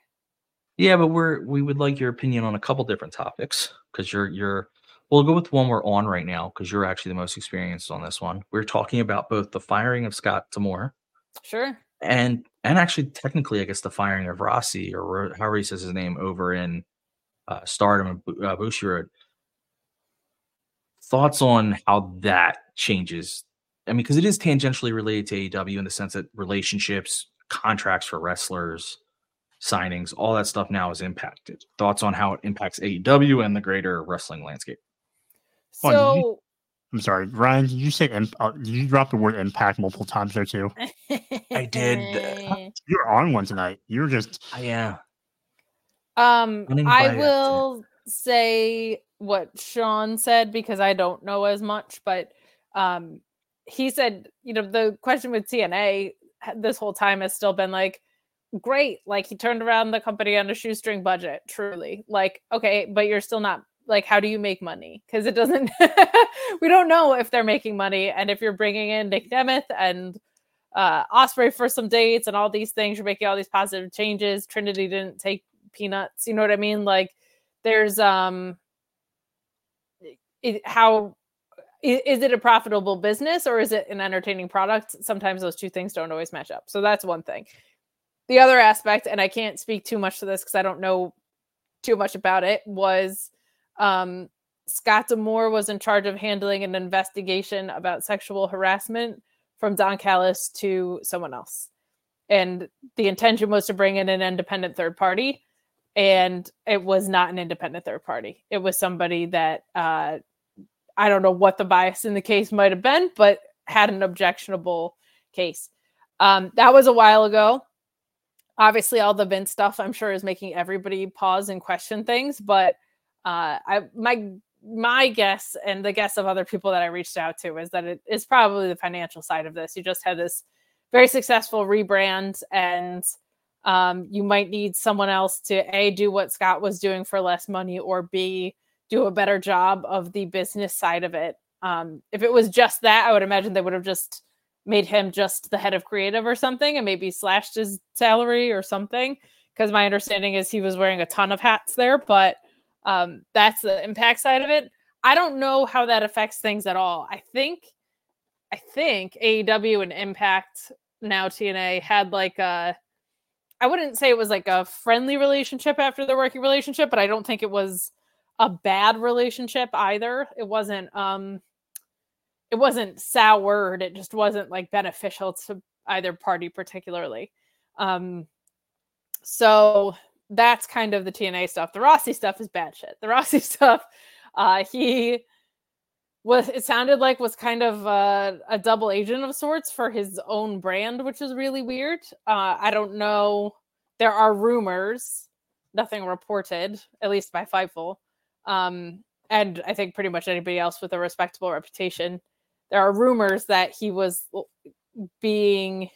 Yeah, but we're we would like your opinion on a couple different topics because you're you're. We'll go with the one we're on right now because you're actually the most experienced on this one. We're talking about both the firing of Scott D'Amore Sure. and and actually technically i guess the firing of rossy or however he says his name over in uh, stardom and uh, bushiroad thoughts on how that changes i mean because it is tangentially related to aew in the sense that relationships contracts for wrestlers signings all that stuff now is impacted thoughts on how it impacts aew and the greater wrestling landscape Oh, did you- So I'm sorry, Ryan. Did you say imp- uh, did you drop the word impact multiple times there too? i did You're on one tonight. You're just yeah. Um, I will say what Sean said because I don't know as much, but um, he said, you know, the question with TNA this whole time has still been like, great, like he turned around the company on a shoestring budget, truly. Like, okay, but you're still not like, how do you make money? Because it doesn't, we don't know if they're making money, and if you're bringing in Nick Nemeth and uh Ospreay for some dates and all these things. You're making all these positive changes. Trinity didn't take peanuts. You know what I mean? Like there's um it, how is it a profitable business or is it an entertaining product? Sometimes those two things don't always match up. So that's one thing. The other aspect, and I can't speak too much to this because I don't know too much about it, was um Scott D'Amore was in charge of handling an investigation about sexual harassment from Don Callis to someone else. And the intention was to bring in an independent third party. And it was not an independent third party. It was somebody that uh, I don't know what the bias in the case might have been, but had an objectionable case. Um, that was a while ago. Obviously, all the Vince stuff I'm sure is making everybody pause and question things, but uh, I my my guess and the guess of other people that I reached out to is that it is probably the financial side of this. You just had this very successful rebrand, and um, you might need someone else to a do what Scott was doing for less money, or b do a better job of the business side of it. Um, if it was just that, I would imagine they would have just made him just the head of creative or something, and maybe slashed his salary or something. Because my understanding is he was wearing a ton of hats there, but um, that's the impact side of it. I don't know how that affects things at all. I think, I think AEW and Impact now TNA had like a, I wouldn't say it was like a friendly relationship after the working relationship, but I don't think it was a bad relationship either. It wasn't, um, it wasn't soured. It just wasn't like beneficial to either party particularly. Um, so that's kind of the TNA stuff. The Rossy stuff is bad shit. The Rossy stuff, uh, he was it sounded like was kind of uh, a double agent of sorts for his own brand, which is really weird. Uh, I don't know. There are rumors, nothing reported, at least by Fightful, um, and I think pretty much anybody else with a respectable reputation. There are rumors that he was being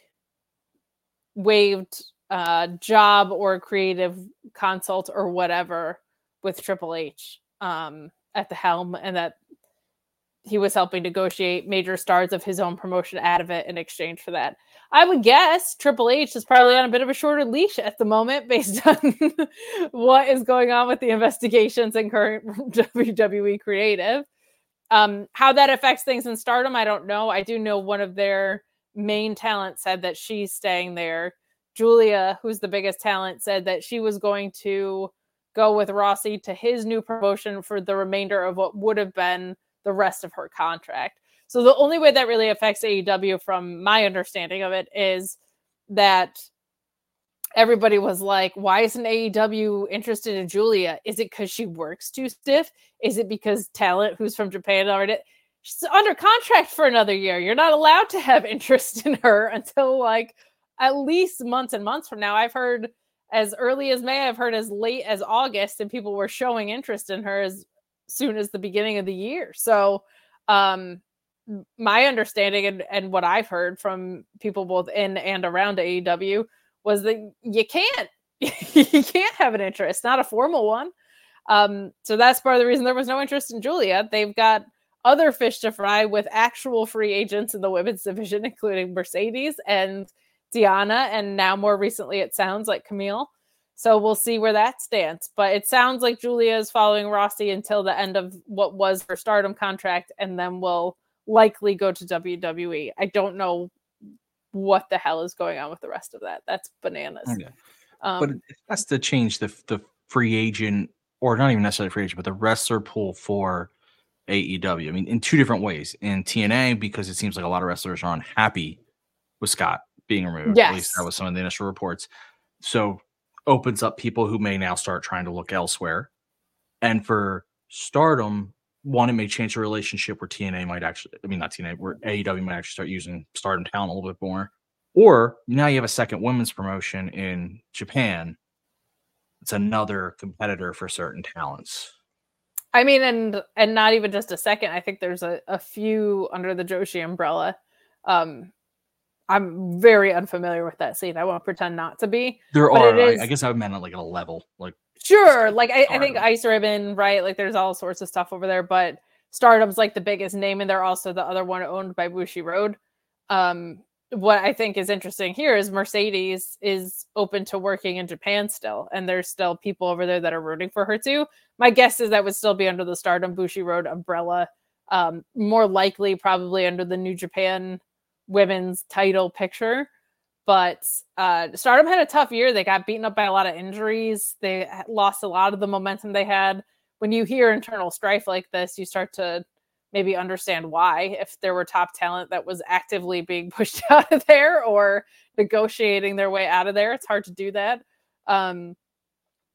waived uh, job or creative consult or whatever with Triple H um, at the helm, and that he was helping negotiate major stars of his own promotion out of it in exchange for that. I would guess Triple H is probably on a bit of a shorter leash at the moment based on what is going on with the investigations and current WWE creative. Um, how that affects things in stardom, I don't know. I do know one of their main talent said that she's staying there. Julia, who's the biggest talent, said that she was going to go with Rossy to his new promotion for the remainder of what would have been the rest of her contract. So the only way that really affects AEW, from my understanding of it, is that everybody was like, why isn't AEW interested in Julia? Is it because she works too stiff? Is it because talent who's from Japan already? She's under contract for another year. You're not allowed to have interest in her until like at least months and months from now. I've heard as early as May, I've heard as late as August, and people were showing interest in her as soon as the beginning of the year. So, um, my understanding and, and what I've heard from people both in and around AEW was that you can't you can't have an interest, not a formal one. Um, so that's part of the reason there was no interest in Julia. They've got other fish to fry with actual free agents in the women's division, including Mercedes and Deonna, and now more recently it sounds like Kamille. So we'll see where that stands. But it sounds like Julia is following Rossy until the end of what was her stardom contract, and then will likely go to WWE. I don't know what the hell is going on with the rest of that. That's bananas. Okay. Um, but it has to change the the free agent, or not even necessarily free agent, but the wrestler pool for AEW. I mean, in two different ways. In TNA, because it seems like a lot of wrestlers are unhappy with Scott being removed. Yes. At least that was some of the initial reports. So opens up people who may now start trying to look elsewhere. And for Stardom, one, it may change the relationship where TNA might actually, I mean, not TNA, where AEW might actually start using Stardom talent a little bit more. Or now you have a second women's promotion in Japan. It's another competitor for certain talents. I mean, and and not even just a second. I think there's a, a few under the Joshi umbrella. Um, I'm very unfamiliar with that scene. I won't pretend not to be. There are, I, I, guess I meant like at a level, like sure, like I, I, think Ice Ribbon, right? Like there's all sorts of stuff over there, but Stardom's like the biggest name, and they're also the other one owned by Bushiroad. Um, what I think is interesting here is Mercedes is open to working in Japan still, and there's still people over there that are rooting for her too. My guess is that would still be under the Stardom Bushiroad umbrella. Um, more likely, probably under the New Japan women's title picture. But uh, Stardom had a tough year. They got beaten up by a lot of injuries. They lost a lot of the momentum they had. When you hear internal strife like this, you start to maybe understand why. If there were top talent that was actively being pushed out of there or negotiating their way out of there, it's hard to do that. Um,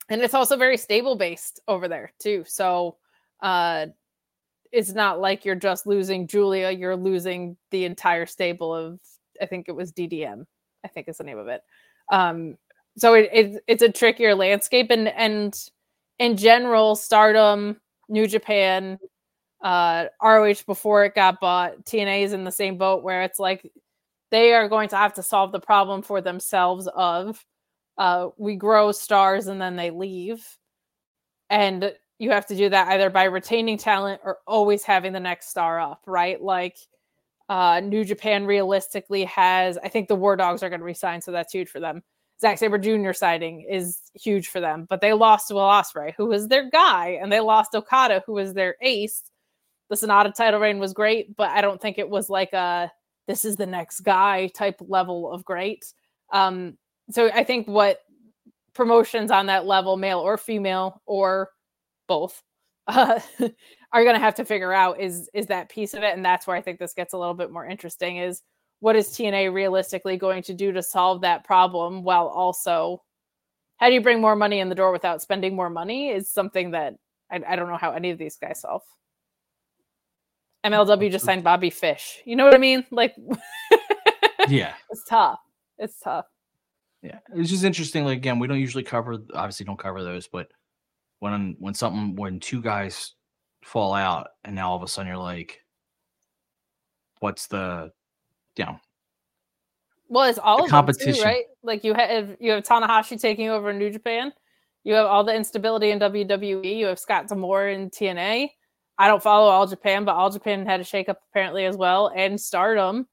and it's also very stable based over there too. So uh, it's not like you're just losing Julia, you're losing the entire stable of I think it was DDM. I think is the name of it. Um, so it, it it's a trickier landscape and and in general, Stardom, New Japan, uh, ROH before it got bought, TNA is in the same boat where it's like they are going to have to solve the problem for themselves of uh, we grow stars and then they leave. And you have to do that either by retaining talent or always having the next star up, right? Like uh New Japan realistically has I think the War Dogs are going to resign, so that's huge for them. Zack Sabre Jr. signing is huge for them, but they lost Will Ospreay, who was their guy, and they lost Okada, who was their ace. The Sanada title reign was great, but I don't think it was like a this is the next guy type level of great. Um, so I think what promotions on that level, male or female, or both uh, are going to have to figure out is is that piece of it and that's where i think this gets a little bit more interesting is what is tna realistically going to do to solve that problem while also how do you bring more money in the door without spending more money is something that i, I don't know how any of these guys solve MLW just signed Bobby Fish. You know what I mean? Like, Yeah. it's tough. It's tough. Yeah, it's just interesting. Like again, we don't usually cover, obviously, don't cover those, but when when something when two guys fall out, and now all of a sudden you're like, what's the, you know, Well, it's all them too, competition. right? Like you have you have Tanahashi taking over in New Japan. You have all the instability in WWE. You have Scott D'Amore in TNA. I don't follow All Japan, but All Japan had a shakeup apparently as well, and Stardom,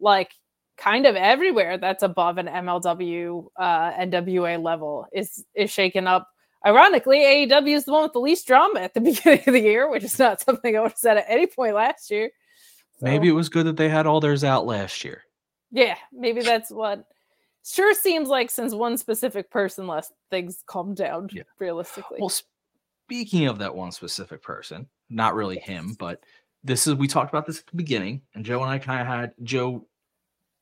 like kind of everywhere that's above an MLW uh, NWA level is is shaken up. Ironically, AEW is the one with the least drama at the beginning of the year, which is not something I would have said at any point last year. maybe it was good that they had all theirs out last year. Yeah, maybe that's what. Sure seems like since one specific person left, things calmed down yeah. realistically. Well, speaking of that one specific person, not really him, but this is we talked about this at the beginning, and Joe and I kind of had Joe,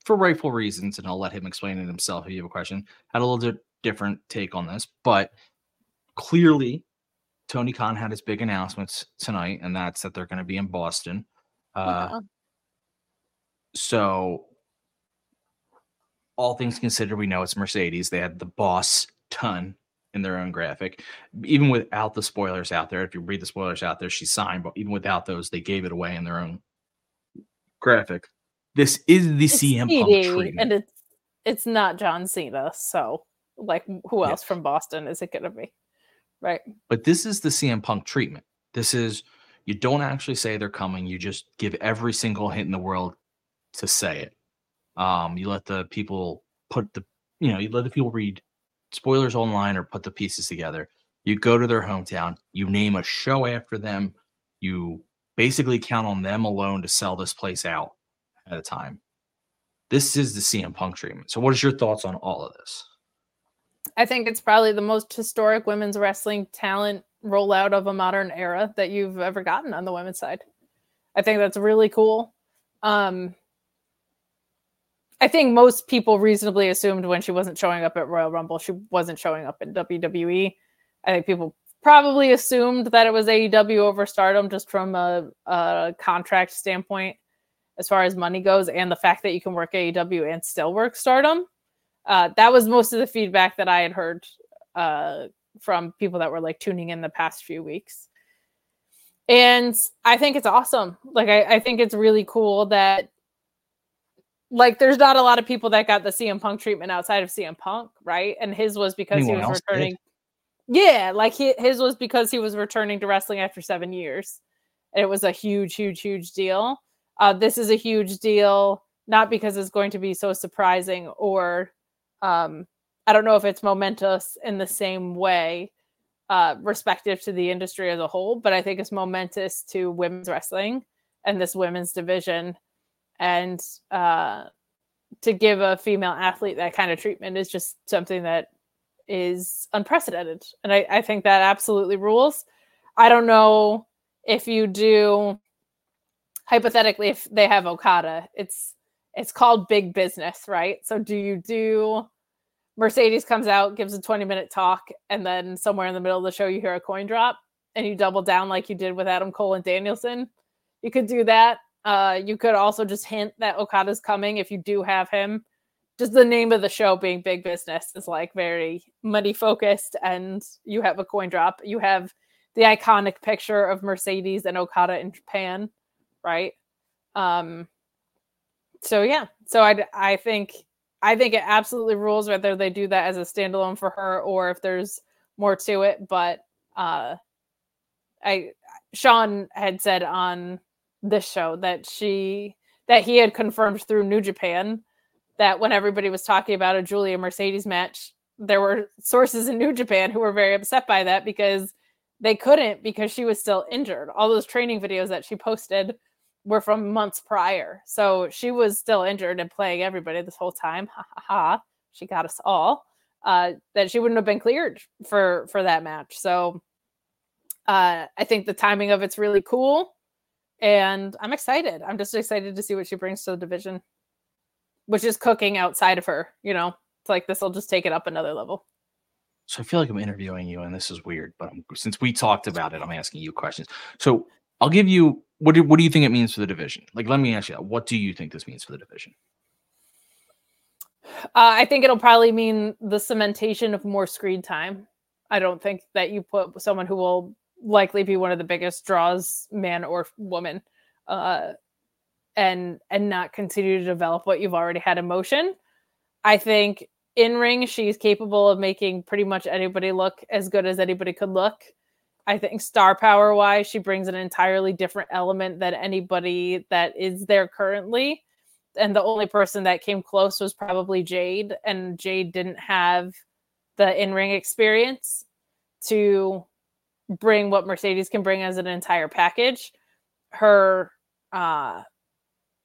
for rightful reasons, and I'll let him explain it himself if you have a question, had a little bit different take on this, but clearly Tony Khan had his big announcements tonight, and that's that they're going to be in Boston. Uh, Uh-huh. so all things considered, we know it's Mercedes. They had the boss ton in their own graphic. Even without the spoilers out there, if you read the spoilers out there, she signed, but even without those, they gave it away in their own graphic. This is the It's CM Punk treatment. and it's it's not John Cena, so like who else from Boston is it gonna be? Right. But this is the CM Punk treatment. This is you don't actually say they're coming. You just give every single hint in the world to say it. Um, you let the people put the you know you let the people read spoilers online or put the pieces together. You go to their hometown. You name a show after them. You basically count on them alone to sell this place out at a time. This is the CM Punk treatment. So, what is your thoughts on all of this? I think it's probably the most historic women's wrestling talent rollout of a modern era that you've ever gotten on the women's side. I think that's really cool. Um, I think most people reasonably assumed when she wasn't showing up at Royal Rumble, she wasn't showing up in WWE. I think people probably assumed that it was AEW over Stardom just from a, a contract standpoint, as far as money goes, and the fact that you can work AEW and still work Stardom. Uh, that was most of the feedback that I had heard uh, from people that were like tuning in the past few weeks. And I think it's awesome. Like, I, I think it's really cool that, like, there's not a lot of people that got the CM Punk treatment outside of CM Punk, right? And his was because Anyone he was else did? returning. Yeah, like he, his was because he was returning to wrestling after seven years. It was a huge, huge, huge deal. Uh, this is a huge deal, not because it's going to be so surprising or um, I don't know if it's momentous in the same way, uh, respective to the industry as a whole, but I think it's momentous to women's wrestling and this women's division. And uh, to give a female athlete that kind of treatment is just something that is unprecedented. And I, I think that absolutely rules. I don't know if you do hypothetically if they have Okada, it's it's called big business, right? So do you do Mercedes comes out, gives a 20 minute talk, and then somewhere in the middle of the show you hear a coin drop and you double down like you did with Adam Cole and Danielson? You could do that. Uh, you could also just hint that Okada's coming if you do have him. Just the name of the show being big business is like very money focused, and you have a coin drop. You have the iconic picture of Mercedes and Okada in Japan, right? Um, so yeah, so I I think I think it absolutely rules whether they do that as a standalone for her or if there's more to it. But uh, I Sean had said on this show that she that he had confirmed through New Japan that when everybody was talking about a Julia Mercedes match, there were sources in New Japan who were very upset by that because they couldn't because she was still injured. All those training videos that she posted were from months prior. So she was still injured and playing everybody this whole time. Ha ha ha. She got us all. Uh, that she wouldn't have been cleared for for that match. So uh, I think the timing of it's really cool, and I'm excited. I'm just excited to see what she brings to the division, which is cooking outside of her. You know, it's like this will just take it up another level. So I feel like I'm interviewing you, and this is weird. But I'm, since we talked about it, I'm asking you questions. So I'll give you what do what do you think it means for the division? Like, let me ask you that. What do you think this means for the division? Uh, I think it'll probably mean the cementation of more screen time. I don't think that you put someone who will likely be one of the biggest draws, man or woman, uh, and and not continue to develop what you've already had in motion. I think in ring she's capable of making pretty much anybody look as good as anybody could look. I think star power wise, she brings an entirely different element than anybody that is there currently. And the only person that came close was probably Jade, and Jade didn't have the in ring experience to bring what Mercedes can bring as an entire package. Her uh,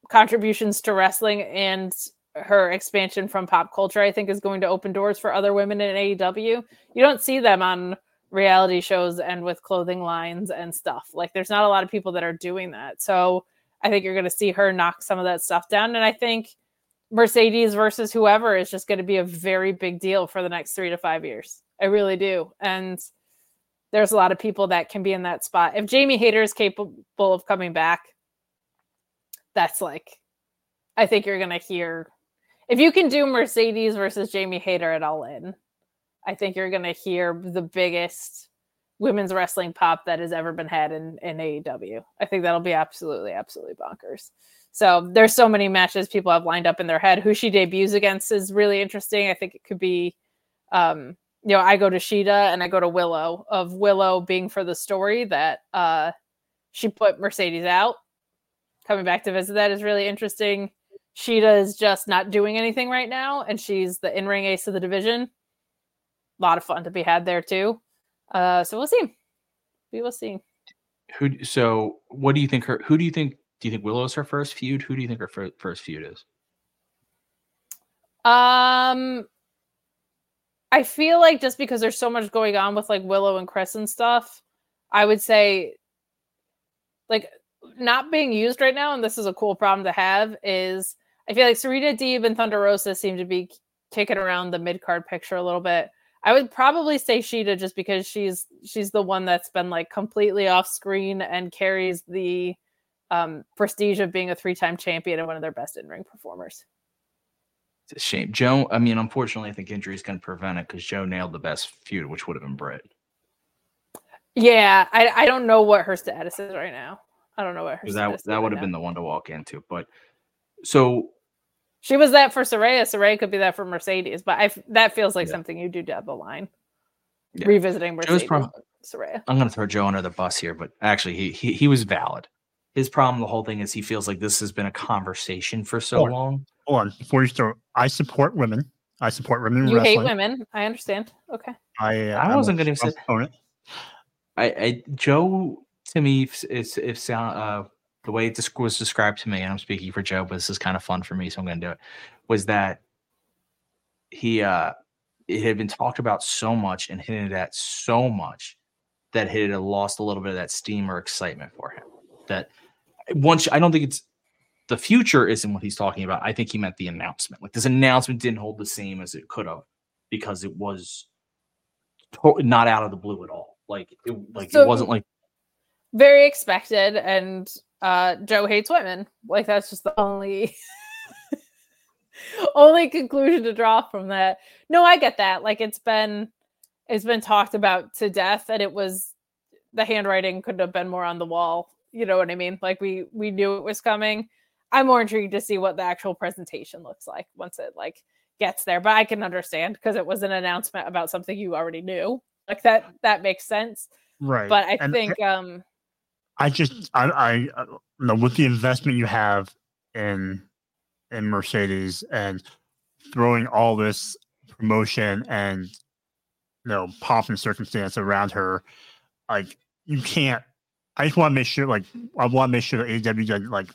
contributions to wrestling and her expansion from pop culture, I think, is going to open doors for other women in AEW. You don't see them on reality shows and with clothing lines and stuff. Like, there's not a lot of people that are doing that. So, I think you're going to see her knock some of that stuff down. And I think Mercedes versus whoever is just going to be a very big deal for the next three to five years. I really do. And there's a lot of people that can be in that spot. If Jamie Hayter is capable of coming back, that's like, I think you're going to hear. If you can do Mercedes versus Jamie Hayter at All In, I think you're going to hear the biggest women's wrestling pop that has ever been had in, in AEW. I think that'll be absolutely, absolutely bonkers. So there's so many matches people have lined up in their head. Who she debuts against is really interesting. I think it could be, um, you know, I go to Shida and I go to Willow. Of Willow being for the story that uh, she put Mercedes out. Coming back to visit that is really interesting. Shida is just not doing anything right now, and she's the in-ring ace of the division. A lot of fun to be had there too. Uh, so we'll see. We will see. Who? So, what do you think? Her? Who do you think? Do you think Willow's her first feud? Who do you think her fir- first feud is? Um, I feel like just because there's so much going on with like Willow and Kris and stuff, I would say, like, not being used right now, and this is a cool problem to have. Is I feel like Serena Deeb and Thunder Rosa seem to be kicking around the mid card picture a little bit. I would probably say Shida just because she's she's the one that's been like completely off screen and carries the um, prestige of being a three time champion and one of their best in ring performers. It's a shame. Joe, I mean, unfortunately, I think injury is going to prevent it because Joe nailed the best feud, which would have been Britt. Yeah, I, I don't know what her status is right now. I don't know what her that that would have been the one to walk into. But so she was that for Saraya. Saraya could be that for Mercedes, but I that feels like yeah. something you do down the line. Yeah. Revisiting Mercedes. Pro- Saraya. I'm going to throw Joe under the bus here, but actually, he, he he was valid. His problem, the whole thing, is he feels like this has been a conversation for so hold long. Hold on, before you start, I support women. I support women. You wrestling. hate women. I understand. Okay. I uh, I wasn't going to say. I, I Joe to me is if sound uh the way it was described to me, and I'm speaking for Joe, but this is kind of fun for me, so I'm going to do it. Was that he uh it had been talked about so much and hinted at so much that it had lost a little bit of that steam or excitement for him. That once I don't think it's the future isn't what he's talking about. I think he meant the announcement. Like this announcement didn't hold the same as it could have because it was to- not out of the blue at all. Like it, like So- it wasn't like Very expected, and uh Joe hates women. Like that's just the only only conclusion to draw from that. No, I get that. Like it's been it's been talked about to death, and it was the handwriting couldn't have been more on the wall. You know what I mean? Like we we knew it was coming. I'm more intrigued to see what the actual presentation looks like once it like gets there. But I can understand because it was an announcement about something you already knew. Like that that makes sense. Right. But I And- think um I just I I uh, you know with the investment you have in in Mercedes and throwing all this promotion and you know pomp and circumstance around her, like you can't. I just want to make sure, like I want to make sure that AEW doesn't like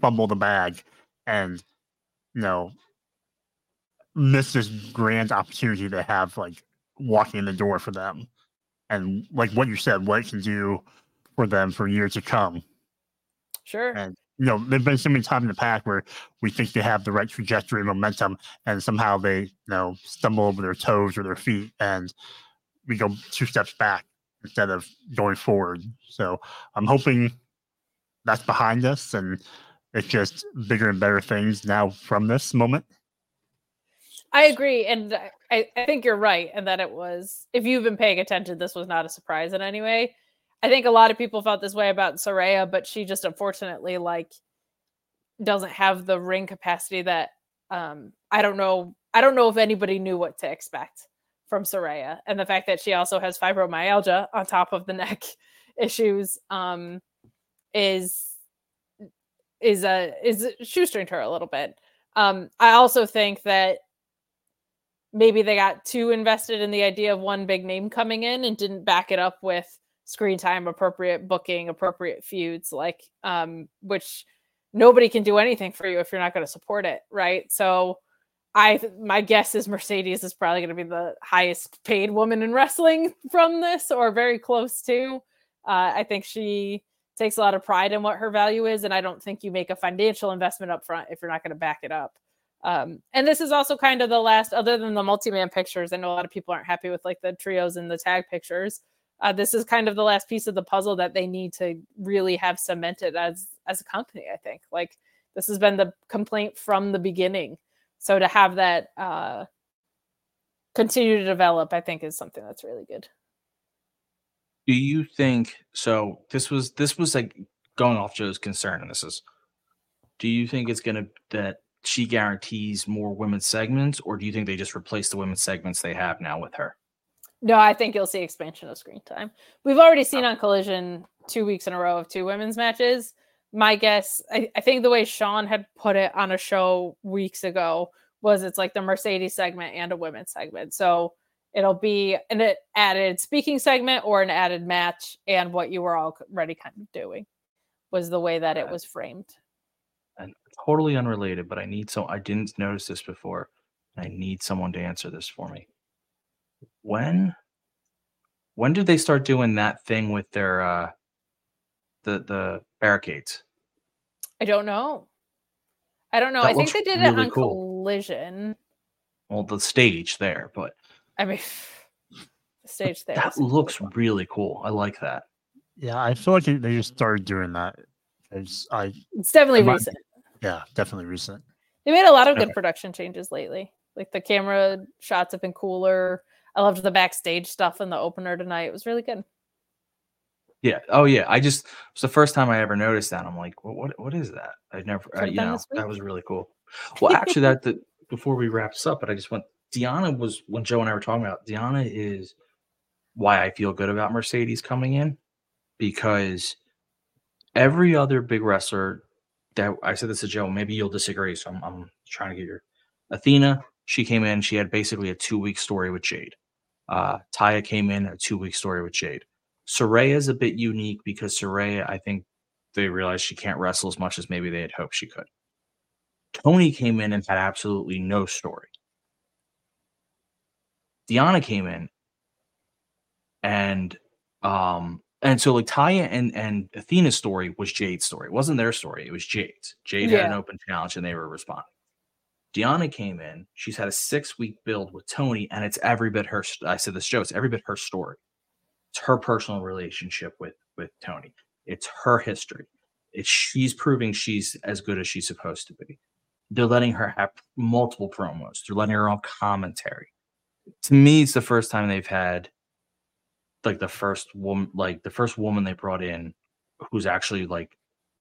fumble the bag and you know miss this grand opportunity to have like walking in the door for them and like what you said, what it can do for them for years to come. sure. And you know, there've been so many times in the past where we think they have the right trajectory and momentum, and somehow they, you know, stumble over their toes or their feet, and we go two steps back instead of going forward. So I'm hoping that's behind us, and it's just bigger and better things now from this moment. I agree, and I, I think you're right, and that it was. If you've been paying attention, this was not a surprise in any way. I think a lot of people felt this way about Saraya, but she just unfortunately like doesn't have the ring capacity that um I don't know. I don't know if anybody knew what to expect from Saraya, and the fact that she also has fibromyalgia on top of the neck issues um is is a is shoestringed her a little bit. Um, I also think that maybe they got too invested in the idea of one big name coming in and didn't back it up with screen time, appropriate booking, appropriate feuds, like um, which nobody can do anything for you if you're not going to support it, right? So I my guess is Mercedes is probably going to be the highest paid woman in wrestling from this or very close to. Uh, I think she takes a lot of pride in what her value is and I don't think you make a financial investment up front if you're not going to back it up. Um, and this is also kind of the last, other than the multi-man pictures. I know a lot of people aren't happy with like the trios and the tag pictures. Uh, this is kind of the last piece of the puzzle that they need to really have cemented as as a company. I think like this has been the complaint from the beginning. So to have that uh, continue to develop, I think, is something that's really good. Do you think so? This was this was like going off Joe's concern, and this is. Do you think it's gonna that she guarantees more women's segments, or do you think they just replace the women's segments they have now with her? No, I think you'll see expansion of screen time. We've already seen oh. on Collision two weeks in a row of two women's matches. My guess, I, I think the way Sean had put it on a show weeks ago was it's like the Mercedes segment and a women's segment. So it'll be an added speaking segment or an added match, and what you were already kind of doing was the way that it was framed. And totally unrelated, but I need so I didn't notice this before. I need someone to answer this for me when when did they start doing that thing with their uh the the barricades? I don't know. I don't know. That I think they did really it on cool. Collision. Well, the stage there, but I mean, the stage there. that was- looks really cool. I like that. Yeah, I feel like they they just started doing that. It's, I It's definitely I might- recent. Yeah, definitely recent. They made a lot of good Okay. production changes lately. Like the camera shots have been cooler. I loved the backstage stuff in the opener tonight. It was really good. Yeah. Oh yeah. I just it's the first time I ever noticed that. I'm like, what what, what is that? I never Could've you know, that was really cool. Well, actually that the before we wrap this up, but I just went Deonna was when Joe and I were talking about Deonna is why I feel good about Mercedes coming in because every other big wrestler that I said this to Joe, maybe you'll disagree. So I'm, I'm trying to get your Athena. She came in, she had basically a two week story with Jade. Uh, Taya came in, a two week story with Jade. Saraya is a bit unique because Saraya, I think they realized she can't wrestle as much as maybe they had hoped she could. Toni came in and had absolutely no story. Deonna came in and um and so like Taya and and Athena's story was Jade's story. It wasn't their story, it was Jade's. Jade had an open challenge and they were responding. Deonna came in. She's had a six week build with Toni, and it's every bit her. I said this show. It's every bit her story. It's her personal relationship with with Toni. It's her history. It's she's proving she's as good as she's supposed to be. They're letting her have multiple promos. They're letting her on commentary. To me, it's the first time they've had like the first woman, like the first woman they brought in, who's actually like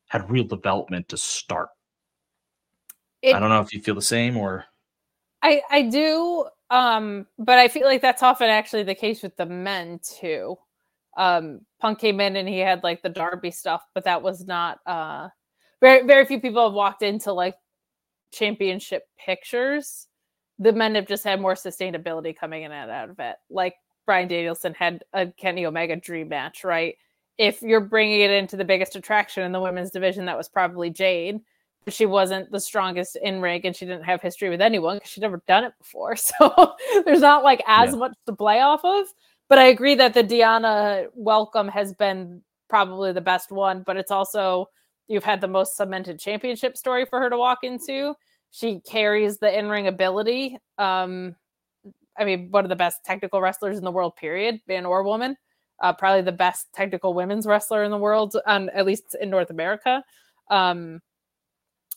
had real development to start. It- I don't know if you feel the same or I I do, um, but I feel like that's often actually the case with the men too. Um, Punk came in and he had like the Darby stuff, but that was not uh very very few people have walked into like championship pictures. The men have just had more sustainability coming in and out of it. Like Bryan Danielson had a Kenny Omega dream match, right? If you're bringing it into the biggest attraction in the women's division, that was probably Jade. She wasn't the strongest in ring and she didn't have history with anyone because she'd never done it before. So there's not like as Yeah. much to play off of. But I agree that the Deonna welcome has been probably the best one, but it's also you've had the most cemented championship story for her to walk into. She carries the in-ring ability. Um, I mean, one of the best technical wrestlers in the world, period, man or woman. uh, probably the best technical women's wrestler in the world, um, at least in North America. Um,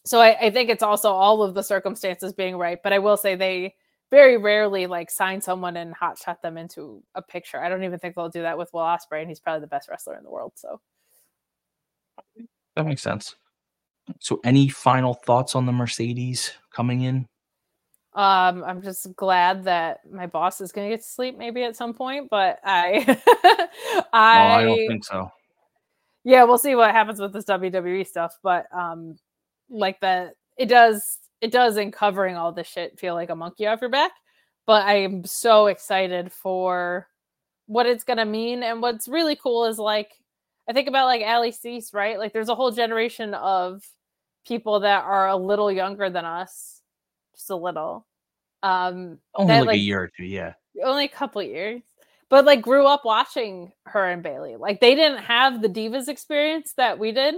so I, I think it's also all of the circumstances being right. But I will say they very rarely like sign someone and hotshot them into a picture. I don't even think they'll do that with Will Ospreay, and he's probably the best wrestler in the world. So That makes sense. So, any final thoughts on the Mercedes coming in? Um, I'm just glad that my boss is gonna get to sleep maybe at some point, but I Oh, I, I don't think so. yeah, we'll see what happens with this WWE stuff, but um like that it does it does in covering all this shit feel like a monkey off your back. But I am so excited for what it's gonna mean. And what's really cool is like I think about like Ali Cease, right? Like there's a whole generation of people that are a little younger than us, just a little. Um Only that, like, a year or two, yeah. only a couple years but like grew up watching her and bailey like they didn't have the divas experience that we did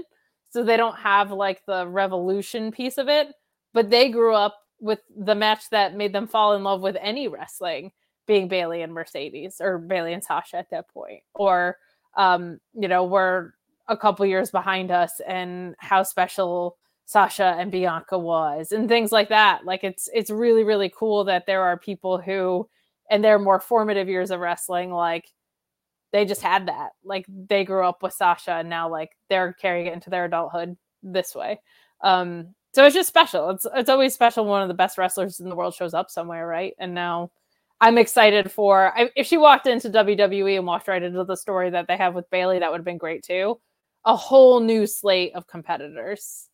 so they don't have like the revolution piece of it but they grew up with the match that made them fall in love with any wrestling being bailey and mercedes or bailey and sasha at that point or um you know we're a couple years behind us and how special Sasha and Bianca was and things like that. Like it's it's really really cool that there are people who in their more formative years of wrestling like they just had that. Like they grew up with Sasha and now like they're carrying it into their adulthood this way. Um so it's just special. It's it's always special when one of the best wrestlers in the world shows up somewhere, right? And now I'm excited for I, if she walked into WWE and walked right into the story that they have with Bailey, that would have been great too. A whole new slate of competitors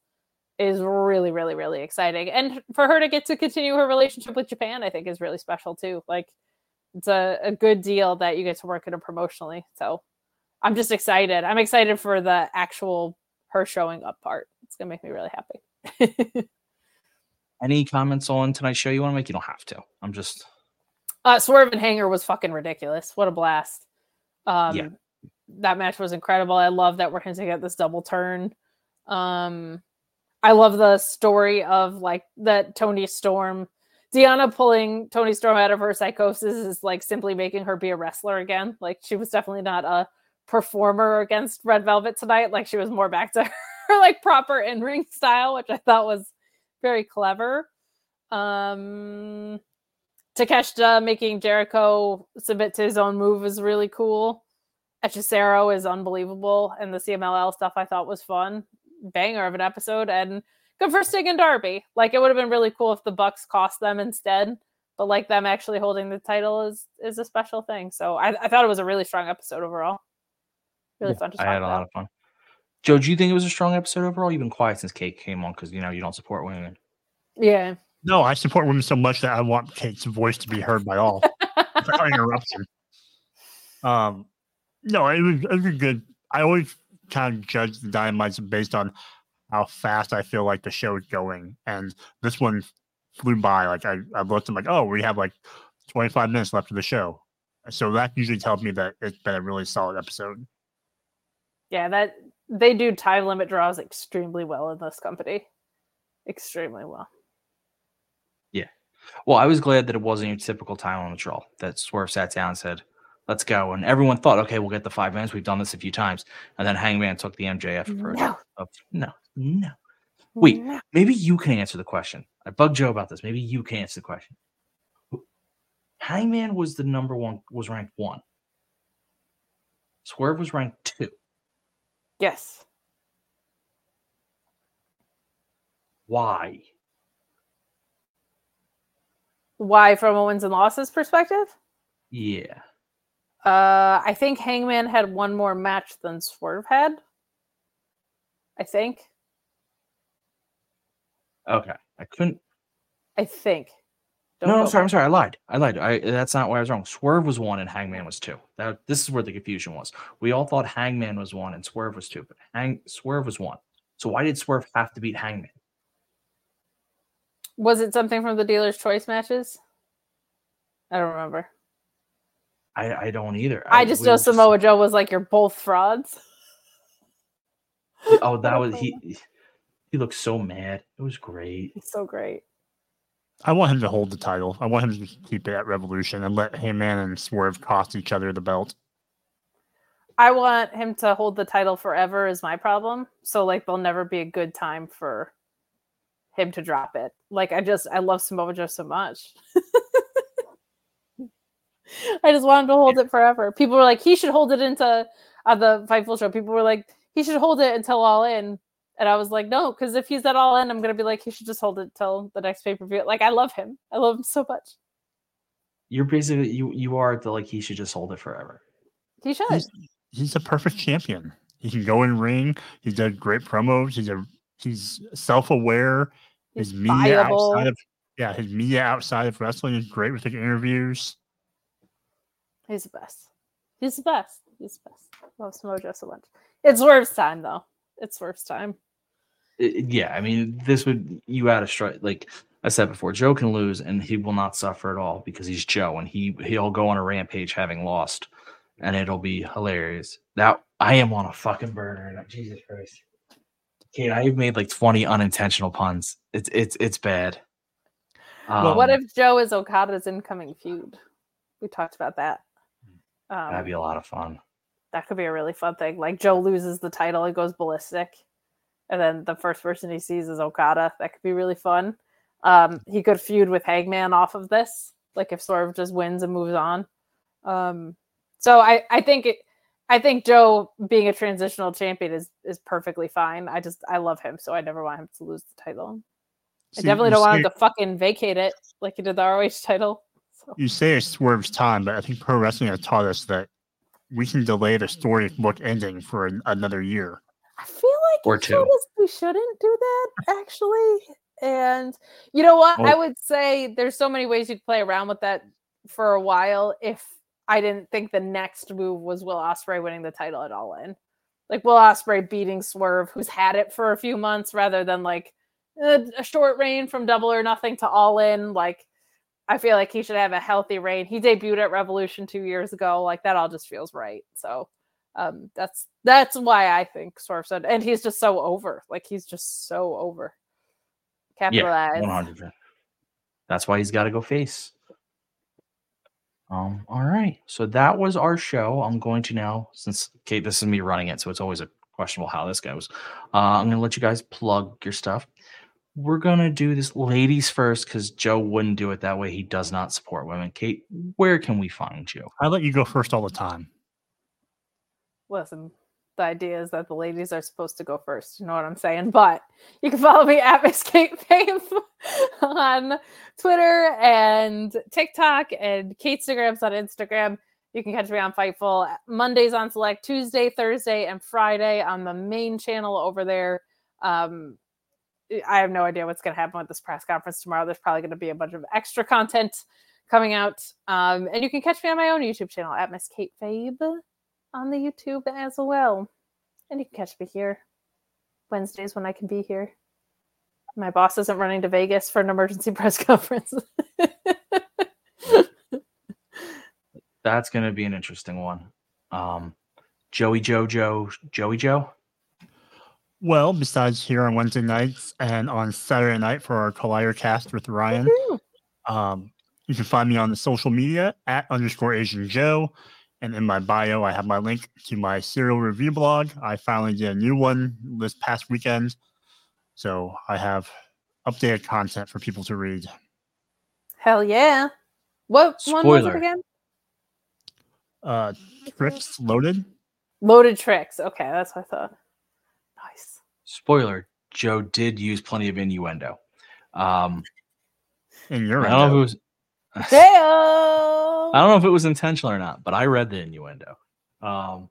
is really, really, really exciting. And for her to get to continue her relationship with Japan, I think is really special too. Like it's a, a good deal that you get to work in it promotionally. So I'm just excited. I'm excited for the actual her showing up part. It's gonna make me really happy. Any comments on tonight's show you want to make? You don't have to. I'm just Uh, Swerve and Hanger was fucking ridiculous. What a blast. Um, Yeah. That match was incredible. I love that we're hinting at this double turn. Um, I love the story of like that Toni Storm, Deonna pulling Toni Storm out of her psychosis is like simply making her be a wrestler again. Like she was definitely not a performer against Red Velvet tonight. Like she was more back to her like proper in ring style, which I thought was very clever. Um, Takeshita making Jericho submit to his own move is really cool. Hechicero is unbelievable, and the CMLL stuff I thought was fun. Banger of an episode, and good for Sting and Darby. Like it would have been really cool if the Bucks cost them instead, but like them actually holding the title is is a special thing. So I, I thought it was a really strong episode overall. Really fun to I talk had a lot of fun. Joe, do you think it was a strong episode overall? You've been quiet since Kate came on because you know you don't support women. Yeah. No, I support women so much that I want Kate's voice to be heard by all without interruption. Um, no, it was, it was good. I always kind of judge the dynamites based on how fast I feel like the show is going, and this one flew by. Like I, I looked, I'm like, oh, we have like 25 minutes left of the show, so that usually tells me that it's been a really solid episode. Yeah, that they do time limit draws extremely well in this company. Extremely well. Yeah. Well, I was glad that it wasn't your typical time limit draw. That Swerve sat down and said, "Let's go," and everyone thought, "Okay, we'll get the five minutes. We've done this a few times." And then Hangman took the MJF approach. No. Of, no, no. Wait, maybe you can answer the question. I bugged Joe about this. Maybe you can answer the question. Hangman was the number one, was ranked one. Swerve was ranked two. Yes. Why? Why from a wins and losses perspective? Yeah. Uh I think Hangman had one more match than Swerve had. I think. Okay. I couldn't. I think. Don't no, no, I'm sorry. I'm sorry. I lied. I lied. I, that's not why I was wrong. Swerve was one and Hangman was two. That this is where the confusion was. We all thought Hangman was one and Swerve was two, but Hang Swerve was one. So why did Swerve have to beat Hangman? Was it something from the dealer's choice matches? I don't remember. I, I don't either. I, just we know were just- Samoa Joe was like, "You're both frauds." oh, that was he. He looked so mad. It was great. It's so great. I want him to hold the title. I want him to keep it at Revolution and let Hangman and Swerve cost each other the belt. I want him to hold the title forever is my problem. So like there'll never be a good time for him to drop it. Like I just I love Samoa Joe so much. I just want him to hold it forever. People were like, he should hold it into uh, the Fightful show. People were like, he should hold it until all in. And I was like, no, because if he's at all in, I'm gonna be like, he should just hold it till the next pay per view. Like I love him. I love him so much. You're basically you you are the like he should just hold it forever. He should. He's, he's a perfect champion. He can go in ring. He does great promos. He's a he's self aware. His He's media viable. outside of yeah, his media outside of wrestling is great with the interviews. He's the best. He's the best. He's the best. Love Samoa Joe so much. It's Swerve's time though. It's Swerve's time. It- yeah, I mean, this would you out of strike. Like I said before, Joe can lose and he will not suffer at all because he's Joe and he he'll go on a rampage having lost, and it'll be hilarious. Now I am on a fucking burner. Jesus Christ, Kate, I've made like twenty unintentional puns. It's it's it's bad. what Um, if Joe is Okada's incoming feud? We talked about that. Um, that'd be a lot of fun? that could be a really fun thing. Like Joe loses the title and goes ballistic, and then the first person he sees is Okada. That could be really fun. Um, he could feud with Hangman off of this, like if Swerve just wins and moves on. Um, so I I think it. I think Joe being a transitional champion is is perfectly fine. I just I love him, so I never want him to lose the title. I definitely don't want him to fucking vacate it like he did the ROH title. You say it's Swerve's time, but I think pro wrestling has taught us that we can delay the storybook ending for an, another year. I feel like Or two. we shouldn't do that actually. And you know what? I Oh. would say there's so many ways you could play around with that for a while if I didn't think the next move was Will Ospreay winning the title at All In. Like Will Ospreay beating Swerve, who's had it for a few months, rather than like a, a short reign from Double or Nothing to All In. Like I feel like he should have a healthy reign. He debuted at Revolution two years ago. Like that all just feels right. So um that's that's why I think Swerve said and he's just so over. Like he's just so over. Yeah, Capitalize. one hundred. That's why he's got to go face. Um. All right. So that was our show. I'm going to now, since Kate, this is me running it, so it's always a questionable how this goes. Uh, I'm going to let you guys plug your stuff. We're going to do this ladies first because Joe wouldn't do it that way. He does not support women. Kate, where can we find you? I let you go first all the time. Listen, the idea is that the ladies are supposed to go first. You know what I'm saying? But you can follow me at Miss Kate Fabe on Twitter and TikTok and Katestagrams on Instagram. You can catch me on Fightful Mondays on Select, Tuesday, Thursday, and Friday on the main channel over there. Um, I have no idea what's going to happen with this press conference tomorrow. There's probably going to be a bunch of extra content coming out. Um, and you can catch me on my own YouTube channel at Miss Kate Fabe on the YouTube as well. And you can catch me here Wednesdays when I can be here. My boss isn't running to Vegas for an emergency press conference. That's going to be an interesting one. Um, Joey Jojo, Joey Joe. Well, besides here on Wednesday nights and on Saturday night for our Collider cast with Ryan, um, you can find me on the social media at underscore Asian Joe. And in my bio, I have my link to my serial review blog. I finally did a new one this past weekend. So I have updated content for people to read. Hell yeah. What one was it again? Uh, Tricks Loaded. Loaded Tricks. Okay, that's what I thought. Nice. Spoiler: Joe did use plenty of innuendo. Um, In your I don't know if it was. I don't know if it was intentional or not, but I read the innuendo. Um,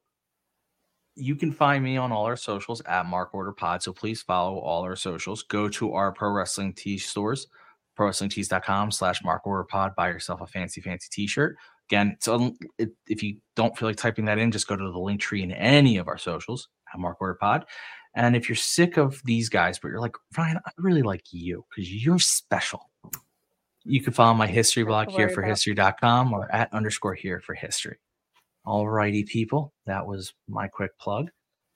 you can find me on all our socials at Mark Order Pod. So please follow all our socials. Go to our pro wrestling tee stores, pro prowrestlingtees.com slash Mark Order Pod. Buy yourself a fancy, fancy t shirt. Again, so if, if you don't feel like typing that in, just go to the link tree in any of our socials at Mark Order Pod. And if you're sick of these guys, but you're like, Ryan, I really like you because you're special. You can follow my history blog here for history.com or at underscore here for history. All righty, people. That was my quick plug.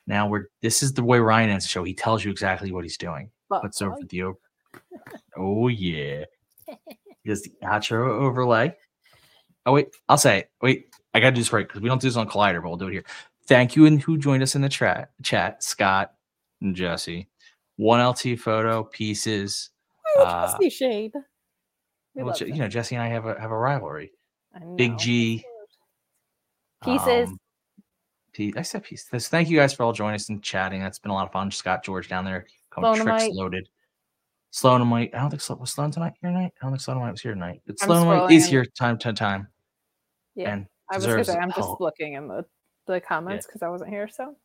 Now we're this is the way Ryan ends the show. He tells you exactly what he's doing. Butt Puts over the o- Oh yeah. Just the outro overlay. Oh wait, I'll say it. Wait, I gotta do this right because we don't do this on Collider, but we'll do it here. thank you and who joined us in the chat chat scott and jesse one lt photo pieces Oh, uh, Jesse Shade. We well, you know jesse and i have a have a rivalry big g Pieces. um, P- I said pieces. Thank you guys for all joining us and chatting. That's been a lot of fun. Scott George down there, coming tricks loaded. Sloanamite. I don't think Slo- was Sloan tonight here tonight. I don't think Sloanamite was here tonight. But Sloanamite is here time to time. Yeah. And I was gonna say. I'm just Oh, looking in the the comments because I wasn't here. So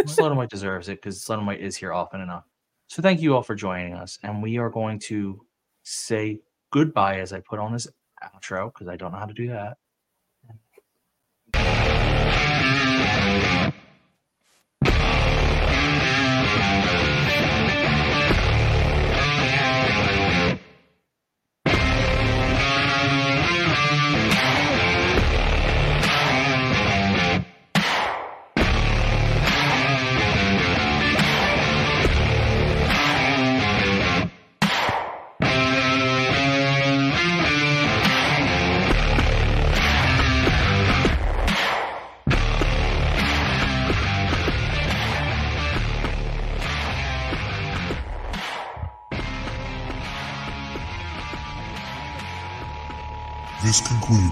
Sloanamite deserves it because Sloanamite is here often enough. So thank you all for joining us, and we are going to say goodbye as I put on this outro because I don't know how to do that.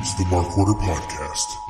Concludes the Mark Order Podcast.